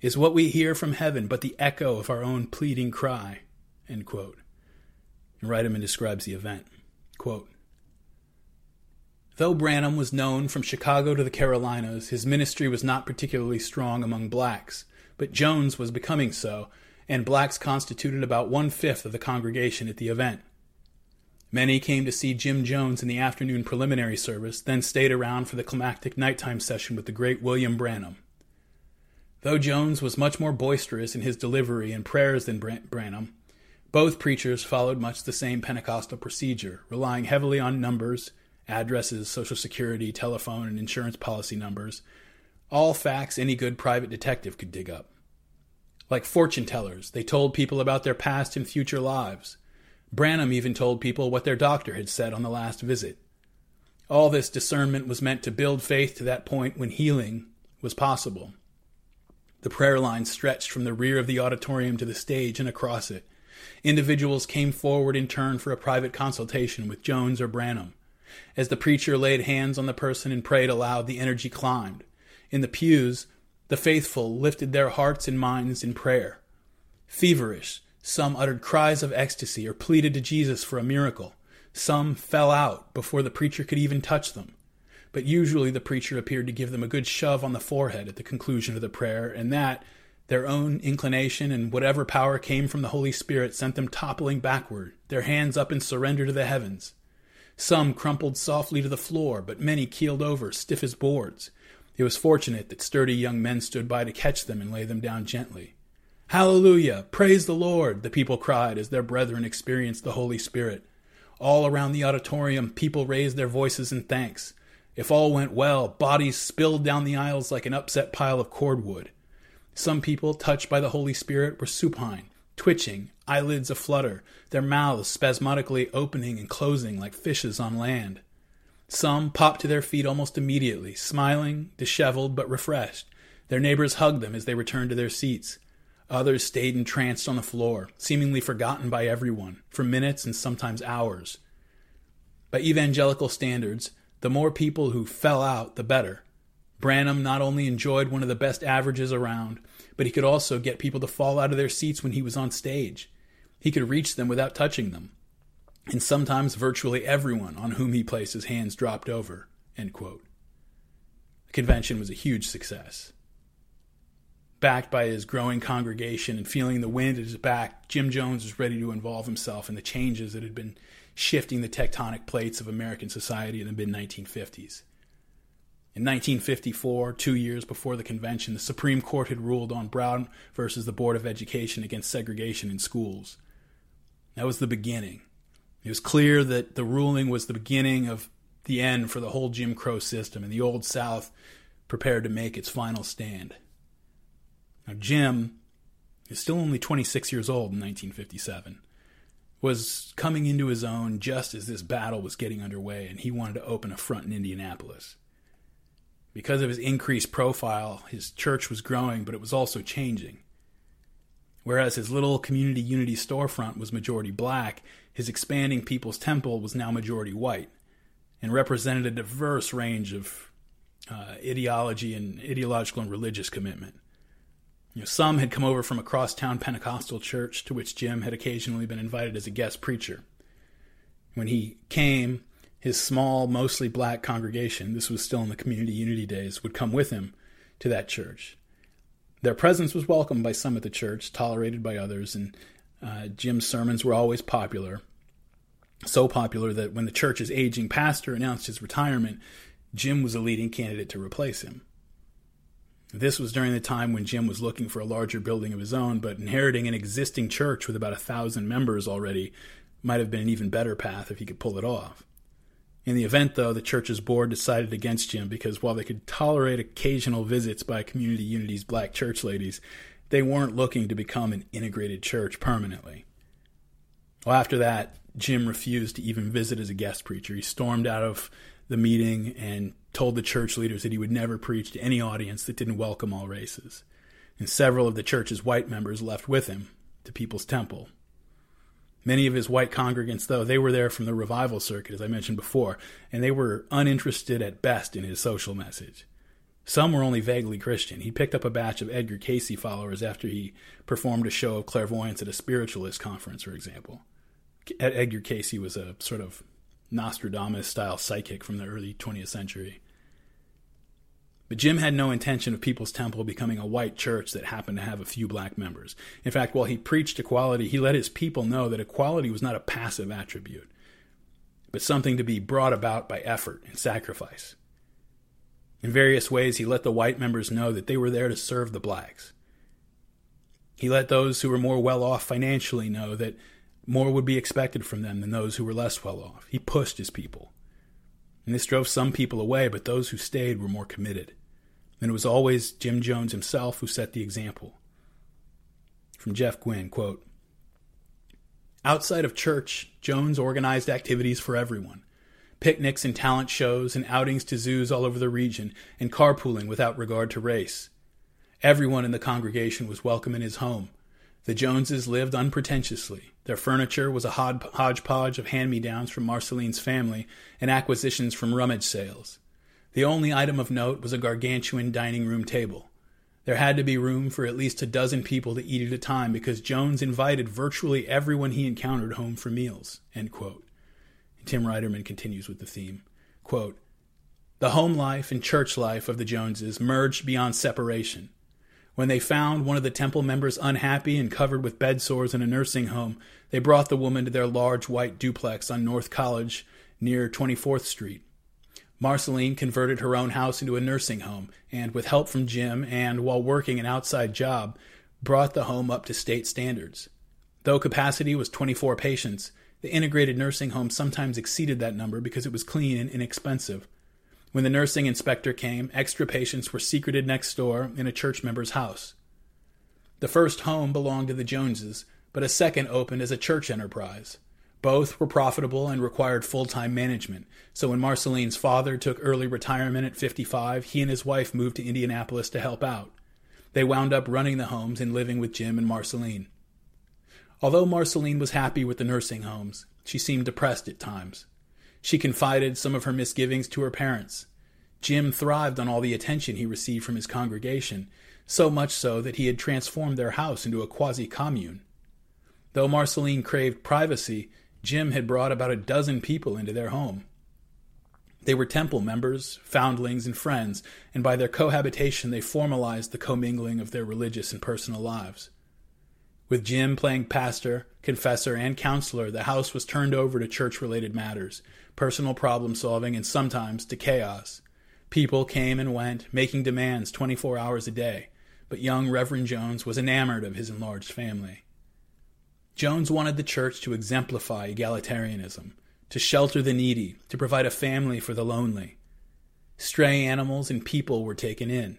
Is what we hear from heaven but the echo of our own pleading cry? And Reiterman describes the event. Quote, Though Branham was known from Chicago to the Carolinas, his ministry was not particularly strong among blacks, but Jones was becoming so, and blacks constituted about one fifth of the congregation at the event. Many came to see Jim Jones in the afternoon preliminary service, then stayed around for the climactic nighttime session with the great William Branham. Though Jones was much more boisterous in his delivery and prayers than Branham, both preachers followed much the same Pentecostal procedure, relying heavily on numbers, addresses, social security, telephone, and insurance policy numbers, all facts any good private detective could dig up. Like fortune tellers, they told people about their past and future lives. Branham even told people what their doctor had said on the last visit. All this discernment was meant to build faith to that point when healing was possible. The prayer line stretched from the rear of the auditorium to the stage and across it. Individuals came forward in turn for a private consultation with Jones or Branham. As the preacher laid hands on the person and prayed aloud, the energy climbed. In the pews, the faithful lifted their hearts and minds in prayer. Feverish, some uttered cries of ecstasy or pleaded to Jesus for a miracle. Some fell out before the preacher could even touch them. But usually the preacher appeared to give them a good shove on the forehead at the conclusion of the prayer, and that, their own inclination and whatever power came from the Holy Spirit sent them toppling backward, their hands up in surrender to the heavens. Some crumpled softly to the floor, but many keeled over, stiff as boards. It was fortunate that sturdy young men stood by to catch them and lay them down gently. Hallelujah! Praise the Lord! the people cried as their brethren experienced the Holy Spirit. All around the auditorium, people raised their voices in thanks. If all went well, bodies spilled down the aisles like an upset pile of cordwood. Some people, touched by the Holy Spirit, were supine, twitching, eyelids aflutter, their mouths spasmodically opening and closing like fishes on land. Some popped to their feet almost immediately, smiling, disheveled, but refreshed. Their neighbors hugged them as they returned to their seats. Others stayed entranced on the floor, seemingly forgotten by everyone, for minutes and sometimes hours. By evangelical standards, the more people who fell out, the better. Branham not only enjoyed one of the best averages around, but he could also get people to fall out of their seats when he was on stage. He could reach them without touching them. And sometimes virtually everyone on whom he placed his hands dropped over. The convention was a huge success. Backed by his growing congregation and feeling the wind at his back, Jim Jones was ready to involve himself in the changes that had been shifting the tectonic plates of American society in the mid 1950s. In 1954, two years before the convention, the Supreme Court had ruled on Brown versus the Board of Education against segregation in schools. That was the beginning. It was clear that the ruling was the beginning of the end for the whole Jim Crow system, and the Old South prepared to make its final stand. Now, Jim is still only 26 years old in 1957, was coming into his own just as this battle was getting underway, and he wanted to open a front in Indianapolis because of his increased profile, his church was growing, but it was also changing. Whereas his little community unity storefront was majority black, his expanding Peoples Temple was now majority white and represented a diverse range of uh, ideology and ideological and religious commitment. You know, some had come over from a crosstown Pentecostal church to which Jim had occasionally been invited as a guest preacher. When he came, his small, mostly black congregation, this was still in the community unity days, would come with him to that church. Their presence was welcomed by some at the church, tolerated by others, and uh, Jim's sermons were always popular. So popular that when the church's aging pastor announced his retirement, Jim was a leading candidate to replace him. This was during the time when Jim was looking for a larger building of his own, but inheriting an existing church with about a thousand members already might have been an even better path if he could pull it off. In the event, though, the church's board decided against Jim because while they could tolerate occasional visits by Community Unity's black church ladies, they weren't looking to become an integrated church permanently. Well, after that, Jim refused to even visit as a guest preacher. He stormed out of the meeting and told the church leaders that he would never preach to any audience that didn't welcome all races. And several of the church's white members left with him to Peoples Temple. Many of his white congregants, though, they were there from the revival circuit, as I mentioned before, and they were uninterested at best in his social message. Some were only vaguely Christian. He picked up a batch of Edgar Cayce followers after he performed a show of clairvoyance at a spiritualist conference, for example. Edgar Cayce was a sort of Nostradamus style psychic from the early 20th century. But Jim had no intention of Peoples Temple becoming a white church that happened to have a few black members. In fact, while he preached equality, he let his people know that equality was not a passive attribute, but something to be brought about by effort and sacrifice. In various ways, he let the white members know that they were there to serve the blacks. He let those who were more well off financially know that more would be expected from them than those who were less well off. He pushed his people. And this drove some people away, but those who stayed were more committed. And it was always Jim Jones himself who set the example. From Jeff Guinn, quote, Outside of church, Jones organized activities for everyone picnics and talent shows and outings to zoos all over the region, and carpooling without regard to race. Everyone in the congregation was welcome in his home. The Joneses lived unpretentiously. Their furniture was a hodgepodge of hand me downs from Marceline's family and acquisitions from rummage sales. The only item of note was a gargantuan dining room table. There had to be room for at least a dozen people to eat at a time because Jones invited virtually everyone he encountered home for meals. Tim Reiterman continues with the theme. Quote, the home life and church life of the Joneses merged beyond separation. When they found one of the temple members unhappy and covered with bed sores in a nursing home, they brought the woman to their large white duplex on North College near 24th Street. Marceline converted her own house into a nursing home and, with help from Jim and while working an outside job, brought the home up to state standards. Though capacity was 24 patients, the integrated nursing home sometimes exceeded that number because it was clean and inexpensive. When the nursing inspector came, extra patients were secreted next door in a church member's house. The first home belonged to the Joneses, but a second opened as a church enterprise. Both were profitable and required full time management, so when Marceline's father took early retirement at 55, he and his wife moved to Indianapolis to help out. They wound up running the homes and living with Jim and Marceline. Although Marceline was happy with the nursing homes, she seemed depressed at times. She confided some of her misgivings to her parents. Jim thrived on all the attention he received from his congregation, so much so that he had transformed their house into a quasi commune. Though Marceline craved privacy, Jim had brought about a dozen people into their home. They were temple members, foundlings, and friends, and by their cohabitation they formalized the commingling of their religious and personal lives. With Jim playing pastor, confessor, and counselor, the house was turned over to church related matters, personal problem solving, and sometimes to chaos. People came and went, making demands 24 hours a day, but young Reverend Jones was enamored of his enlarged family. Jones wanted the church to exemplify egalitarianism, to shelter the needy, to provide a family for the lonely. Stray animals and people were taken in.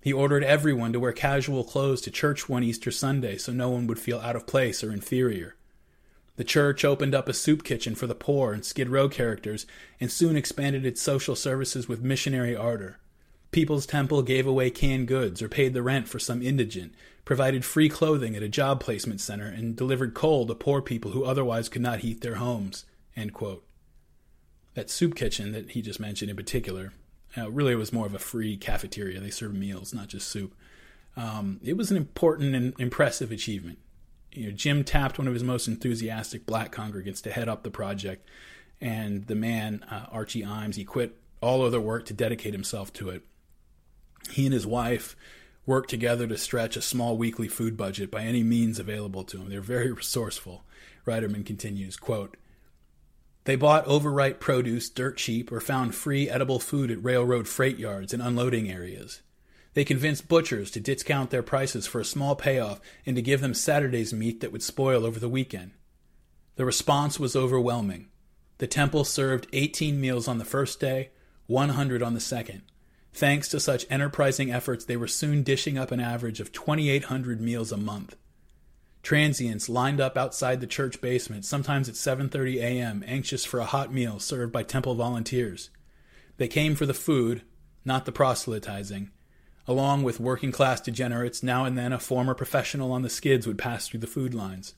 He ordered everyone to wear casual clothes to church one Easter Sunday so no one would feel out of place or inferior. The church opened up a soup kitchen for the poor and Skid Row characters and soon expanded its social services with missionary ardor. Peoples Temple gave away canned goods or paid the rent for some indigent, provided free clothing at a job placement center, and delivered coal to poor people who otherwise could not heat their homes. That soup kitchen that he just mentioned in particular, uh, really it was more of a free cafeteria. They served meals, not just soup. Um, it was an important and impressive achievement you know, Jim tapped one of his most enthusiastic black congregants to head up the project, and the man, uh, Archie Ijames, he quit all other work to dedicate himself to it. He and his wife worked together to stretch a small weekly food budget by any means available to him. They're very resourceful. Reiterman continues, quote, they bought overripe produce dirt cheap or found free edible food at railroad freight yards and unloading areas. They convinced butchers to discount their prices for a small payoff and to give them Saturday's meat that would spoil over the weekend. The response was overwhelming. The temple served 18 meals on the first day, 100 on the second. Thanks to such enterprising efforts, they were soon dishing up an average of 2,800 meals a month. Transients lined up outside the church basement, sometimes at 7:30 a.m., anxious for a hot meal served by temple volunteers. They came for the food, not the proselytizing. Along with working class degenerates, now and then a former professional on the skids would pass through the food lines.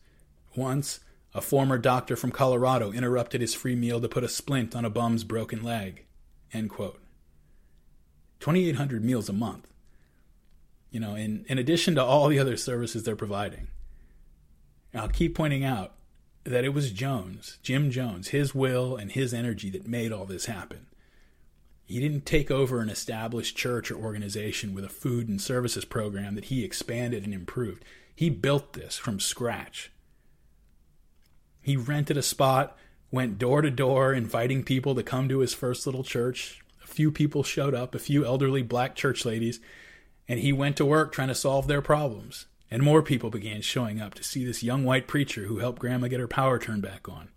Once, a former doctor from Colorado interrupted his free meal to put a splint on a bum's broken leg. End quote. 2,800 meals a month. You know, in, in addition to all the other services they're providing. I'll keep pointing out that it was Jones, Jim Jones, his will and his energy that made all this happen. He didn't take over an established church or organization with a food and services program that he expanded and improved. He built this from scratch. He rented a spot, went door to door, inviting people to come to his first little church. A few people showed up, a few elderly black church ladies, and he went to work trying to solve their problems. And more people began showing up to see this young white preacher who helped Grandma get her power turned back on.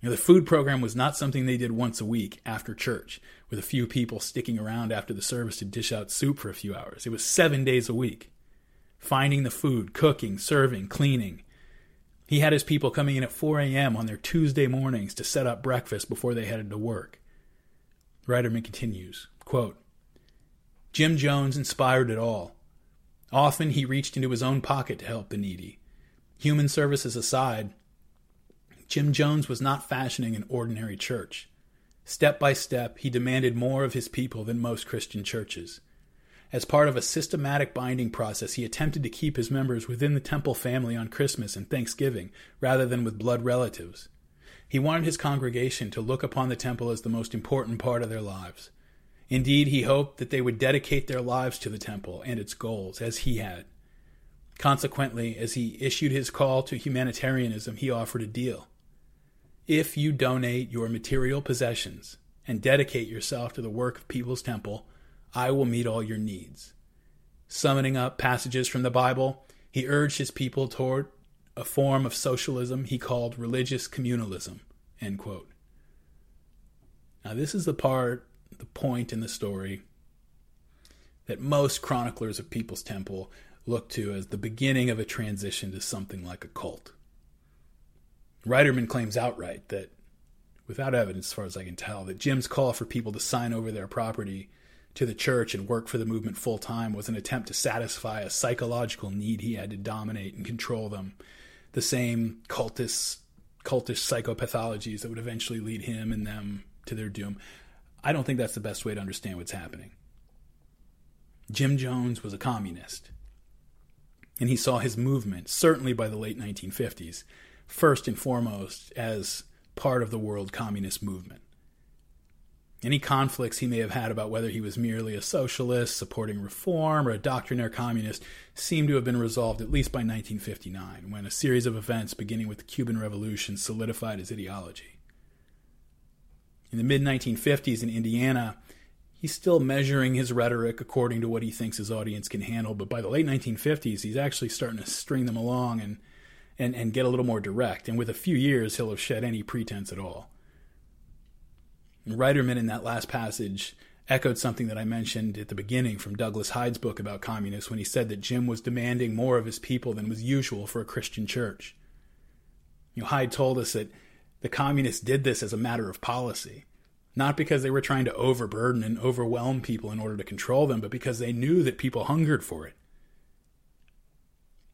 You know, the food program was not something they did once a week after church, with a few people sticking around after the service to dish out soup for a few hours. It was seven days a week. Finding the food, cooking, serving, cleaning. He had his people coming in at 4 a.m. on their Tuesday mornings to set up breakfast before they headed to work. Reiterman continues, quote, Jim Jones inspired it all. Often he reached into his own pocket to help the needy. Human services aside, Jim Jones was not fashioning an ordinary church. Step by step, he demanded more of his people than most Christian churches. As part of a systematic binding process, he attempted to keep his members within the temple family on Christmas and Thanksgiving, rather than with blood relatives. He wanted his congregation to look upon the temple as the most important part of their lives. Indeed, he hoped that they would dedicate their lives to the temple and its goals, as he had. Consequently, as he issued his call to humanitarianism, he offered a deal. If you donate your material possessions and dedicate yourself to the work of Peoples Temple, I will meet all your needs. Summoning up passages from the Bible, he urged his people toward a form of socialism he called religious communalism. Now, this is the part, the point in the story that most chroniclers of Peoples Temple look to as the beginning of a transition to something like a cult. Reiterman claims outright that, without evidence as far as I can tell, that Jim's call for people to sign over their property to the church and work for the movement full time was an attempt to satisfy a psychological need he had to dominate and control them. The same cultist, cultish psychopathologies that would eventually lead him and them to their doom. I don't think that's the best way to understand what's happening. Jim Jones was a communist, and he saw his movement, certainly by the late 1950s, first and foremost as part of the world communist movement. Any conflicts he may have had about whether he was merely a socialist supporting reform or a doctrinaire communist seem to have been resolved at least by 1959, when a series of events beginning with the Cuban Revolution solidified his ideology. In the mid 1950s in Indiana, he's still measuring his rhetoric according to what he thinks his audience can handle, but by the late 1950s, he's actually starting to string them along and and, and get a little more direct. And with a few years, he'll have shed any pretense at all. Reiterman in that last passage echoed something that I mentioned at the beginning from Douglas Hyde's book about communists when he said that Jim was demanding more of his people than was usual for a Christian church. You know, Hyde told us that the communists did this as a matter of policy, not because they were trying to overburden and overwhelm people in order to control them, but because they knew that people hungered for it.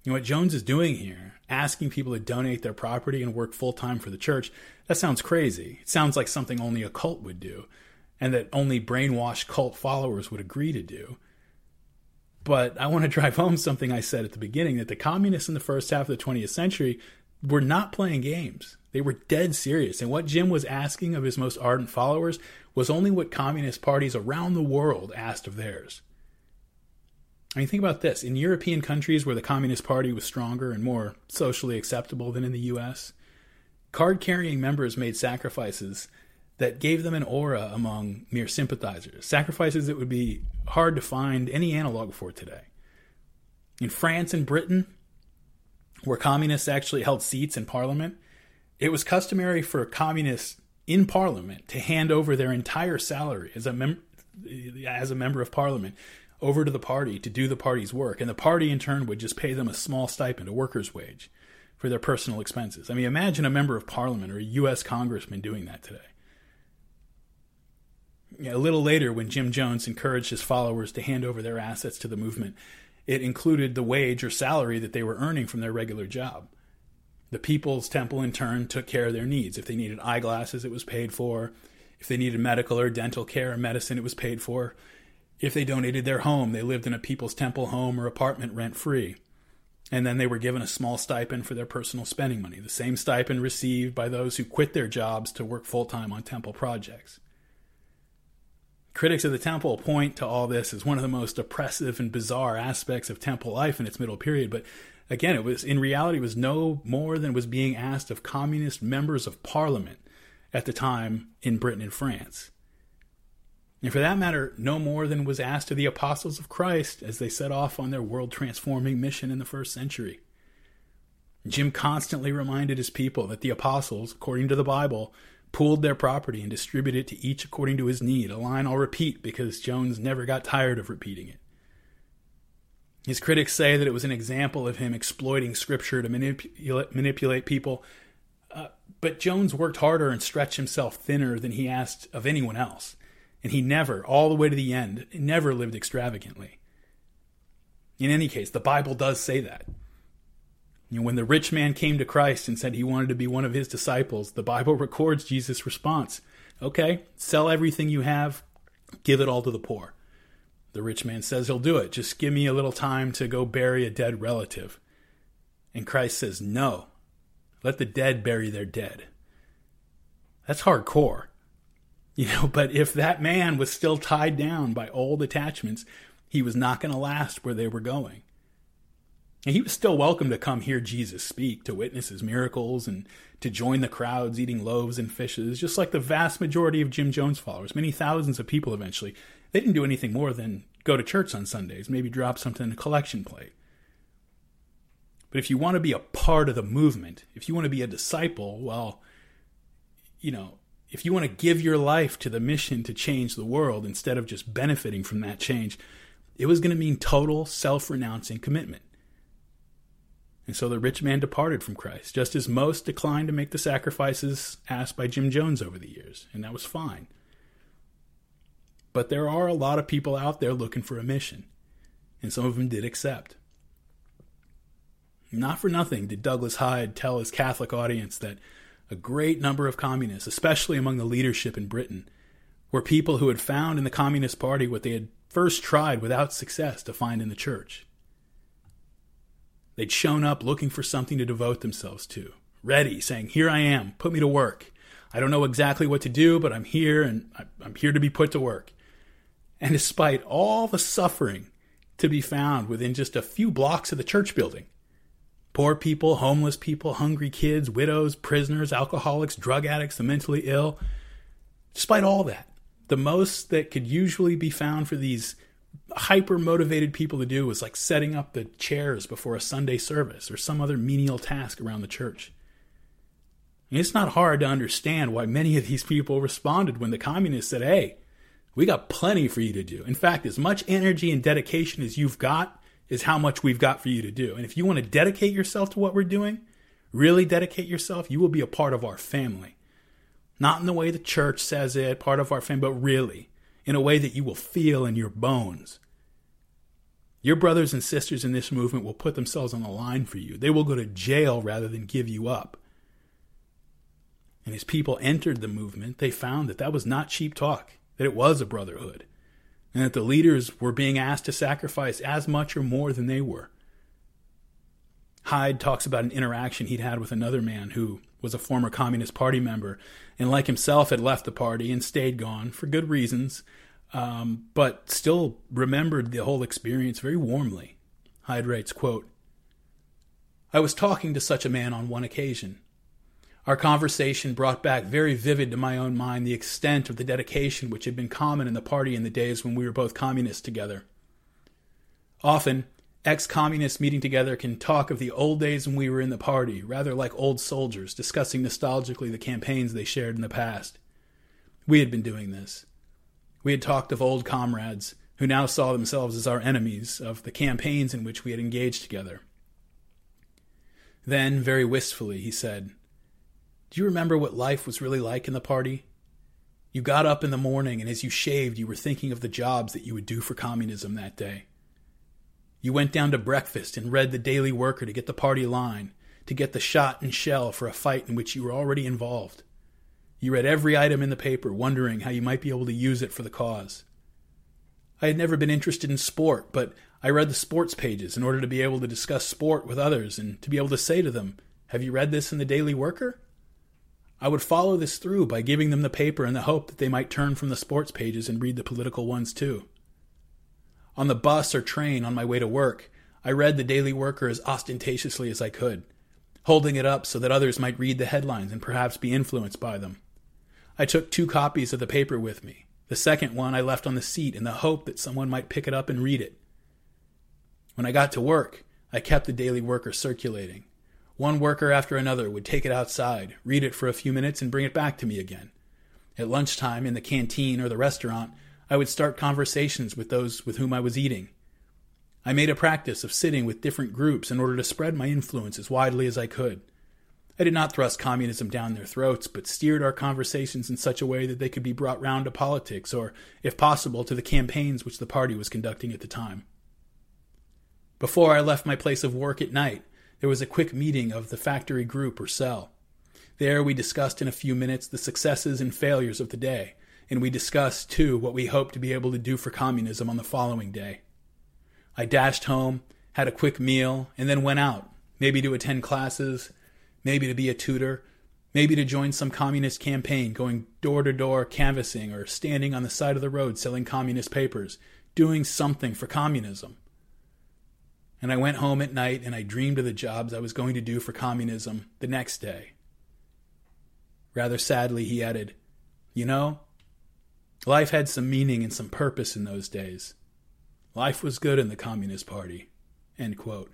You know what Jones is doing here, asking people to donate their property and work full time for the church, that sounds crazy. It sounds like something only a cult would do, and that only brainwashed cult followers would agree to do. But I want to drive home something I said at the beginning that the communists in the first half of the 20th century were not playing games. They were dead serious. And what Jim was asking of his most ardent followers was only what communist parties around the world asked of theirs. I mean, think about this. In European countries where the Communist Party was stronger and more socially acceptable than in the US, card carrying members made sacrifices that gave them an aura among mere sympathizers, sacrifices that would be hard to find any analog for today. In France and Britain, where communists actually held seats in parliament, it was customary for communists in parliament to hand over their entire salary as a mem- as a member of parliament over to the party to do the party's work and the party in turn would just pay them a small stipend a worker's wage for their personal expenses. I mean imagine a member of parliament or a US congressman doing that today. A little later when Jim Jones encouraged his followers to hand over their assets to the movement it included the wage or salary that they were earning from their regular job the Peoples Temple, in turn, took care of their needs. If they needed eyeglasses, it was paid for. If they needed medical or dental care or medicine, it was paid for. If they donated their home, they lived in a Peoples Temple home or apartment rent free. And then they were given a small stipend for their personal spending money, the same stipend received by those who quit their jobs to work full time on temple projects. Critics of the temple point to all this as one of the most oppressive and bizarre aspects of temple life in its middle period, but again, it was in reality it was no more than was being asked of communist members of parliament at the time in Britain and France. And for that matter, no more than was asked of the apostles of Christ as they set off on their world transforming mission in the first century. Jim constantly reminded his people that the apostles, according to the Bible, pooled their property and distributed it to each according to his need, a line I'll repeat because Jones never got tired of repeating it. His critics say that it was an example of him exploiting scripture to manipulate, manipulate people. Uh, but Jones worked harder and stretched himself thinner than he asked of anyone else. And he never, all the way to the end, never lived extravagantly. In any case, the Bible does say that. You know, when the rich man came to Christ and said he wanted to be one of his disciples, the Bible records Jesus' response Okay, sell everything you have, give it all to the poor. The rich man says he'll do it. Just give me a little time to go bury a dead relative. And Christ says, No. Let the dead bury their dead. That's hardcore. You know, but if that man was still tied down by old attachments, he was not going to last where they were going. And he was still welcome to come hear Jesus speak, to witness his miracles, and to join the crowds eating loaves and fishes, just like the vast majority of Jim Jones followers, many thousands of people eventually. They didn't do anything more than go to church on Sundays, maybe drop something in a collection plate. But if you want to be a part of the movement, if you want to be a disciple, well, you know, if you want to give your life to the mission to change the world instead of just benefiting from that change, it was going to mean total self renouncing commitment. And so the rich man departed from Christ, just as most declined to make the sacrifices asked by Jim Jones over the years, and that was fine. But there are a lot of people out there looking for a mission, and some of them did accept. Not for nothing did Douglas Hyde tell his Catholic audience that a great number of communists, especially among the leadership in Britain, were people who had found in the Communist Party what they had first tried without success to find in the church. They'd shown up looking for something to devote themselves to, ready, saying, Here I am, put me to work. I don't know exactly what to do, but I'm here and I'm here to be put to work. And despite all the suffering to be found within just a few blocks of the church building, poor people, homeless people, hungry kids, widows, prisoners, alcoholics, drug addicts, the mentally ill, despite all that, the most that could usually be found for these hyper motivated people to do was like setting up the chairs before a Sunday service or some other menial task around the church. And it's not hard to understand why many of these people responded when the communists said, Hey, we got plenty for you to do. In fact, as much energy and dedication as you've got is how much we've got for you to do. And if you want to dedicate yourself to what we're doing, really dedicate yourself, you will be a part of our family. Not in the way the church says it, part of our family, but really in a way that you will feel in your bones. Your brothers and sisters in this movement will put themselves on the line for you. They will go to jail rather than give you up. And as people entered the movement, they found that that was not cheap talk that it was a brotherhood, and that the leaders were being asked to sacrifice as much or more than they were. Hyde talks about an interaction he'd had with another man who was a former Communist Party member and, like himself, had left the party and stayed gone for good reasons, um, but still remembered the whole experience very warmly. Hyde writes, quote, I was talking to such a man on one occasion. Our conversation brought back very vivid to my own mind the extent of the dedication which had been common in the party in the days when we were both communists together. Often, ex communists meeting together can talk of the old days when we were in the party, rather like old soldiers discussing nostalgically the campaigns they shared in the past. We had been doing this. We had talked of old comrades who now saw themselves as our enemies, of the campaigns in which we had engaged together. Then, very wistfully, he said, Do you remember what life was really like in the party? You got up in the morning, and as you shaved, you were thinking of the jobs that you would do for communism that day. You went down to breakfast and read the Daily Worker to get the party line, to get the shot and shell for a fight in which you were already involved. You read every item in the paper, wondering how you might be able to use it for the cause. I had never been interested in sport, but I read the sports pages in order to be able to discuss sport with others and to be able to say to them, Have you read this in the Daily Worker? I would follow this through by giving them the paper in the hope that they might turn from the sports pages and read the political ones too. On the bus or train on my way to work, I read the Daily Worker as ostentatiously as I could, holding it up so that others might read the headlines and perhaps be influenced by them. I took two copies of the paper with me, the second one I left on the seat in the hope that someone might pick it up and read it. When I got to work, I kept the Daily Worker circulating. One worker after another would take it outside, read it for a few minutes, and bring it back to me again. At lunchtime, in the canteen or the restaurant, I would start conversations with those with whom I was eating. I made a practice of sitting with different groups in order to spread my influence as widely as I could. I did not thrust communism down their throats, but steered our conversations in such a way that they could be brought round to politics, or, if possible, to the campaigns which the party was conducting at the time. Before I left my place of work at night, there was a quick meeting of the factory group or cell. There we discussed in a few minutes the successes and failures of the day, and we discussed, too, what we hoped to be able to do for communism on the following day. I dashed home, had a quick meal, and then went out, maybe to attend classes, maybe to be a tutor, maybe to join some communist campaign, going door to door canvassing or standing on the side of the road selling communist papers, doing something for communism. And I went home at night and I dreamed of the jobs I was going to do for communism the next day. Rather sadly, he added, You know, life had some meaning and some purpose in those days. Life was good in the Communist Party. End quote.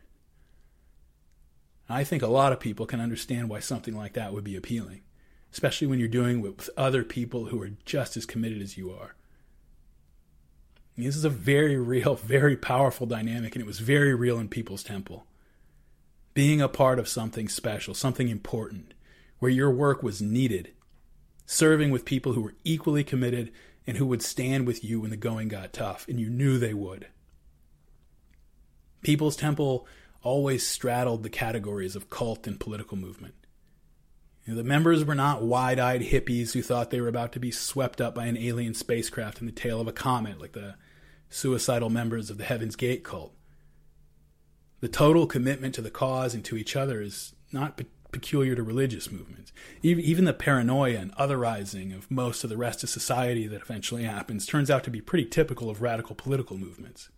I think a lot of people can understand why something like that would be appealing, especially when you're doing it with other people who are just as committed as you are. This is a very real, very powerful dynamic, and it was very real in Peoples Temple. Being a part of something special, something important, where your work was needed, serving with people who were equally committed and who would stand with you when the going got tough, and you knew they would. Peoples Temple always straddled the categories of cult and political movement. You know, the members were not wide eyed hippies who thought they were about to be swept up by an alien spacecraft in the tail of a comet like the suicidal members of the Heaven's Gate cult. The total commitment to the cause and to each other is not pe- peculiar to religious movements. Even, even the paranoia and otherizing of most of the rest of society that eventually happens turns out to be pretty typical of radical political movements.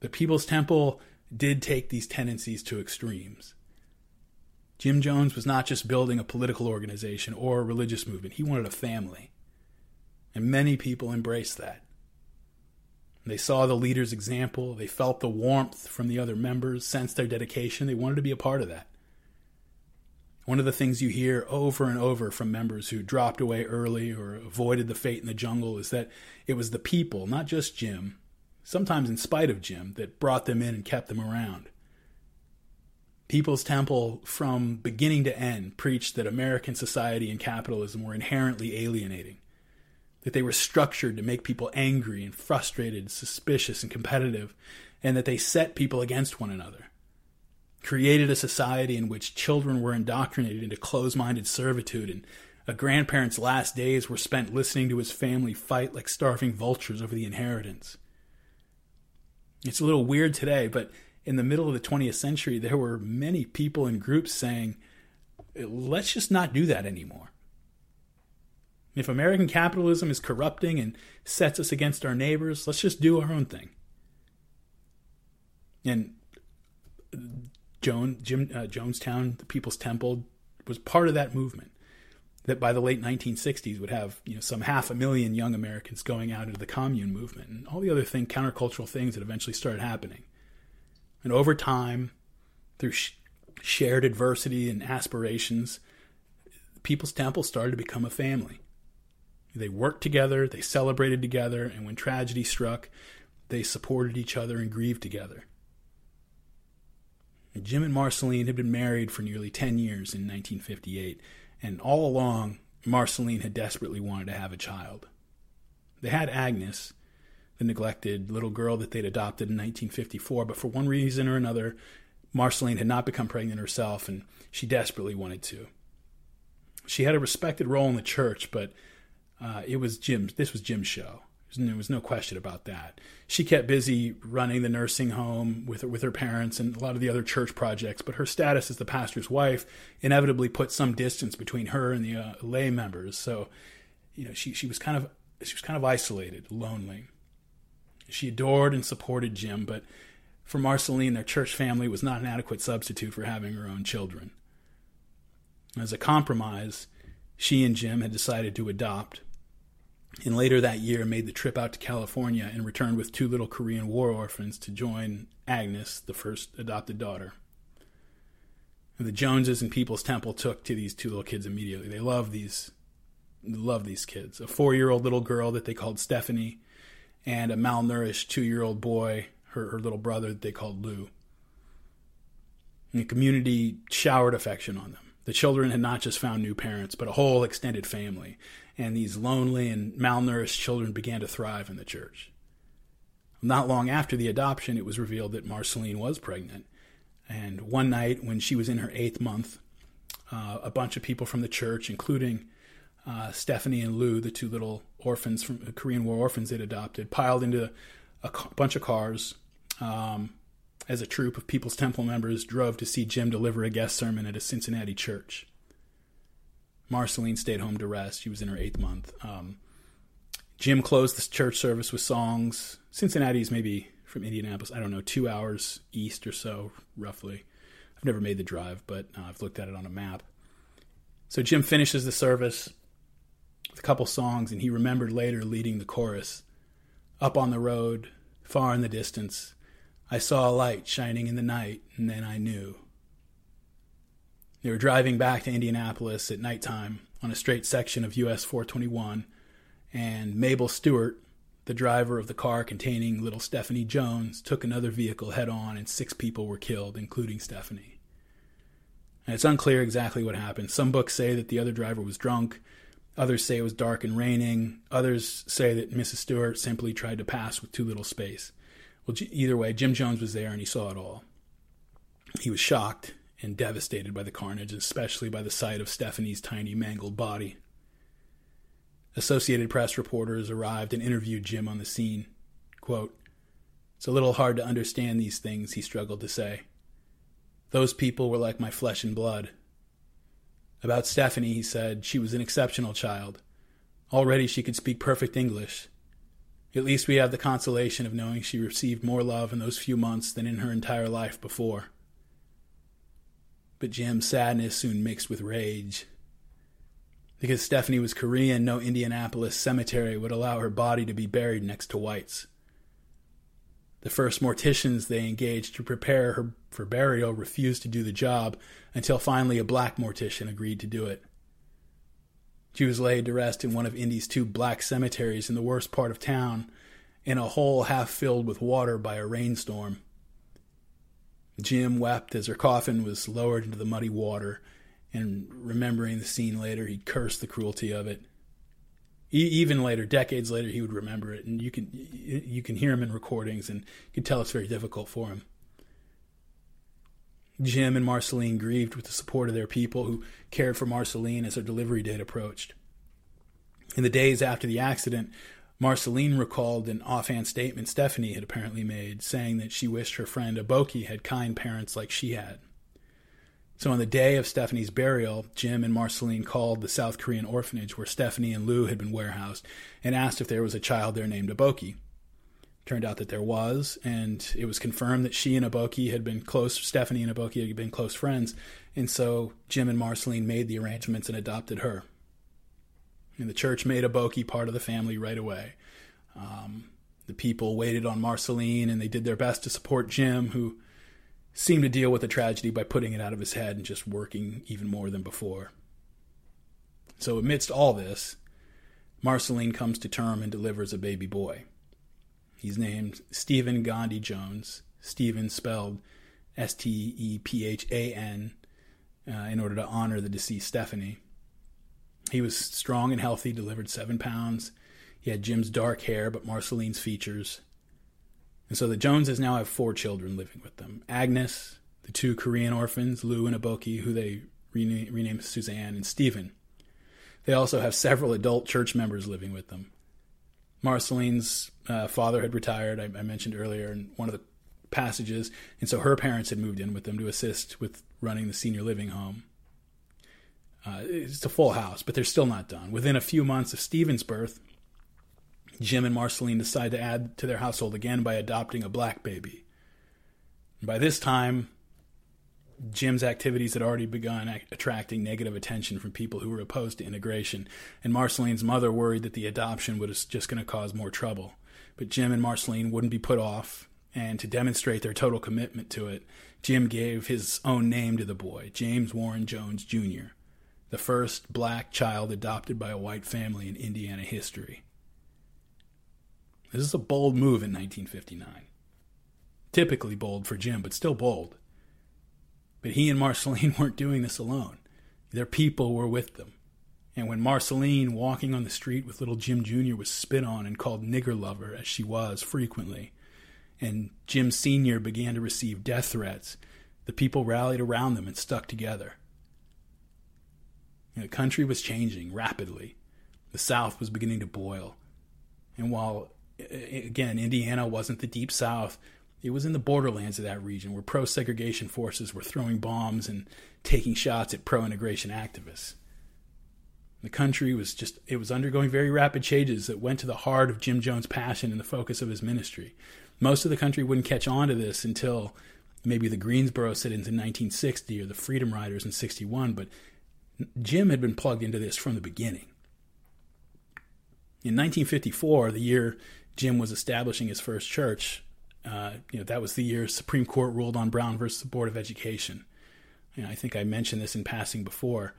The Peoples Temple did take these tendencies to extremes. Jim Jones was not just building a political organization or a religious movement, he wanted a family. And many people embraced that. They saw the leader's example, they felt the warmth from the other members, sensed their dedication, they wanted to be a part of that. One of the things you hear over and over from members who dropped away early or avoided the fate in the jungle is that it was the people, not just Jim, sometimes in spite of Jim, that brought them in and kept them around. Peoples Temple, from beginning to end, preached that American society and capitalism were inherently alienating, that they were structured to make people angry and frustrated, suspicious and competitive, and that they set people against one another. Created a society in which children were indoctrinated into close minded servitude, and a grandparent's last days were spent listening to his family fight like starving vultures over the inheritance. It's a little weird today, but in the middle of the 20th century, there were many people and groups saying, let's just not do that anymore. If American capitalism is corrupting and sets us against our neighbors, let's just do our own thing. And Joan, Jim, uh, Jonestown, the Peoples Temple, was part of that movement that by the late 1960s would have you know some half a million young Americans going out into the commune movement and all the other thing countercultural things that eventually started happening. And over time, through sh- shared adversity and aspirations, Peoples Temple started to become a family. They worked together, they celebrated together, and when tragedy struck, they supported each other and grieved together. And Jim and Marceline had been married for nearly 10 years in 1958, and all along, Marceline had desperately wanted to have a child. They had Agnes, the neglected little girl that they'd adopted in 1954, but for one reason or another, Marceline had not become pregnant herself, and she desperately wanted to. She had a respected role in the church, but uh, it was Jim's. This was Jim's show. There was no question about that. She kept busy running the nursing home with with her parents and a lot of the other church projects, but her status as the pastor's wife inevitably put some distance between her and the uh, lay members. So, you know, she she was kind of she was kind of isolated, lonely. She adored and supported Jim, but for Marceline, their church family was not an adequate substitute for having her own children. As a compromise, she and Jim had decided to adopt, and later that year made the trip out to California and returned with two little Korean War orphans to join Agnes, the first adopted daughter. And the Joneses and Peoples Temple took to these two little kids immediately. They loved these, loved these kids. A four-year-old little girl that they called Stephanie, and a malnourished two-year-old boy, her, her little brother that they called Lou. And the community showered affection on them. The children had not just found new parents, but a whole extended family, and these lonely and malnourished children began to thrive in the church. Not long after the adoption, it was revealed that Marceline was pregnant. And one night, when she was in her eighth month, uh, a bunch of people from the church, including uh, Stephanie and Lou, the two little orphans from Korean War orphans they'd adopted, piled into a bunch of cars um, as a troop of Peoples Temple members drove to see Jim deliver a guest sermon at a Cincinnati church. Marceline stayed home to rest. She was in her eighth month. Um, Jim closed the church service with songs. Cincinnati's maybe from Indianapolis, I don't know, two hours east or so, roughly. I've never made the drive, but uh, I've looked at it on a map. So Jim finishes the service a couple songs, and he remembered later leading the chorus. Up on the road, far in the distance, I saw a light shining in the night, and then I knew. They were driving back to Indianapolis at nighttime on a straight section of US 421, and Mabel Stewart, the driver of the car containing little Stephanie Jones, took another vehicle head on, and six people were killed, including Stephanie. And it's unclear exactly what happened. Some books say that the other driver was drunk. Others say it was dark and raining. Others say that Mrs. Stewart simply tried to pass with too little space. Well, either way, Jim Jones was there and he saw it all. He was shocked and devastated by the carnage, especially by the sight of Stephanie's tiny, mangled body. Associated Press reporters arrived and interviewed Jim on the scene. Quote, It's a little hard to understand these things, he struggled to say. Those people were like my flesh and blood. About Stephanie, he said, she was an exceptional child. Already she could speak perfect English. At least we have the consolation of knowing she received more love in those few months than in her entire life before. But Jim's sadness soon mixed with rage. Because Stephanie was Korean, no Indianapolis cemetery would allow her body to be buried next to White's. The first morticians they engaged to prepare her for burial refused to do the job until finally a black mortician agreed to do it. She was laid to rest in one of Indy's two black cemeteries in the worst part of town, in a hole half filled with water by a rainstorm. Jim wept as her coffin was lowered into the muddy water, and remembering the scene later, he cursed the cruelty of it. Even later, decades later, he would remember it, and you can you can hear him in recordings, and you can tell it's very difficult for him. Jim and Marceline grieved with the support of their people who cared for Marceline as her delivery date approached. In the days after the accident, Marceline recalled an offhand statement Stephanie had apparently made, saying that she wished her friend Aboki had kind parents like she had. So on the day of Stephanie's burial, Jim and Marceline called the South Korean orphanage where Stephanie and Lou had been warehoused and asked if there was a child there named Aboki. Turned out that there was, and it was confirmed that she and Aboki had been close. Stephanie and Aboki had been close friends, and so Jim and Marceline made the arrangements and adopted her. And the church made Aboki part of the family right away. Um, the people waited on Marceline, and they did their best to support Jim, who seemed to deal with the tragedy by putting it out of his head and just working even more than before. So, amidst all this, Marceline comes to term and delivers a baby boy. He's named Stephan Gandhi Jones, Stephan spelled S T E P H A N, uh, in order to honor the deceased Stephanie. He was strong and healthy, delivered seven pounds. He had Jim's dark hair, but Marceline's features. And so the Joneses now have four children living with them Agnes, the two Korean orphans, Lou and Aboki, who they rena- renamed Suzanne, and Stephan. They also have several adult church members living with them. Marceline's uh, father had retired, I, I mentioned earlier in one of the passages, and so her parents had moved in with them to assist with running the senior living home. Uh, it's a full house, but they're still not done. Within a few months of Stephan's birth, Jim and Marceline decide to add to their household again by adopting a black baby. By this time, Jim's activities had already begun attracting negative attention from people who were opposed to integration, and Marceline's mother worried that the adoption was just going to cause more trouble. But Jim and Marceline wouldn't be put off, and to demonstrate their total commitment to it, Jim gave his own name to the boy, James Warren Jones Jr., the first black child adopted by a white family in Indiana history. This is a bold move in 1959. Typically bold for Jim, but still bold. But he and Marceline weren't doing this alone. Their people were with them. And when Marceline, walking on the street with little Jim Jr., was spit on and called nigger lover, as she was frequently, and Jim Sr. began to receive death threats, the people rallied around them and stuck together. The country was changing rapidly. The South was beginning to boil. And while, again, Indiana wasn't the deep South, it was in the borderlands of that region where pro segregation forces were throwing bombs and taking shots at pro integration activists. The country was just, it was undergoing very rapid changes that went to the heart of Jim Jones' passion and the focus of his ministry. Most of the country wouldn't catch on to this until maybe the Greensboro sit ins in 1960 or the Freedom Riders in 61, but Jim had been plugged into this from the beginning. In 1954, the year Jim was establishing his first church, uh, you know, that was the year Supreme Court ruled on Brown versus the Board of Education. Know, I think I mentioned this in passing before,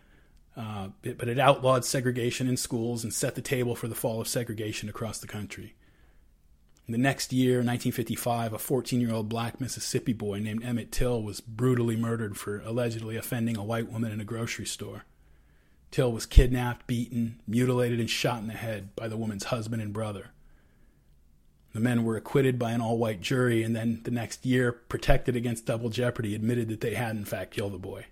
uh, it, but it outlawed segregation in schools and set the table for the fall of segregation across the country. The next year, 1955, a 14 year old black Mississippi boy named Emmett Till was brutally murdered for allegedly offending a white woman in a grocery store. Till was kidnapped, beaten, mutilated, and shot in the head by the woman's husband and brother. The men were acquitted by an all white jury, and then the next year, protected against double jeopardy, admitted that they had in fact killed the boy.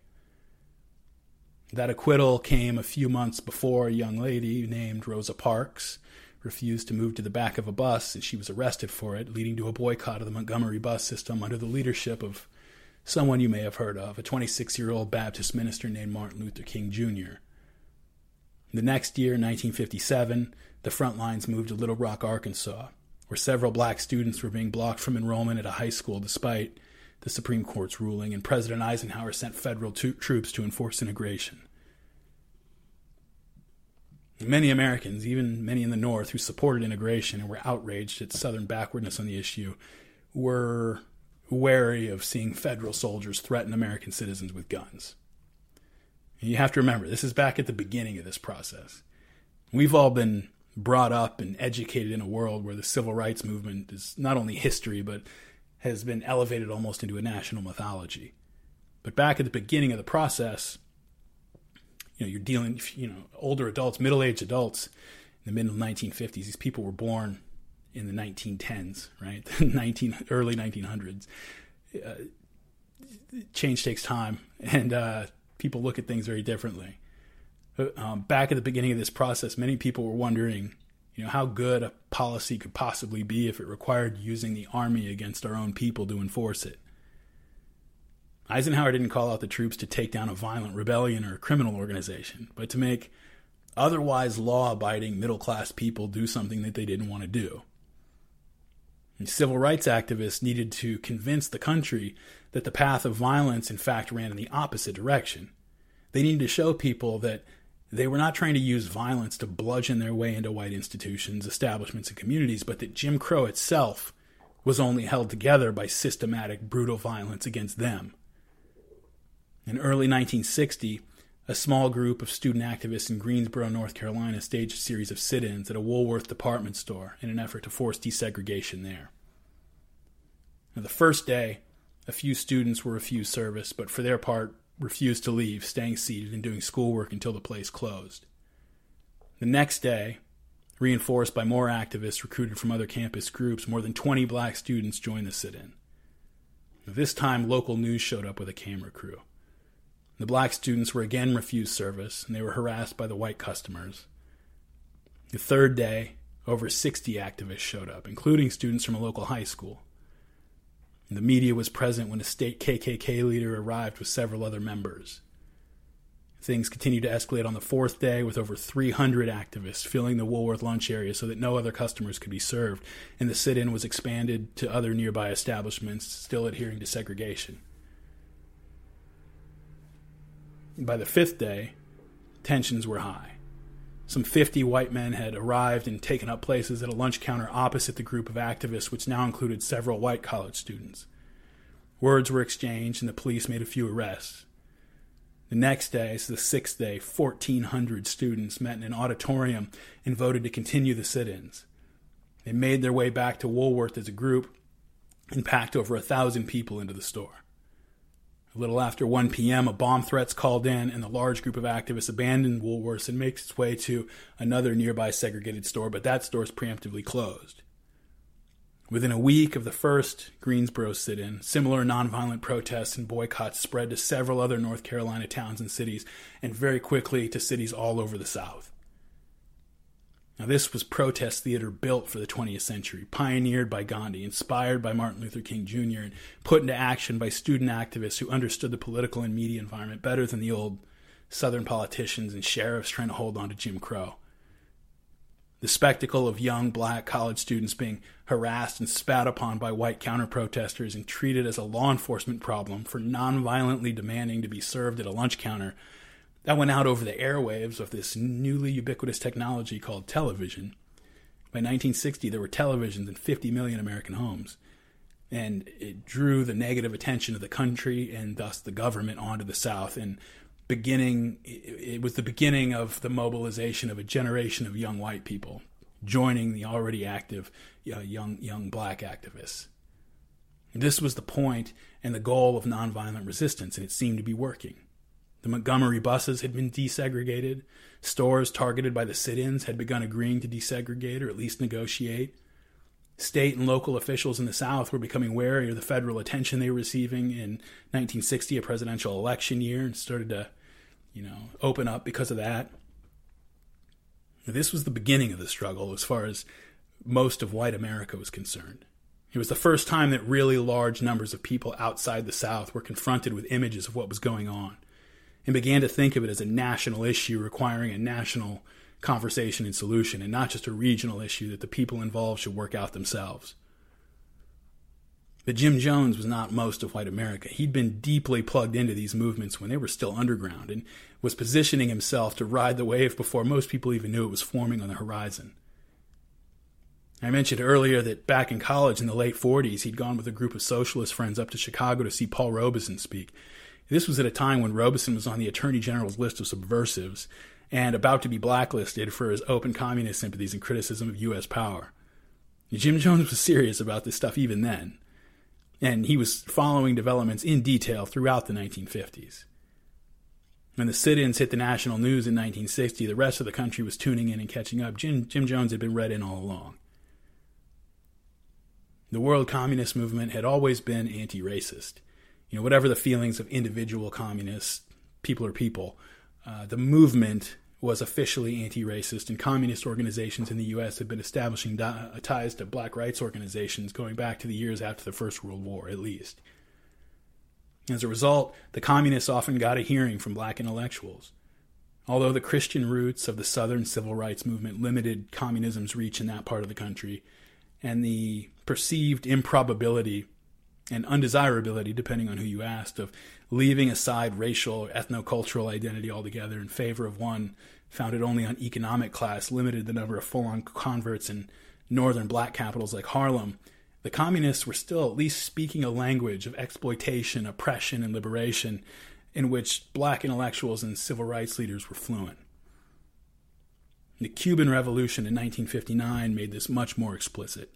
That acquittal came a few months before a young lady named Rosa Parks refused to move to the back of a bus, and she was arrested for it, leading to a boycott of the Montgomery bus system under the leadership of someone you may have heard of, a 26 year old Baptist minister named Martin Luther King Jr. The next year, 1957, the front lines moved to Little Rock, Arkansas where several black students were being blocked from enrollment at a high school despite the Supreme Court's ruling, and President Eisenhower sent federal to- troops to enforce integration. Many Americans, even many in the North, who supported integration and were outraged at Southern backwardness on the issue, were wary of seeing federal soldiers threaten American citizens with guns. And you have to remember, this is back at the beginning of this process. We've all been brought up and educated in a world where the civil rights movement is not only history, but has been elevated almost into a national mythology. But back at the beginning of the process, you know, you're dealing, you know, older adults, middle-aged adults in the mid 1950s. These people were born in the 1910s, right? 19 early 1900s. Uh, change takes time, and uh, people look at things very differently um, back at the beginning of this process, many people were wondering, you know, how good a policy could possibly be if it required using the army against our own people to enforce it. Eisenhower didn't call out the troops to take down a violent rebellion or a criminal organization, but to make otherwise law abiding middle class people do something that they didn't want to do. And civil rights activists needed to convince the country that the path of violence, in fact, ran in the opposite direction. They needed to show people that they were not trying to use violence to bludgeon their way into white institutions, establishments, and communities, but that Jim Crow itself was only held together by systematic, brutal violence against them. In early 1960, a small group of student activists in Greensboro, North Carolina, staged a series of sit ins at a Woolworth department store in an effort to force desegregation there. Now, the first day, a few students were refused service, but for their part, refused to leave, staying seated and doing schoolwork until the place closed. The next day, reinforced by more activists recruited from other campus groups, more than 20 black students joined the sit in. This time, local news showed up with a camera crew. The black students were again refused service, and they were harassed by the white customers. The third day, over 60 activists showed up, including students from a local high school. The media was present when a state KKK leader arrived with several other members. Things continued to escalate on the fourth day with over 300 activists filling the Woolworth lunch area so that no other customers could be served, and the sit in was expanded to other nearby establishments still adhering to segregation. By the fifth day, tensions were high. Some 50 white men had arrived and taken up places at a lunch counter opposite the group of activists, which now included several white college students. Words were exchanged, and the police made a few arrests. The next day, so the sixth day, 1,400 students met in an auditorium and voted to continue the sit ins. They made their way back to Woolworth as a group and packed over a thousand people into the store. A little after 1 p.m., a bomb threat's called in, and the large group of activists abandoned Woolworths and makes its way to another nearby segregated store, but that store is preemptively closed. Within a week of the first Greensboro sit in, similar nonviolent protests and boycotts spread to several other North Carolina towns and cities, and very quickly to cities all over the South. Now, this was protest theater built for the 20th century, pioneered by Gandhi, inspired by Martin Luther King Jr., and put into action by student activists who understood the political and media environment better than the old Southern politicians and sheriffs trying to hold on to Jim Crow. The spectacle of young black college students being harassed and spat upon by white counter protesters and treated as a law enforcement problem for nonviolently demanding to be served at a lunch counter that went out over the airwaves of this newly ubiquitous technology called television. By 1960, there were televisions in 50 million American homes, and it drew the negative attention of the country and thus the government onto the South. And beginning, it was the beginning of the mobilization of a generation of young white people joining the already active uh, young young black activists. This was the point and the goal of nonviolent resistance, and it seemed to be working. The Montgomery buses had been desegregated. Stores targeted by the sit ins had begun agreeing to desegregate or at least negotiate. State and local officials in the South were becoming wary of the federal attention they were receiving in 1960, a presidential election year, and started to, you know, open up because of that. This was the beginning of the struggle as far as most of white America was concerned. It was the first time that really large numbers of people outside the South were confronted with images of what was going on and began to think of it as a national issue requiring a national conversation and solution and not just a regional issue that the people involved should work out themselves. But Jim Jones was not most of white America. He'd been deeply plugged into these movements when they were still underground and was positioning himself to ride the wave before most people even knew it was forming on the horizon. I mentioned earlier that back in college in the late 40s, he'd gone with a group of socialist friends up to Chicago to see Paul Robeson speak. This was at a time when Robeson was on the Attorney General's list of subversives and about to be blacklisted for his open communist sympathies and criticism of U.S. power. Jim Jones was serious about this stuff even then, and he was following developments in detail throughout the 1950s. When the sit ins hit the national news in 1960, the rest of the country was tuning in and catching up. Jim, Jim Jones had been read in all along. The world communist movement had always been anti racist you know, whatever the feelings of individual communists, people are people, uh, the movement was officially anti-racist, and communist organizations in the U.S. had been establishing uh, ties to black rights organizations going back to the years after the First World War, at least. As a result, the communists often got a hearing from black intellectuals. Although the Christian roots of the Southern civil rights movement limited communism's reach in that part of the country, and the perceived improbability and undesirability, depending on who you asked, of leaving aside racial or ethnocultural identity altogether in favor of one founded only on economic class, limited the number of full on converts in northern black capitals like Harlem, the communists were still at least speaking a language of exploitation, oppression, and liberation in which black intellectuals and civil rights leaders were fluent. The Cuban Revolution in 1959 made this much more explicit.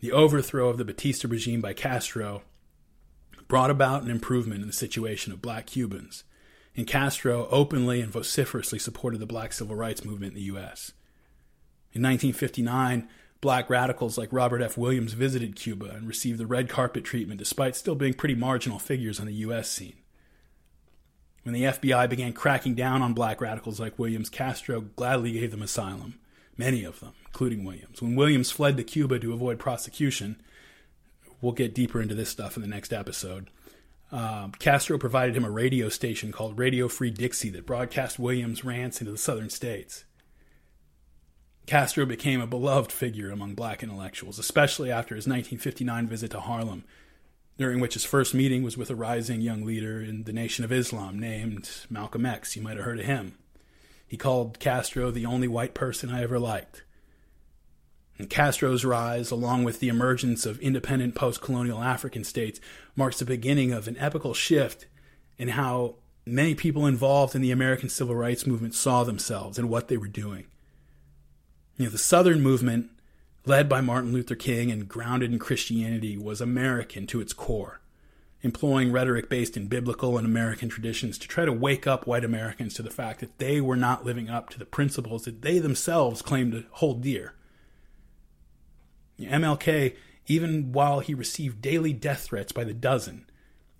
The overthrow of the Batista regime by Castro brought about an improvement in the situation of black Cubans, and Castro openly and vociferously supported the black civil rights movement in the U.S. In 1959, black radicals like Robert F. Williams visited Cuba and received the red carpet treatment despite still being pretty marginal figures on the U.S. scene. When the FBI began cracking down on black radicals like Williams, Castro gladly gave them asylum, many of them, including Williams. When Williams fled to Cuba to avoid prosecution, we'll get deeper into this stuff in the next episode. Uh, Castro provided him a radio station called Radio Free Dixie that broadcast Williams' rants into the southern states. Castro became a beloved figure among black intellectuals, especially after his 1959 visit to Harlem, during which his first meeting was with a rising young leader in the Nation of Islam named Malcolm X. You might have heard of him. He called Castro the only white person I ever liked. And Castro's rise, along with the emergence of independent post colonial African states, marks the beginning of an epical shift in how many people involved in the American civil rights movement saw themselves and what they were doing. You know, the Southern movement, led by Martin Luther King and grounded in Christianity, was American to its core, employing rhetoric based in biblical and American traditions to try to wake up white Americans to the fact that they were not living up to the principles that they themselves claimed to hold dear. MLK, even while he received daily death threats by the dozen,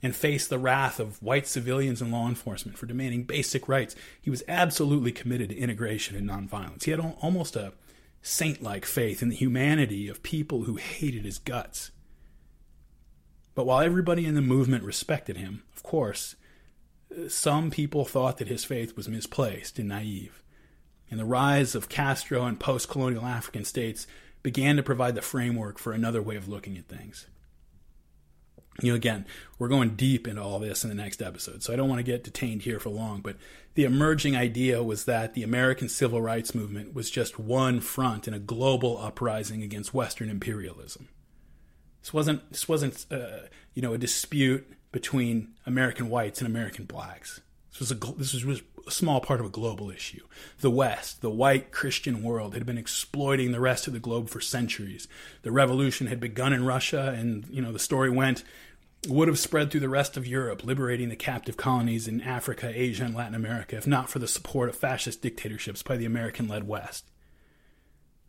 and faced the wrath of white civilians and law enforcement for demanding basic rights, he was absolutely committed to integration and nonviolence. He had almost a saint like faith in the humanity of people who hated his guts. But while everybody in the movement respected him, of course, some people thought that his faith was misplaced and naive. And the rise of Castro and post colonial African states began to provide the framework for another way of looking at things. You know, again, we're going deep into all this in the next episode, so I don't want to get detained here for long, but the emerging idea was that the American civil rights movement was just one front in a global uprising against Western imperialism. This wasn't this wasn't uh, you know a dispute between American whites and American blacks. This was a this was a small part of a global issue. The West, the white Christian world, had been exploiting the rest of the globe for centuries. The revolution had begun in Russia, and you know the story went would have spread through the rest of Europe, liberating the captive colonies in Africa, Asia, and Latin America, if not for the support of fascist dictatorships by the American led West.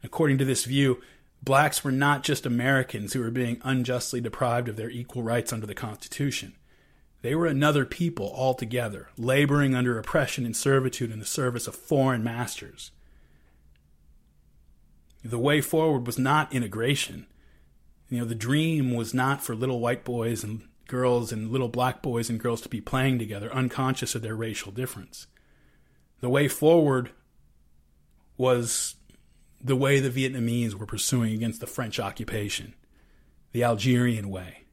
According to this view, blacks were not just Americans who were being unjustly deprived of their equal rights under the Constitution. They were another people altogether, laboring under oppression and servitude in the service of foreign masters. The way forward was not integration. You know, the dream was not for little white boys and girls and little black boys and girls to be playing together, unconscious of their racial difference. The way forward was the way the Vietnamese were pursuing against the French occupation, the Algerian way,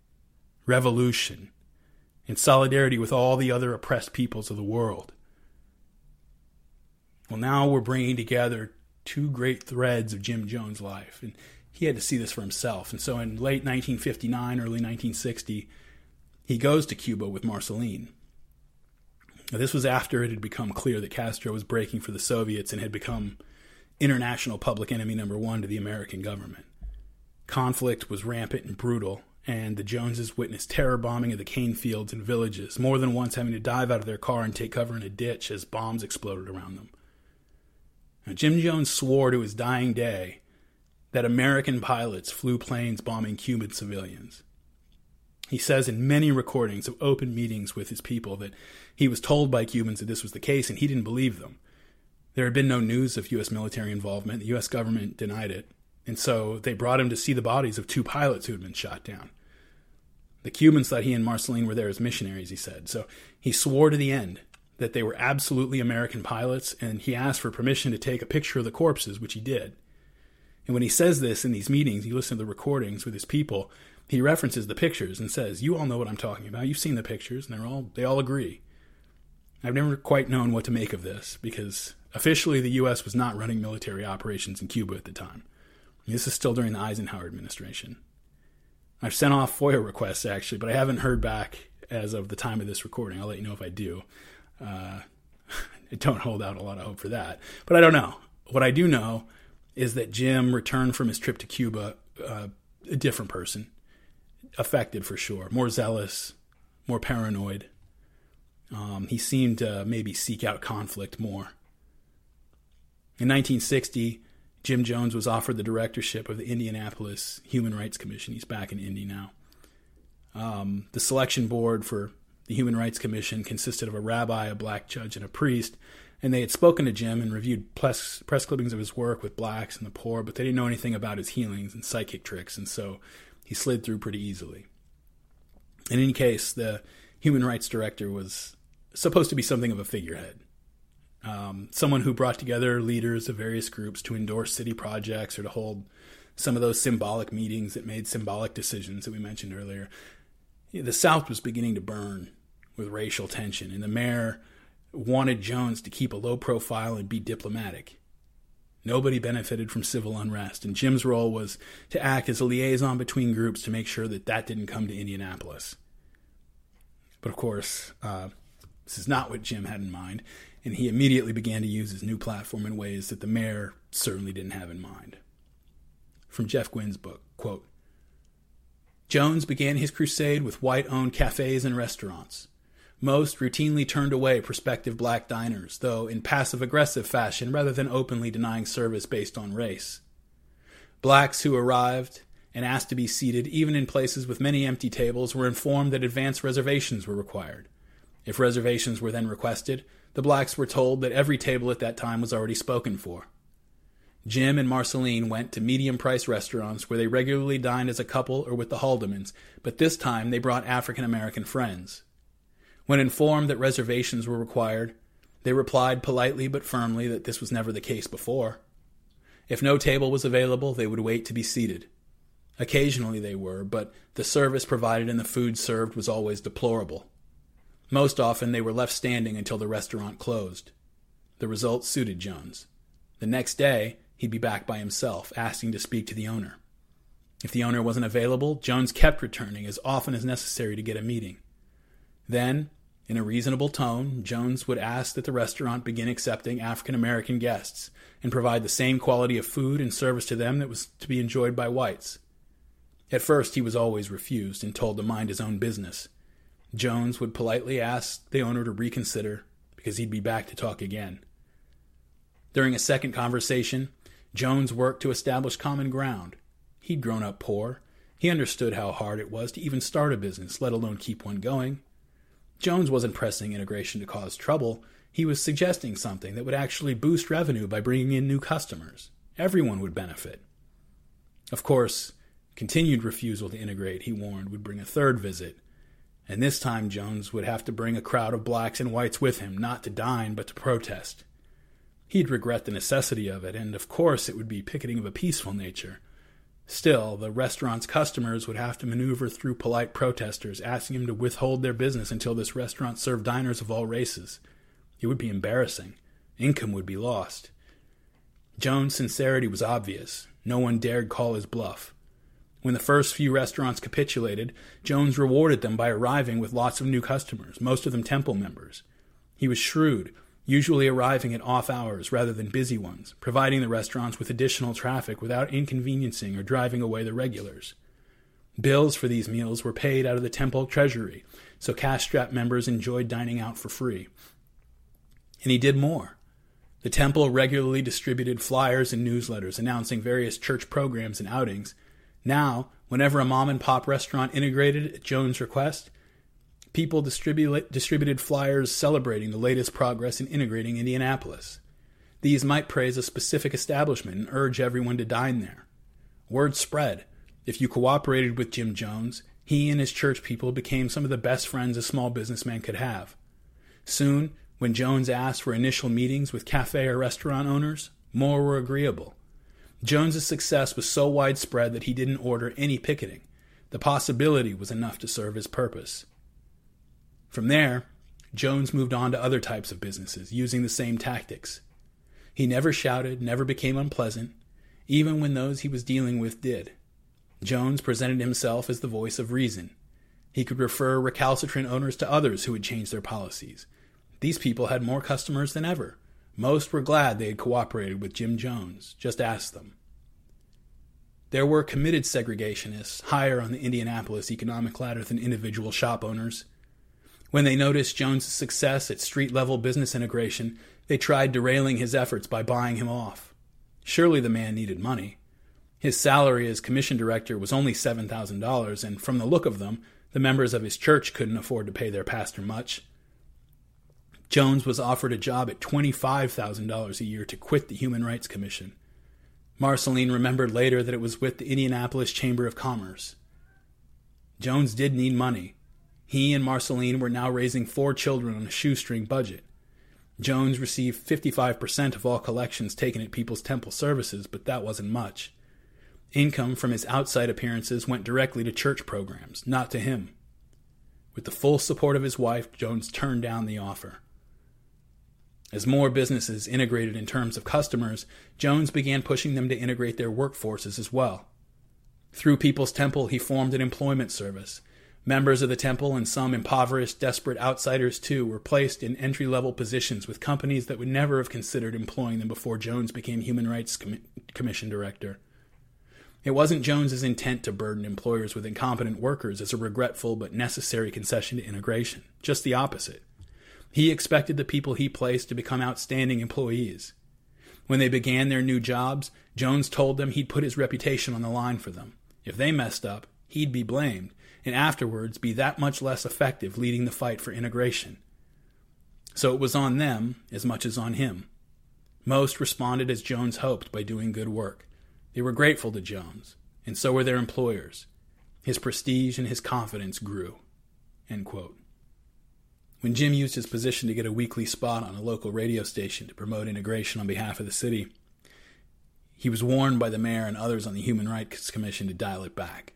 revolution, in solidarity with all the other oppressed peoples of the world. Well, now we're bringing together two great threads of Jim Jones' life, and he had to see this for himself. And so in late 1959, early 1960, he goes to Cuba with Marceline. Now, this was after it had become clear that Castro was breaking for the Soviets and had become international public enemy number one to the American government. Conflict was rampant and brutal, and the Joneses witnessed terror bombing of the cane fields and villages, more than once having to dive out of their car and take cover in a ditch as bombs exploded around them. Now, Jim Jones swore to his dying day that American pilots flew planes bombing Cuban civilians. He says in many recordings of open meetings with his people that he was told by Cubans that this was the case and he didn't believe them. There had been no news of U.S. military involvement. The U.S. government denied it. And so they brought him to see the bodies of two pilots who had been shot down. The Cubans thought he and Marceline were there as missionaries, he said. So he swore to the end that they were absolutely American pilots, and he asked for permission to take a picture of the corpses, which he did. And when he says this in these meetings, you listen to the recordings with his people, he references the pictures and says, "You all know what I'm talking about. You've seen the pictures, and they're all they all agree." I've never quite known what to make of this because officially the U.S. was not running military operations in Cuba at the time. This is still during the Eisenhower administration. I've sent off FOIA requests actually, but I haven't heard back as of the time of this recording. I'll let you know if I do. Uh, I don't hold out a lot of hope for that, but I don't know. What I do know is that Jim returned from his trip to Cuba uh, a different person, affected for sure, more zealous, more paranoid. Um, he seemed to maybe seek out conflict more. In 1960, Jim Jones was offered the directorship of the Indianapolis Human Rights Commission. He's back in Indy now. Um, the selection board for the Human Rights Commission consisted of a rabbi, a black judge, and a priest. And they had spoken to Jim and reviewed press, press clippings of his work with blacks and the poor, but they didn't know anything about his healings and psychic tricks, and so he slid through pretty easily. In any case, the human rights director was supposed to be something of a figurehead. Um, someone who brought together leaders of various groups to endorse city projects or to hold some of those symbolic meetings that made symbolic decisions that we mentioned earlier. The South was beginning to burn with racial tension, and the mayor wanted Jones to keep a low profile and be diplomatic. Nobody benefited from civil unrest, and Jim's role was to act as a liaison between groups to make sure that that didn't come to Indianapolis. But of course, uh, this is not what Jim had in mind, and he immediately began to use his new platform in ways that the mayor certainly didn't have in mind. From Jeff Guinn's book, quote, Jones began his crusade with white-owned cafes and restaurants. Most routinely turned away prospective black diners, though in passive-aggressive fashion rather than openly denying service based on race. Blacks who arrived and asked to be seated, even in places with many empty tables, were informed that advance reservations were required. If reservations were then requested, the blacks were told that every table at that time was already spoken for. Jim and Marceline went to medium priced restaurants where they regularly dined as a couple or with the Haldemans, but this time they brought African American friends. When informed that reservations were required, they replied politely but firmly that this was never the case before. If no table was available, they would wait to be seated. Occasionally they were, but the service provided and the food served was always deplorable. Most often, they were left standing until the restaurant closed. The result suited Jones. The next day, he'd be back by himself, asking to speak to the owner. If the owner wasn't available, Jones kept returning as often as necessary to get a meeting. Then, in a reasonable tone, Jones would ask that the restaurant begin accepting African American guests and provide the same quality of food and service to them that was to be enjoyed by whites. At first, he was always refused and told to mind his own business. Jones would politely ask the owner to reconsider because he'd be back to talk again. During a second conversation, Jones worked to establish common ground. He'd grown up poor. He understood how hard it was to even start a business, let alone keep one going. Jones wasn't pressing integration to cause trouble. He was suggesting something that would actually boost revenue by bringing in new customers. Everyone would benefit. Of course, continued refusal to integrate, he warned, would bring a third visit and this time Jones would have to bring a crowd of blacks and whites with him, not to dine, but to protest. He'd regret the necessity of it, and of course it would be picketing of a peaceful nature. Still, the restaurant's customers would have to maneuver through polite protesters, asking him to withhold their business until this restaurant served diners of all races. It would be embarrassing. Income would be lost. Jones' sincerity was obvious. No one dared call his bluff. When the first few restaurants capitulated, Jones rewarded them by arriving with lots of new customers, most of them Temple members. He was shrewd, usually arriving at off hours rather than busy ones, providing the restaurants with additional traffic without inconveniencing or driving away the regulars. Bills for these meals were paid out of the Temple treasury, so cash strapped members enjoyed dining out for free. And he did more. The Temple regularly distributed flyers and newsletters announcing various church programs and outings now, whenever a mom and pop restaurant integrated at Jones' request, people distribu- distributed flyers celebrating the latest progress in integrating Indianapolis. These might praise a specific establishment and urge everyone to dine there. Word spread. If you cooperated with Jim Jones, he and his church people became some of the best friends a small businessman could have. Soon, when Jones asked for initial meetings with cafe or restaurant owners, more were agreeable. Jones's success was so widespread that he didn't order any picketing. The possibility was enough to serve his purpose. From there, Jones moved on to other types of businesses, using the same tactics. He never shouted, never became unpleasant, even when those he was dealing with did. Jones presented himself as the voice of reason. He could refer recalcitrant owners to others who had changed their policies. These people had more customers than ever. Most were glad they had cooperated with Jim Jones. Just ask them. There were committed segregationists higher on the Indianapolis economic ladder than individual shop owners. When they noticed Jones's success at street level business integration, they tried derailing his efforts by buying him off. Surely the man needed money. His salary as commission director was only $7,000, and from the look of them, the members of his church couldn't afford to pay their pastor much. Jones was offered a job at $25,000 a year to quit the Human Rights Commission. Marceline remembered later that it was with the Indianapolis Chamber of Commerce. Jones did need money. He and Marceline were now raising four children on a shoestring budget. Jones received 55% of all collections taken at Peoples Temple services, but that wasn't much. Income from his outside appearances went directly to church programs, not to him. With the full support of his wife, Jones turned down the offer. As more businesses integrated in terms of customers, Jones began pushing them to integrate their workforces as well. Through Peoples Temple, he formed an employment service. Members of the temple and some impoverished, desperate outsiders, too, were placed in entry level positions with companies that would never have considered employing them before Jones became Human Rights Com- Commission Director. It wasn't Jones's intent to burden employers with incompetent workers as a regretful but necessary concession to integration. Just the opposite. He expected the people he placed to become outstanding employees. When they began their new jobs, Jones told them he'd put his reputation on the line for them. If they messed up, he'd be blamed, and afterwards be that much less effective leading the fight for integration. So it was on them as much as on him. Most responded as Jones hoped by doing good work. They were grateful to Jones, and so were their employers. His prestige and his confidence grew. When Jim used his position to get a weekly spot on a local radio station to promote integration on behalf of the city, he was warned by the mayor and others on the Human Rights Commission to dial it back.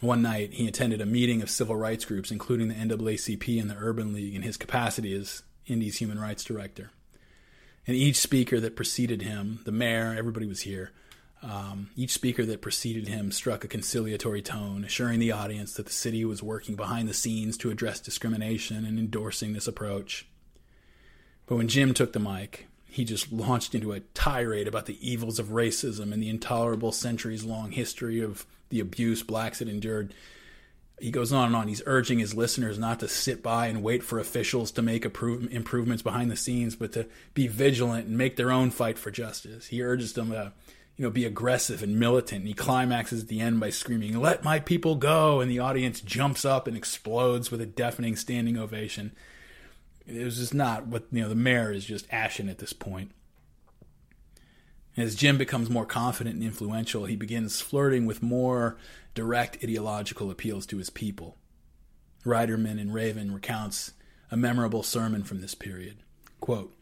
One night, he attended a meeting of civil rights groups, including the NAACP and the Urban League, in his capacity as Indy's human rights director. And each speaker that preceded him, the mayor, everybody was here, um, each speaker that preceded him struck a conciliatory tone, assuring the audience that the city was working behind the scenes to address discrimination and endorsing this approach. But when Jim took the mic, he just launched into a tirade about the evils of racism and the intolerable centuries long history of the abuse blacks had endured. He goes on and on. He's urging his listeners not to sit by and wait for officials to make improvements behind the scenes, but to be vigilant and make their own fight for justice. He urges them to you know, be aggressive and militant. And he climaxes at the end by screaming, "Let my people go!" And the audience jumps up and explodes with a deafening standing ovation. It was just not what you know. The mayor is just ashen at this point. As Jim becomes more confident and influential, he begins flirting with more direct ideological appeals to his people. Reiterman and Raven recounts a memorable sermon from this period. Quote,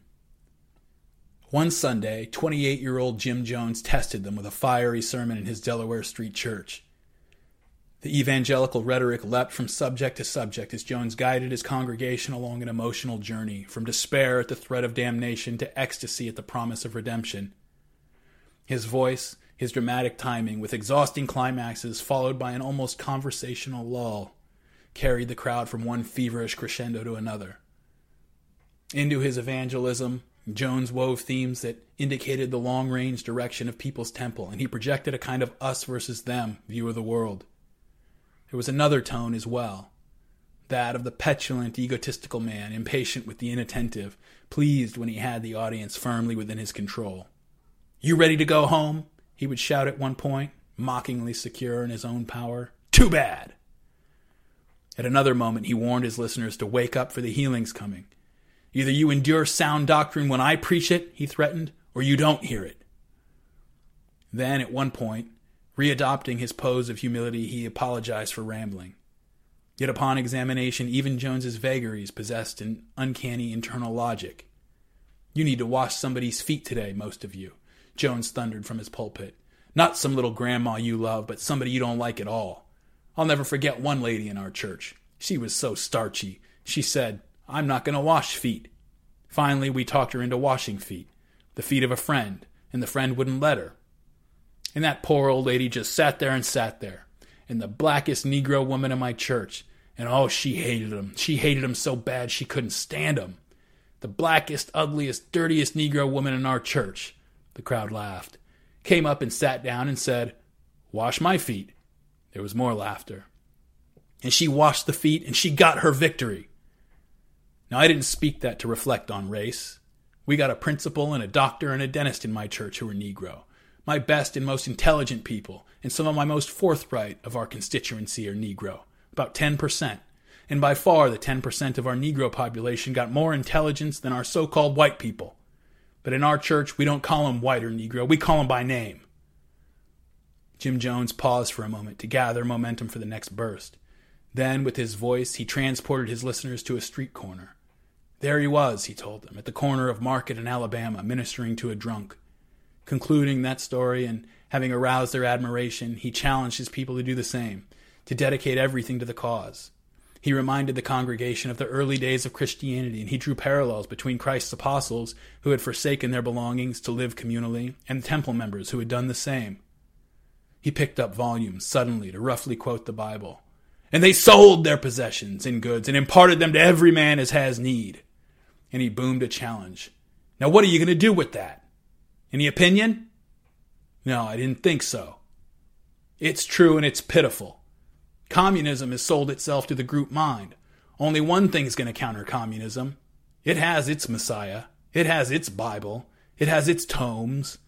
one Sunday, 28 year old Jim Jones tested them with a fiery sermon in his Delaware Street church. The evangelical rhetoric leapt from subject to subject as Jones guided his congregation along an emotional journey, from despair at the threat of damnation to ecstasy at the promise of redemption. His voice, his dramatic timing, with exhausting climaxes followed by an almost conversational lull, carried the crowd from one feverish crescendo to another. Into his evangelism, Jones wove themes that indicated the long range direction of Peoples Temple, and he projected a kind of us versus them view of the world. There was another tone as well that of the petulant, egotistical man, impatient with the inattentive, pleased when he had the audience firmly within his control. You ready to go home? he would shout at one point, mockingly secure in his own power. Too bad! At another moment, he warned his listeners to wake up for the healing's coming. Either you endure sound doctrine when I preach it, he threatened, or you don't hear it. Then, at one point, readopting his pose of humility, he apologized for rambling. Yet upon examination, even Jones's vagaries possessed an uncanny internal logic. You need to wash somebody's feet today, most of you. Jones thundered from his pulpit. Not some little grandma you love, but somebody you don't like at all. I'll never forget one lady in our church. She was so starchy. She said, I'm not going to wash feet. Finally, we talked her into washing feet, the feet of a friend, and the friend wouldn't let her. And that poor old lady just sat there and sat there. And the blackest Negro woman in my church. And oh, she hated him. She hated him so bad she couldn't stand him. The blackest, ugliest, dirtiest Negro woman in our church. The crowd laughed. Came up and sat down and said, Wash my feet. There was more laughter. And she washed the feet and she got her victory. Now, I didn't speak that to reflect on race. We got a principal and a doctor and a dentist in my church who were Negro. My best and most intelligent people, and some of my most forthright of our constituency are Negro, about 10%. And by far, the 10% of our Negro population got more intelligence than our so called white people. But in our church, we don't call them white or Negro, we call them by name. Jim Jones paused for a moment to gather momentum for the next burst. Then, with his voice, he transported his listeners to a street corner. There he was, he told them, at the corner of Market and Alabama, ministering to a drunk. Concluding that story and having aroused their admiration, he challenged his people to do the same, to dedicate everything to the cause. He reminded the congregation of the early days of Christianity, and he drew parallels between Christ's apostles, who had forsaken their belongings to live communally, and the temple members who had done the same. He picked up volumes suddenly to roughly quote the Bible. And they sold their possessions and goods and imparted them to every man as has need. And he boomed a challenge. Now, what are you going to do with that? Any opinion? No, I didn't think so. It's true and it's pitiful. Communism has sold itself to the group mind. Only one thing's going to counter communism it has its Messiah, it has its Bible, it has its tomes.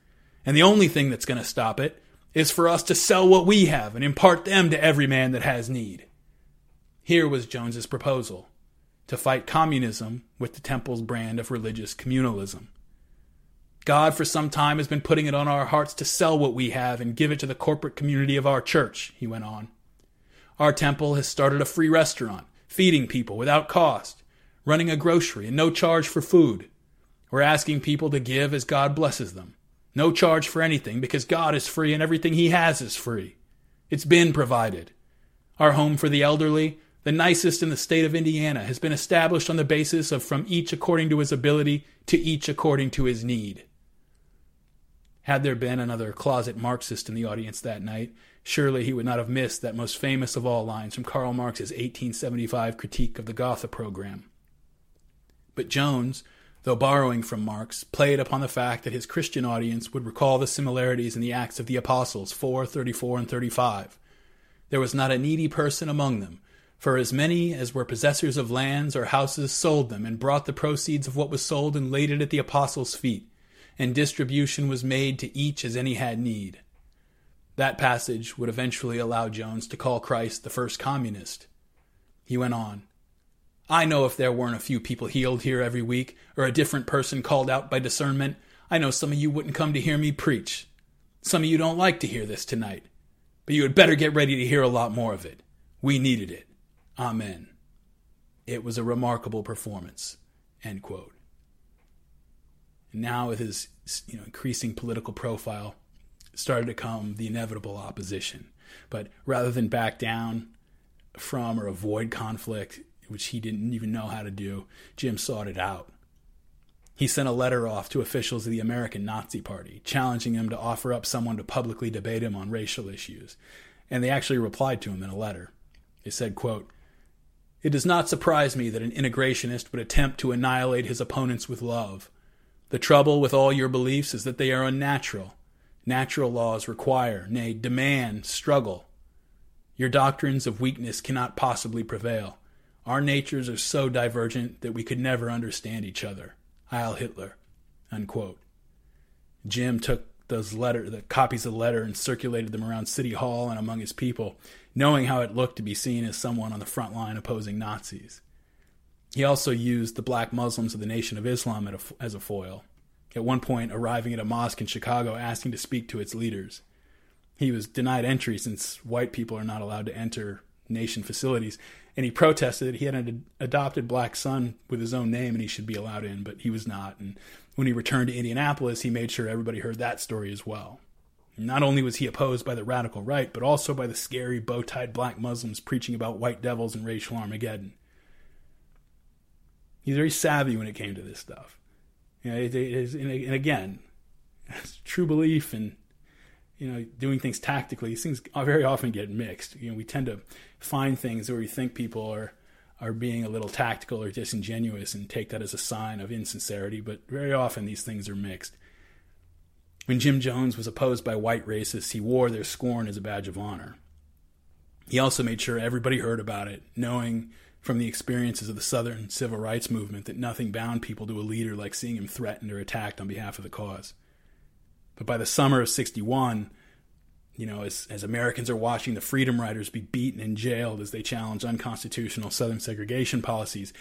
And the only thing that's going to stop it is for us to sell what we have and impart them to every man that has need. Here was Jones's proposal to fight communism with the temple's brand of religious communalism. God, for some time, has been putting it on our hearts to sell what we have and give it to the corporate community of our church, he went on. Our temple has started a free restaurant, feeding people without cost, running a grocery and no charge for food. We're asking people to give as God blesses them. No charge for anything because God is free and everything He has is free. It's been provided. Our home for the elderly, the nicest in the state of Indiana, has been established on the basis of from each according to his ability to each according to his need. Had there been another closet Marxist in the audience that night, surely he would not have missed that most famous of all lines from Karl Marx's 1875 critique of the Gotha program. But Jones, though borrowing from Marx, played upon the fact that his Christian audience would recall the similarities in the Acts of the Apostles 4, 34, and 35. There was not a needy person among them, for as many as were possessors of lands or houses sold them and brought the proceeds of what was sold and laid it at the apostles' feet, and distribution was made to each as any had need. That passage would eventually allow Jones to call Christ the first communist. He went on. I know if there weren't a few people healed here every week, or a different person called out by discernment, I know some of you wouldn't come to hear me preach. Some of you don't like to hear this tonight, but you had better get ready to hear a lot more of it. We needed it. Amen. It was a remarkable performance. End quote. Now, with his you know, increasing political profile, started to come the inevitable opposition. But rather than back down from or avoid conflict, which he didn't even know how to do, Jim sought it out. He sent a letter off to officials of the American Nazi Party, challenging them to offer up someone to publicly debate him on racial issues. And they actually replied to him in a letter. They said, quote, it does not surprise me that an integrationist would attempt to annihilate his opponents with love. The trouble with all your beliefs is that they are unnatural. Natural laws require, nay, demand, struggle. Your doctrines of weakness cannot possibly prevail. Our natures are so divergent that we could never understand each other. Heil Hitler. Unquote. Jim took those letter, the copies of the letter, and circulated them around City Hall and among his people, knowing how it looked to be seen as someone on the front line opposing Nazis. He also used the black Muslims of the Nation of Islam as a foil, at one point arriving at a mosque in Chicago asking to speak to its leaders. He was denied entry since white people are not allowed to enter nation facilities. And he protested he had an adopted black son with his own name and he should be allowed in, but he was not. And when he returned to Indianapolis, he made sure everybody heard that story as well. Not only was he opposed by the radical right, but also by the scary bow tied black Muslims preaching about white devils and racial Armageddon. He's very savvy when it came to this stuff. You know, it, it is, and again, true belief and you know doing things tactically. These things very often get mixed. You know, we tend to find things where we think people are are being a little tactical or disingenuous and take that as a sign of insincerity, but very often these things are mixed. When Jim Jones was opposed by white racists, he wore their scorn as a badge of honor. He also made sure everybody heard about it, knowing from the experiences of the Southern civil rights movement that nothing bound people to a leader like seeing him threatened or attacked on behalf of the cause. But by the summer of 61, you know, as, as Americans are watching the Freedom Riders be beaten and jailed as they challenge unconstitutional Southern segregation policies,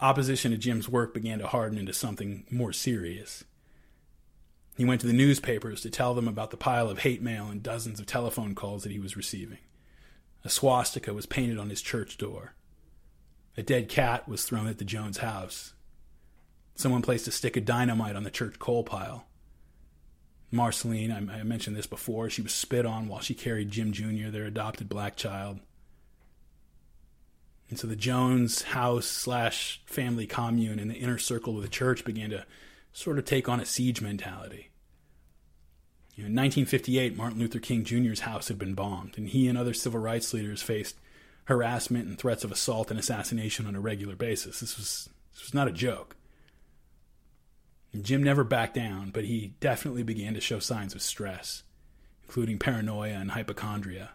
opposition to Jim's work began to harden into something more serious. He went to the newspapers to tell them about the pile of hate mail and dozens of telephone calls that he was receiving. A swastika was painted on his church door. A dead cat was thrown at the Jones house. Someone placed a stick of dynamite on the church coal pile. Marceline, I, mentioned this before, she was spit on while she carried Jim Jr., their adopted black child. And so the Jones house slash family commune and the inner circle of the church began to sort of take on a siege mentality. In 1958, Martin Luther King Jr.'s house had been bombed, and he and other civil rights leaders faced harassment and threats of assault and assassination on a regular basis. This was this was not a joke. Jim never backed down, but he definitely began to show signs of stress, including paranoia and hypochondria.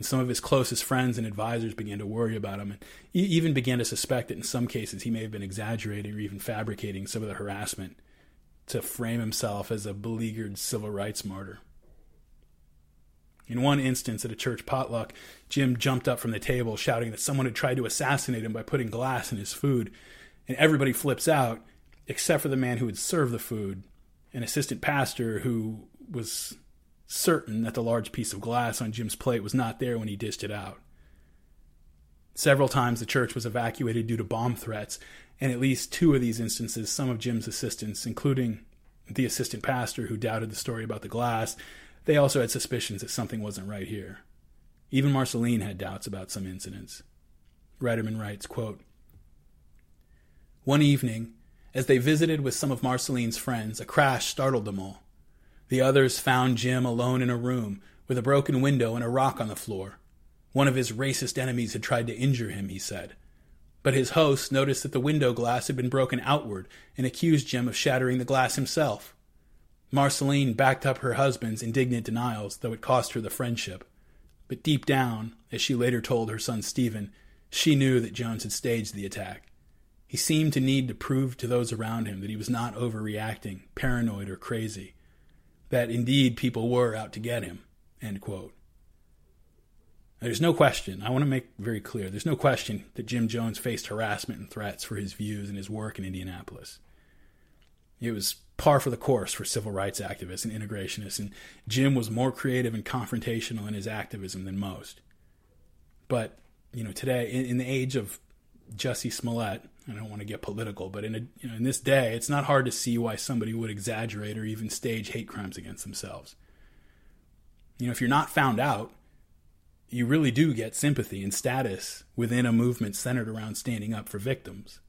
And some of his closest friends and advisors began to worry about him and even began to suspect that in some cases he may have been exaggerating or even fabricating some of the harassment to frame himself as a beleaguered civil rights martyr. In one instance at a church potluck, Jim jumped up from the table shouting that someone had tried to assassinate him by putting glass in his food, and everybody flips out except for the man who had served the food, an assistant pastor who was certain that the large piece of glass on Jim's plate was not there when he dished it out. Several times the church was evacuated due to bomb threats, and at least two of these instances, some of Jim's assistants, including the assistant pastor who doubted the story about the glass, they also had suspicions that something wasn't right here. Even Marceline had doubts about some incidents. Reiterman writes, quote, One evening, as they visited with some of Marceline's friends, a crash startled them all. The others found Jim alone in a room with a broken window and a rock on the floor. One of his racist enemies had tried to injure him, he said. But his host noticed that the window glass had been broken outward and accused Jim of shattering the glass himself. Marceline backed up her husband's indignant denials, though it cost her the friendship. But deep down, as she later told her son Stephan, she knew that Jones had staged the attack. He seemed to need to prove to those around him that he was not overreacting, paranoid, or crazy. That indeed people were out to get him. There's no question, I want to make very clear, there's no question that Jim Jones faced harassment and threats for his views and his work in Indianapolis. It was par for the course for civil rights activists and integrationists, and Jim was more creative and confrontational in his activism than most. But, you know, today, in, in the age of Jussie Smollett, I don't want to get political, but in a, you know, in this day, it's not hard to see why somebody would exaggerate or even stage hate crimes against themselves. You know, if you're not found out, you really do get sympathy and status within a movement centered around standing up for victims.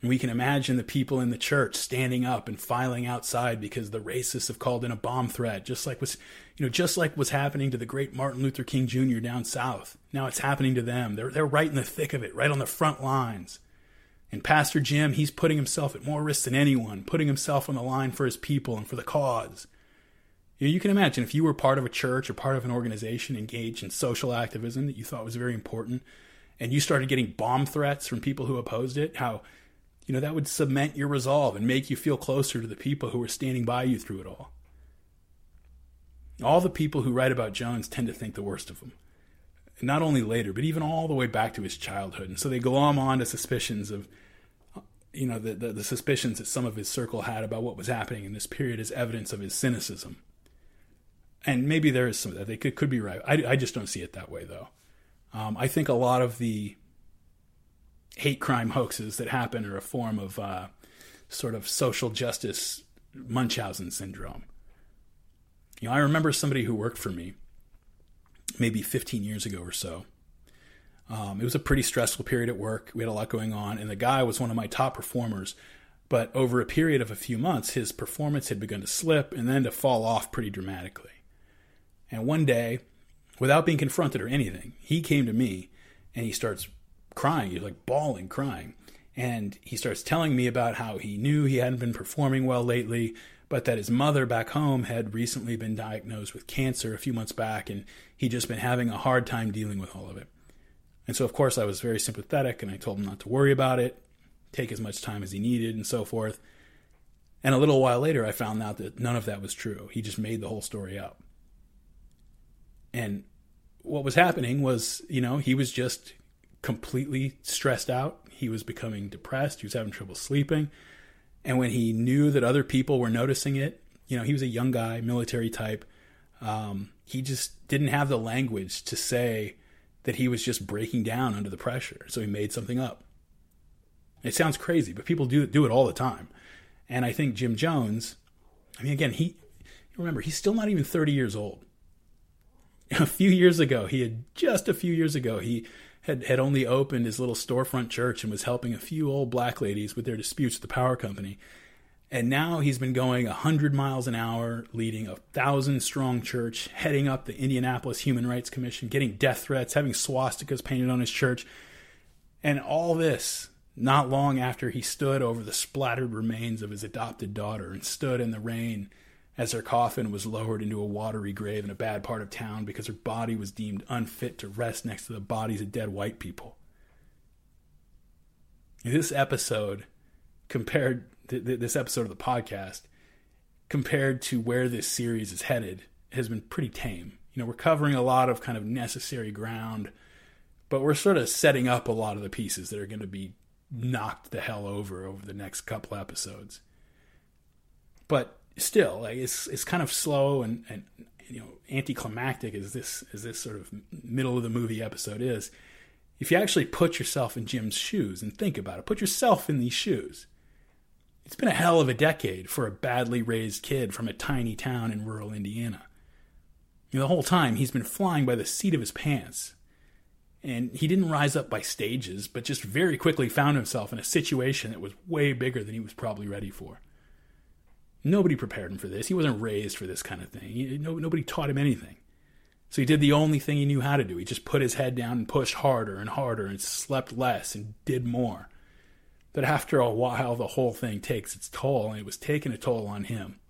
And we can imagine the people in the church standing up and filing outside because the racists have called in a bomb threat, just like was, you know, just like what's happening to the great Martin Luther King Jr. down south. Now it's happening to them. They're they're right in the thick of it, right on the front lines. And Pastor Jim, he's putting himself at more risk than anyone, putting himself on the line for his people and for the cause. You, know, you can imagine if you were part of a church or part of an organization engaged in social activism that you thought was very important, and you started getting bomb threats from people who opposed it, how you know, that would cement your resolve and make you feel closer to the people who were standing by you through it all. All the people who write about Jones tend to think the worst of him. Not only later, but even all the way back to his childhood. And so they glom on to suspicions of, you know, the, the, the suspicions that some of his circle had about what was happening in this period as evidence of his cynicism. and maybe there is some of that. They could, could be right. I, I just don't see it that way, though. Um, I think a lot of the hate crime hoaxes that happen are a form of uh, sort of social justice Munchausen syndrome. You know, I remember somebody who worked for me maybe 15 years ago or so. Um, it was a pretty stressful period at work. We had a lot going on, and the guy was one of my top performers. But over a period of a few months, his performance had begun to slip and then to fall off pretty dramatically. And one day, without being confronted or anything, he came to me and he starts crying. He's like bawling, crying. And he starts telling me about how he knew he hadn't been performing well lately, but that his mother back home had recently been diagnosed with cancer a few months back, and he'd just been having a hard time dealing with all of it. And so, of course, I was very sympathetic and I told him not to worry about it, take as much time as he needed, and so forth. And a little while later, I found out that none of that was true. He just made the whole story up. And what was happening was, you know, he was just completely stressed out. He was becoming depressed. He was having trouble sleeping. And when he knew that other people were noticing it, you know, he was a young guy, military type. Um, he just didn't have the language to say that he was just breaking down under the pressure. So he made something up. It sounds crazy, but people do do it all the time. And I think Jim Jones, I mean, again, he remember he's still not even 30 years old. A few years ago, he had just a few years ago, he had, had only opened his little storefront church and was helping a few old black ladies with their disputes with the power company. And now he's been going 100 miles an hour, leading a thousand strong church, heading up the Indianapolis Human Rights Commission, getting death threats, having swastikas painted on his church. And all this not long after he stood over the splattered remains of his adopted daughter and stood in the rain as her coffin was lowered into a watery grave in a bad part of town because her body was deemed unfit to rest next to the bodies of dead white people. This episode, compared this episode of the podcast, compared to where this series is headed, has been pretty tame. You know, we're covering a lot of kind of necessary ground, but we're sort of setting up a lot of the pieces that are going to be knocked the hell over over the next couple episodes. But still, like it's it's kind of slow and, and you know anticlimactic as this as this sort of middle of the movie episode is. If you actually put yourself in Jim's shoes and think about it, put yourself in these shoes. It's been a hell of a decade for a badly raised kid from a tiny town in rural Indiana. You know, the whole time he's been flying by the seat of his pants. And he didn't rise up by stages, but just very quickly found himself in a situation that was way bigger than he was probably ready for. Nobody prepared him for this. He wasn't raised for this kind of thing. He, no, nobody taught him anything. So he did the only thing he knew how to do. He just put his head down and pushed harder and harder and slept less and did more. But after a while, the whole thing takes its toll, and it was taking a toll on him.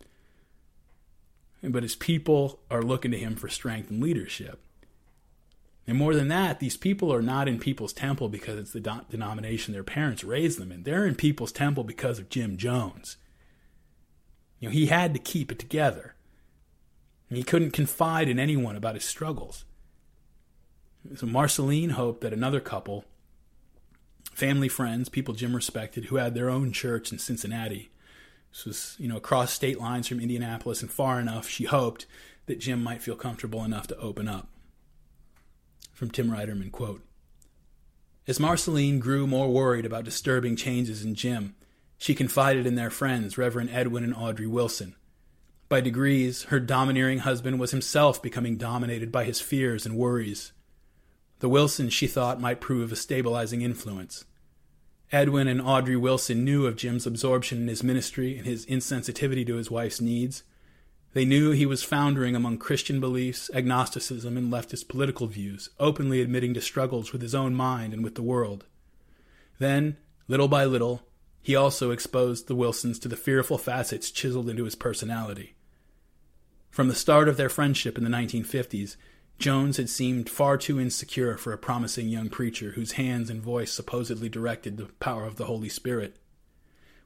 But his people are looking to him for strength and leadership. And more than that, these people are not in Peoples Temple because it's the denomination their parents raised them in. They're in Peoples Temple because of Jim Jones. You know, he had to keep it together. And he couldn't confide in anyone about his struggles. So Marceline hoped that another couple, family friends, people Jim respected, who had their own church in Cincinnati, this was, you know, across state lines from Indianapolis and far enough, she hoped that Jim might feel comfortable enough to open up. From Tim Reiterman, quote, As Marceline grew more worried about disturbing changes in Jim, she confided in their friends, Reverend Edwin and Audrey Wilson. By degrees, her domineering husband was himself becoming dominated by his fears and worries. The Wilsons, she thought, might prove a stabilizing influence. Edwin and Audrey Wilson knew of Jim's absorption in his ministry and his insensitivity to his wife's needs. They knew he was foundering among Christian beliefs, agnosticism, and leftist political views, openly admitting to struggles with his own mind and with the world. Then, little by little, he also exposed the Wilsons to the fearful facets chiseled into his personality. From the start of their friendship in the 1950s, Jones had seemed far too insecure for a promising young preacher whose hands and voice supposedly directed the power of the Holy Spirit.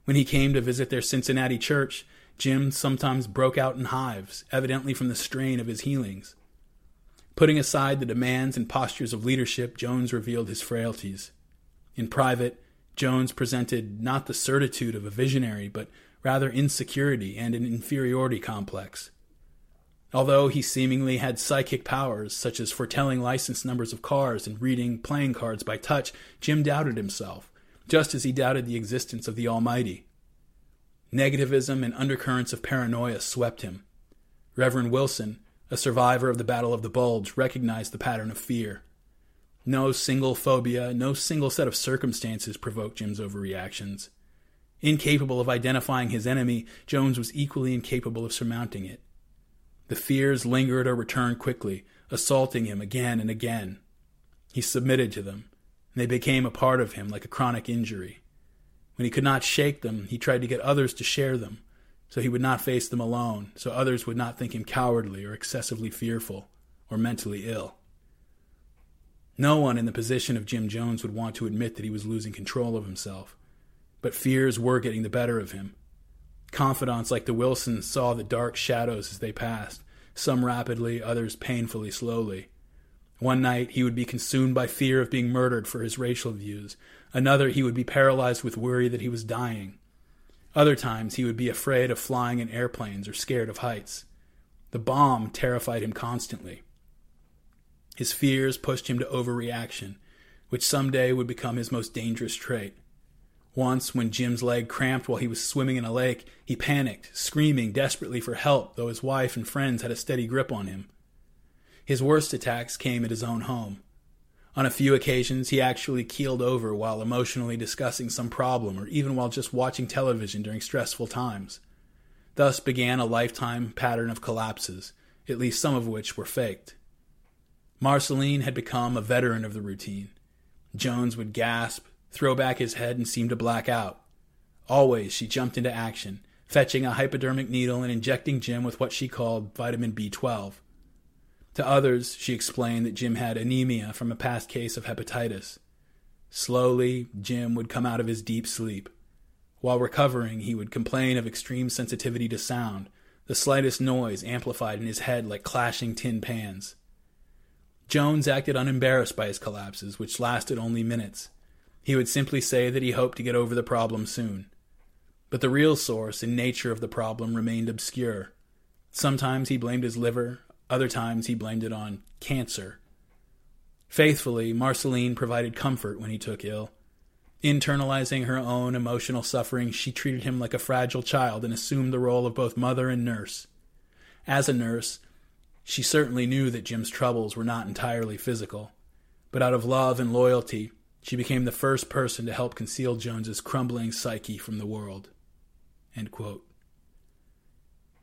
When he came to visit their Cincinnati church, Jim sometimes broke out in hives, evidently from the strain of his healings. Putting aside the demands and postures of leadership, Jones revealed his frailties. In private, Jones presented not the certitude of a visionary, but rather insecurity and an inferiority complex. Although he seemingly had psychic powers, such as foretelling license numbers of cars and reading playing cards by touch, Jim doubted himself, just as he doubted the existence of the Almighty. Negativism and undercurrents of paranoia swept him. Reverend Wilson, a survivor of the Battle of the Bulge, recognized the pattern of fear. No single phobia, no single set of circumstances provoked Jim's overreactions. Incapable of identifying his enemy, Jones was equally incapable of surmounting it. The fears lingered or returned quickly, assaulting him again and again. He submitted to them, and they became a part of him like a chronic injury. When he could not shake them, he tried to get others to share them, so he would not face them alone, so others would not think him cowardly or excessively fearful or mentally ill. No one in the position of Jim Jones would want to admit that he was losing control of himself, but fears were getting the better of him. Confidants like the Wilsons saw the dark shadows as they passed, some rapidly, others painfully slowly. One night he would be consumed by fear of being murdered for his racial views. Another he would be paralyzed with worry that he was dying. Other times he would be afraid of flying in airplanes or scared of heights. The bomb terrified him constantly. His fears pushed him to overreaction, which someday would become his most dangerous trait. Once, when Jim's leg cramped while he was swimming in a lake, he panicked, screaming desperately for help, though his wife and friends had a steady grip on him. His worst attacks came at his own home. On a few occasions, he actually keeled over while emotionally discussing some problem or even while just watching television during stressful times. Thus began a lifetime pattern of collapses, at least some of which were faked. Marceline had become a veteran of the routine. Jones would gasp, throw back his head, and seem to black out. Always she jumped into action, fetching a hypodermic needle and injecting Jim with what she called vitamin B12. To others, she explained that Jim had anemia from a past case of hepatitis. Slowly, Jim would come out of his deep sleep. While recovering, he would complain of extreme sensitivity to sound, the slightest noise amplified in his head like clashing tin pans. Jones acted unembarrassed by his collapses, which lasted only minutes. He would simply say that he hoped to get over the problem soon. But the real source and nature of the problem remained obscure. Sometimes he blamed his liver, other times he blamed it on cancer. Faithfully, Marceline provided comfort when he took ill. Internalizing her own emotional suffering, she treated him like a fragile child and assumed the role of both mother and nurse. As a nurse, she certainly knew that Jim's troubles were not entirely physical, but out of love and loyalty, she became the first person to help conceal Jones's crumbling psyche from the world.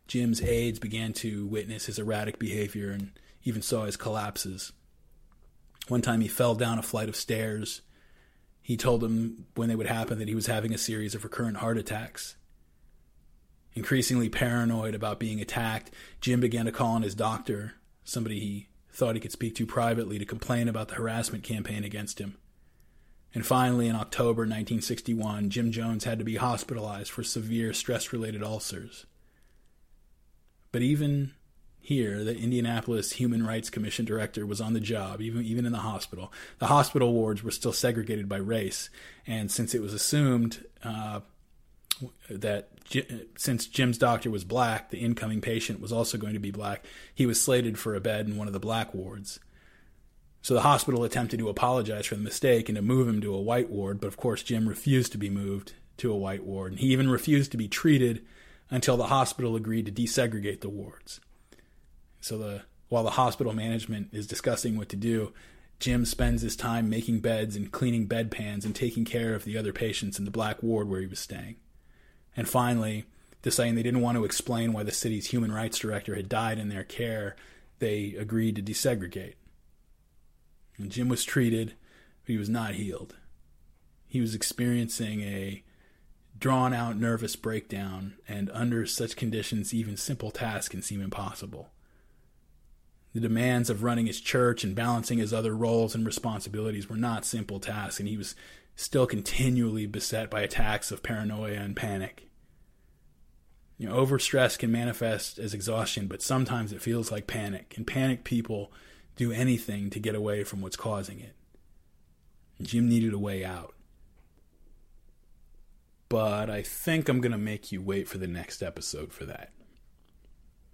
Jim's aides began to witness his erratic behavior and even saw his collapses. One time he fell down a flight of stairs. He told them when they would happen that he was having a series of recurrent heart attacks. Increasingly paranoid about being attacked, Jim began to call on his doctor, somebody he thought he could speak to privately, to complain about the harassment campaign against him. And finally, in October 1961, Jim Jones had to be hospitalized for severe stress related ulcers. But even here, the Indianapolis Human Rights Commission director was on the job, even even in the hospital. The hospital wards were still segregated by race, and since it was assumed uh, that since Jim's doctor was black, the incoming patient was also going to be black. He was slated for a bed in one of the black wards. So the hospital attempted to apologize for the mistake and to move him to a white ward, but of course Jim refused to be moved to a white ward, and he even refused to be treated until the hospital agreed to desegregate the wards. So the while the hospital management is discussing what to do, Jim spends his time making beds and cleaning bedpans and taking care of the other patients in the black ward where he was staying. And finally, deciding they didn't want to explain why the city's human rights director had died in their care, they agreed to desegregate. And Jim was treated, but he was not healed. He was experiencing a drawn out nervous breakdown, and under such conditions, even simple tasks can seem impossible. The demands of running his church and balancing his other roles and responsibilities were not simple tasks, and he was still continually beset by attacks of paranoia and panic. You know, overstress can manifest as exhaustion, but sometimes it feels like panic, and panic people do anything to get away from what's causing it. Jim needed a way out. But I think I'm going to make you wait for the next episode for that.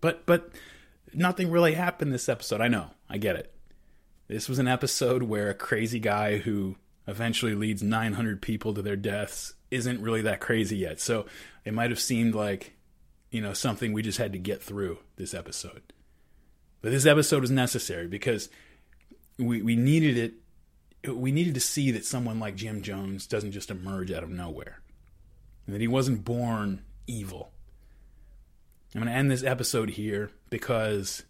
But but nothing really happened this episode. I know, I get it. This was an episode where a crazy guy who eventually leads 900 people to their deaths isn't really that crazy yet. So it might have seemed like, you know, something we just had to get through this episode. But this episode was necessary because we, we needed it. We needed to see that someone like Jim Jones doesn't just emerge out of nowhere, and that he wasn't born evil. I'm going to end this episode here because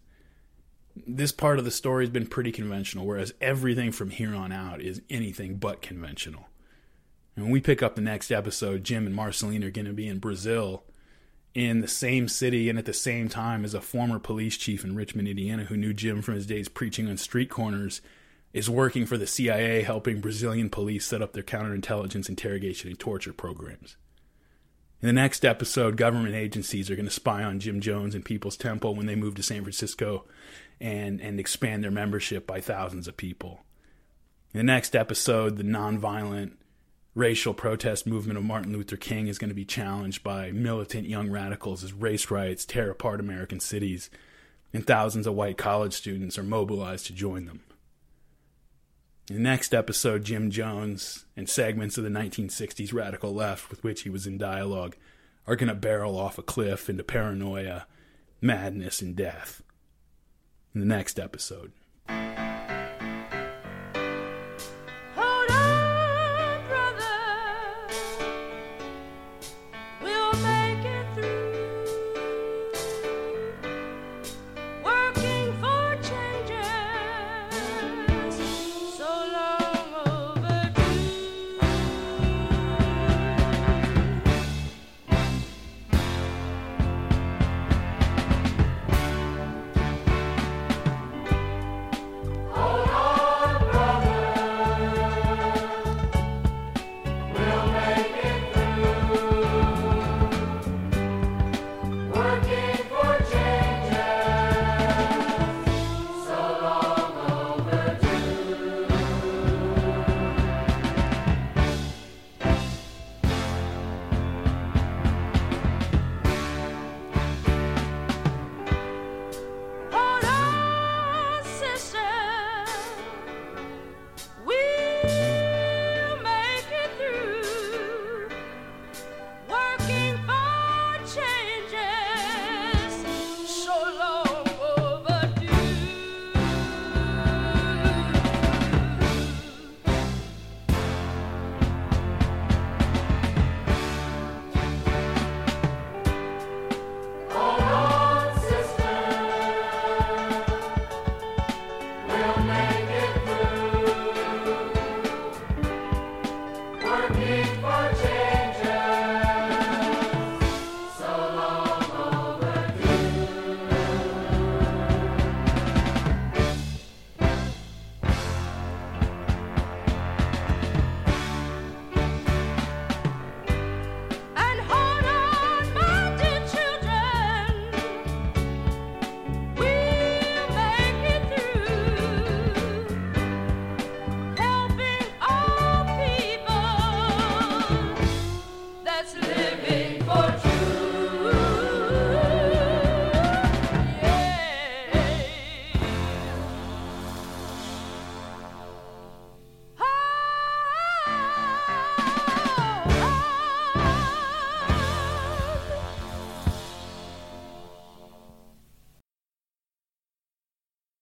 this part of the story has been pretty conventional, whereas everything from here on out is anything but conventional. And when we pick up the next episode, Jim and Marceline are going to be in Brazil in the same city and at the same time as a former police chief in Richmond, Indiana, who knew Jim from his days preaching on street corners, is working for the CIA, helping Brazilian police set up their counterintelligence, interrogation, and torture programs. In the next episode, government agencies are going to spy on Jim Jones and Peoples Temple when they move to San Francisco and, and expand their membership by thousands of people. In the next episode, the nonviolent racial protest movement of Martin Luther King is going to be challenged by militant young radicals as race riots tear apart American cities, and thousands of white college students are mobilized to join them. In the next episode, Jim Jones and segments of the 1960s radical left with which he was in dialogue are going to barrel off a cliff into paranoia, madness, and death. In the next episode. Hold